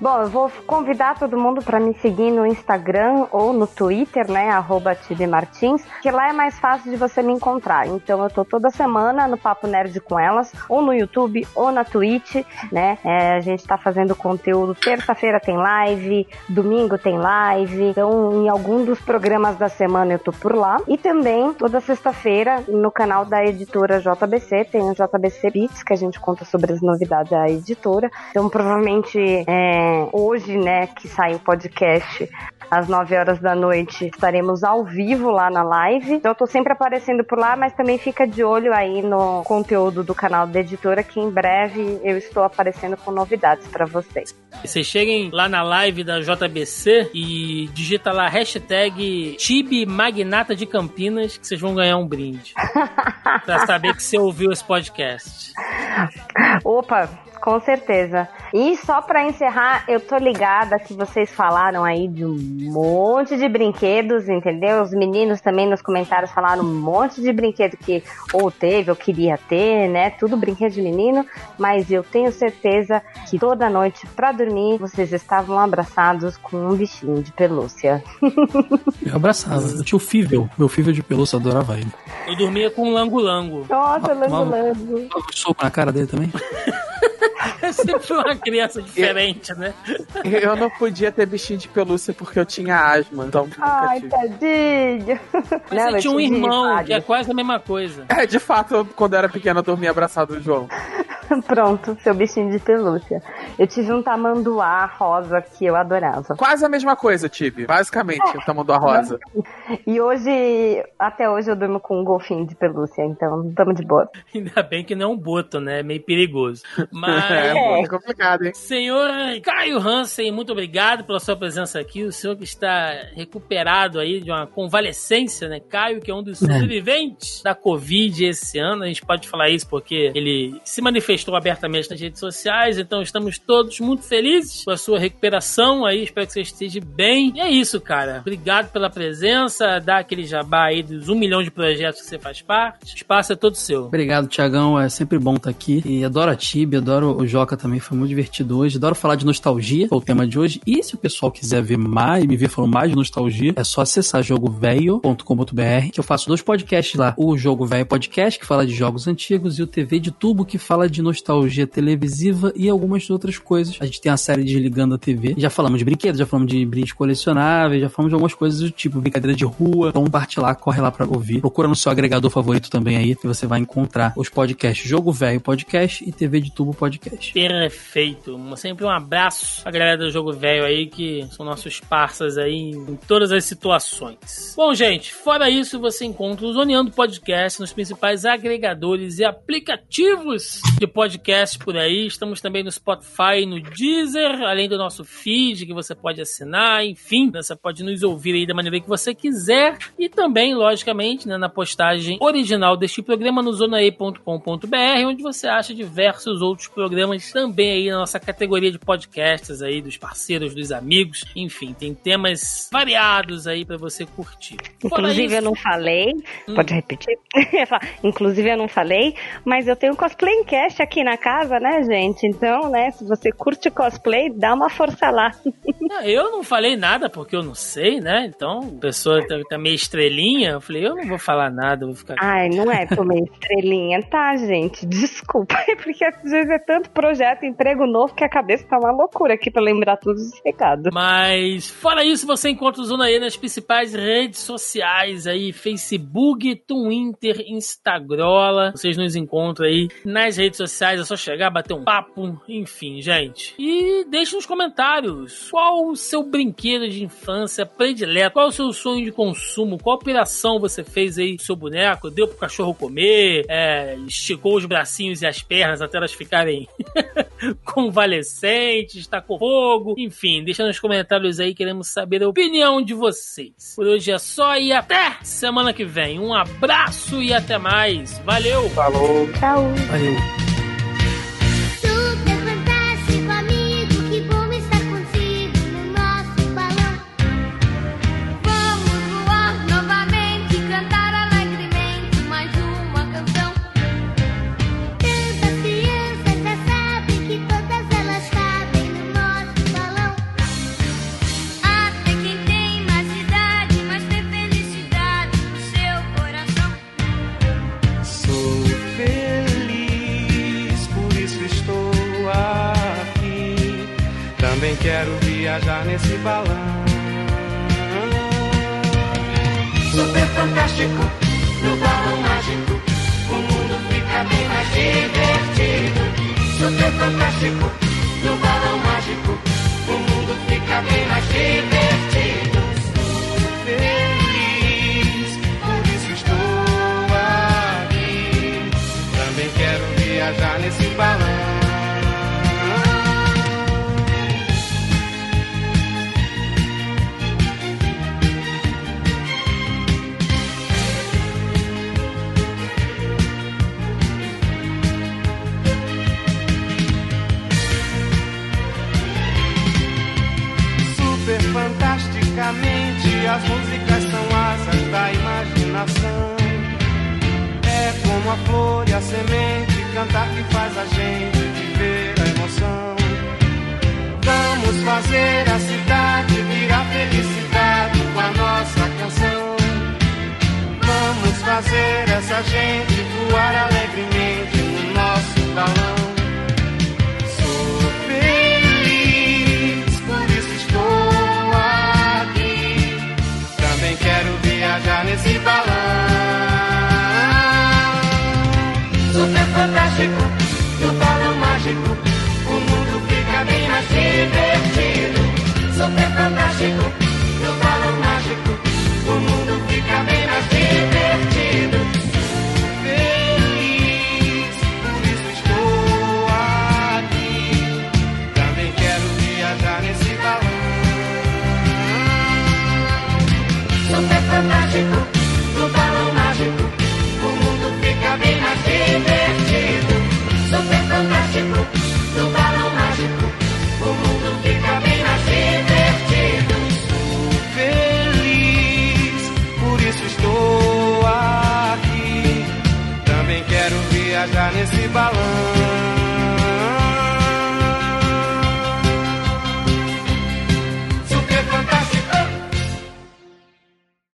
Bom, eu vou convidar todo mundo para me seguir no Instagram ou no Twitter, né? Arroba Martins, que lá é mais fácil de você me encontrar. Então eu tô toda semana no Papo Nerd com elas, ou no YouTube, ou na Twitch, né? É, a gente tá fazendo conteúdo. Terça-feira tem live, domingo tem live. Então, em algum dos programas da semana eu tô por lá. E também, toda sexta-feira, no canal da editora JBC, tem o JBC Beats, que a gente conta sobre as novidades da editora. Então, provavelmente, é, hoje, né, que sai o podcast, às 9 horas da noite, estaremos ao vivo lá na live. Eu tô sempre aparecendo por lá, mas também fica de olho aí no conteúdo do canal da editora, que em breve eu estou aparecendo com novidades para vocês. Vocês cheguem lá na live da JBC e digita lá hashtag Tibi Magnata de Campinas que vocês vão ganhar um brinde. pra saber que você ouviu esse podcast. Opa, com certeza. E só pra encerrar, eu tô ligada que vocês falaram aí de um monte de brinquedos, entendeu? Os meninos também nos comentários falaram um monte de brinquedo que ou teve ou queria ter, né? Tudo brinquedo de menino, mas eu tenho certeza que toda noite pra dormir vocês estavam abraçados com um bichinho de pelúcia. Eu abraçava. Eu tinha o Fível. Meu Fível de pelúcia, adorava ele. Eu dormia com um lango-lango. Nossa, Uma- Lango Lango. Eu soco na cara dele também. Sempre uma criança diferente, né? Eu não podia ter bichinho de pelúcia porque eu tinha asma, então nunca Ai, tive. tadinho. Mas Não, você tinha um irmão, que é quase a mesma coisa. É, de fato, quando eu era pequeno, eu dormia abraçado do João. Pronto, seu bichinho de pelúcia. Eu tive um tamanduá rosa que eu adorava. Quase a mesma coisa tive, basicamente, o tamanho da rosa. E hoje, até hoje, eu durmo com um golfinho de pelúcia, então tamo de boa. Ainda bem que não é um boto, né? É meio perigoso. É, muito complicado, hein? Senhor Caio Hansen, muito obrigado pela sua presença aqui. O senhor que está recuperado aí de uma convalescência, né? Caio, que é um dos sobreviventes da Covid esse ano. A gente pode falar isso porque ele se manifestou abertamente nas redes sociais. Então estamos todos muito felizes com a sua recuperação aí. Espero que você esteja bem. E é isso, cara. Obrigado pela presença. Dá aquele jabá aí dos um milhão de projetos que você faz parte. O espaço é todo seu. Obrigado, Tiagão. É sempre bom estar aqui. E adoro a Tibi, adoro o Joca também, foi muito divertido hoje. Adoro falar de nostalgia, foi o tema de hoje. E se o pessoal quiser ver mais, me ver falando mais de nostalgia, é só acessar jogovelho.com.br, que eu faço dois podcasts lá. O Jogo Velho Podcast, que fala de jogos antigos, e o TV de Tubo, que fala de nostalgia televisiva e algumas outras coisas. A gente tem a série Desligando a TV. Já falamos de brinquedos, já falamos de brindes colecionáveis, já falamos de algumas coisas do tipo brincadeira de rua. Então parte lá, corre lá pra ouvir. Procura no seu agregador favorito também aí, que você vai encontrar os podcasts Jogo Velho Podcast e TV de Tubo Podcast. Perfeito. Sempre um abraço à galera do Jogo Velho aí, que são nossos parceiros aí em todas as situações. Bom, gente, fora isso, você encontra o Zoneando Podcast nos principais agregadores e aplicativos de podcast por aí. Estamos também no Spotify, no Deezer, além do nosso feed que você pode assinar, enfim, você pode nos ouvir aí da maneira que você quiser. E também, logicamente, né, na postagem original deste programa no zonae.com.br, onde você acha diversos outros programas também aí na nossa categoria de podcasts aí, dos parceiros, dos amigos. Enfim, tem temas variados aí pra você curtir. Inclusive, isso- eu não falei. Hum. Pode repetir? Inclusive, eu não falei, mas eu tenho um cosplay cast aqui na casa, né, gente? Então, né, se você curte cosplay, dá uma força lá. Eu não falei nada porque eu não sei, né? Então, a pessoa tá, tá meio estrelinha. Eu falei, eu não vou falar nada, vou ficar. Ai, não é tomei estrelinha, tá, gente? Desculpa, é porque às vezes é tanto projeto, emprego novo, que a cabeça tá uma loucura aqui pra lembrar todos os recados. Mas, fora isso, você encontra o Zona E nas principais redes sociais aí, Facebook, Twitter, Instagram. Vocês nos encontram aí nas redes sociais, é só chegar, bater um papo, enfim, gente. E deixe nos comentários qual o seu brinquedo de infância predileto, qual o seu sonho de consumo, qual operação você fez aí seu boneco, deu pro cachorro comer, é, esticou os bracinhos e as pernas até elas ficarem convalescentes, tacou fogo, enfim, deixa nos comentários aí, queremos saber a opinião de vocês. Por hoje é só e até semana que vem. Um abraço e até mais. Valeu! Falou. Tchau. Valeu. as músicas são asas da imaginação. É como a flor e a semente, cantar que faz a gente viver a emoção. Vamos fazer a cidade virar felicidade com a nossa canção. Vamos fazer essa gente voar alegremente no nosso balão. Fantástico, no balão mágico, o mundo fica bem mais divertido. Super fantástico, nesse balão.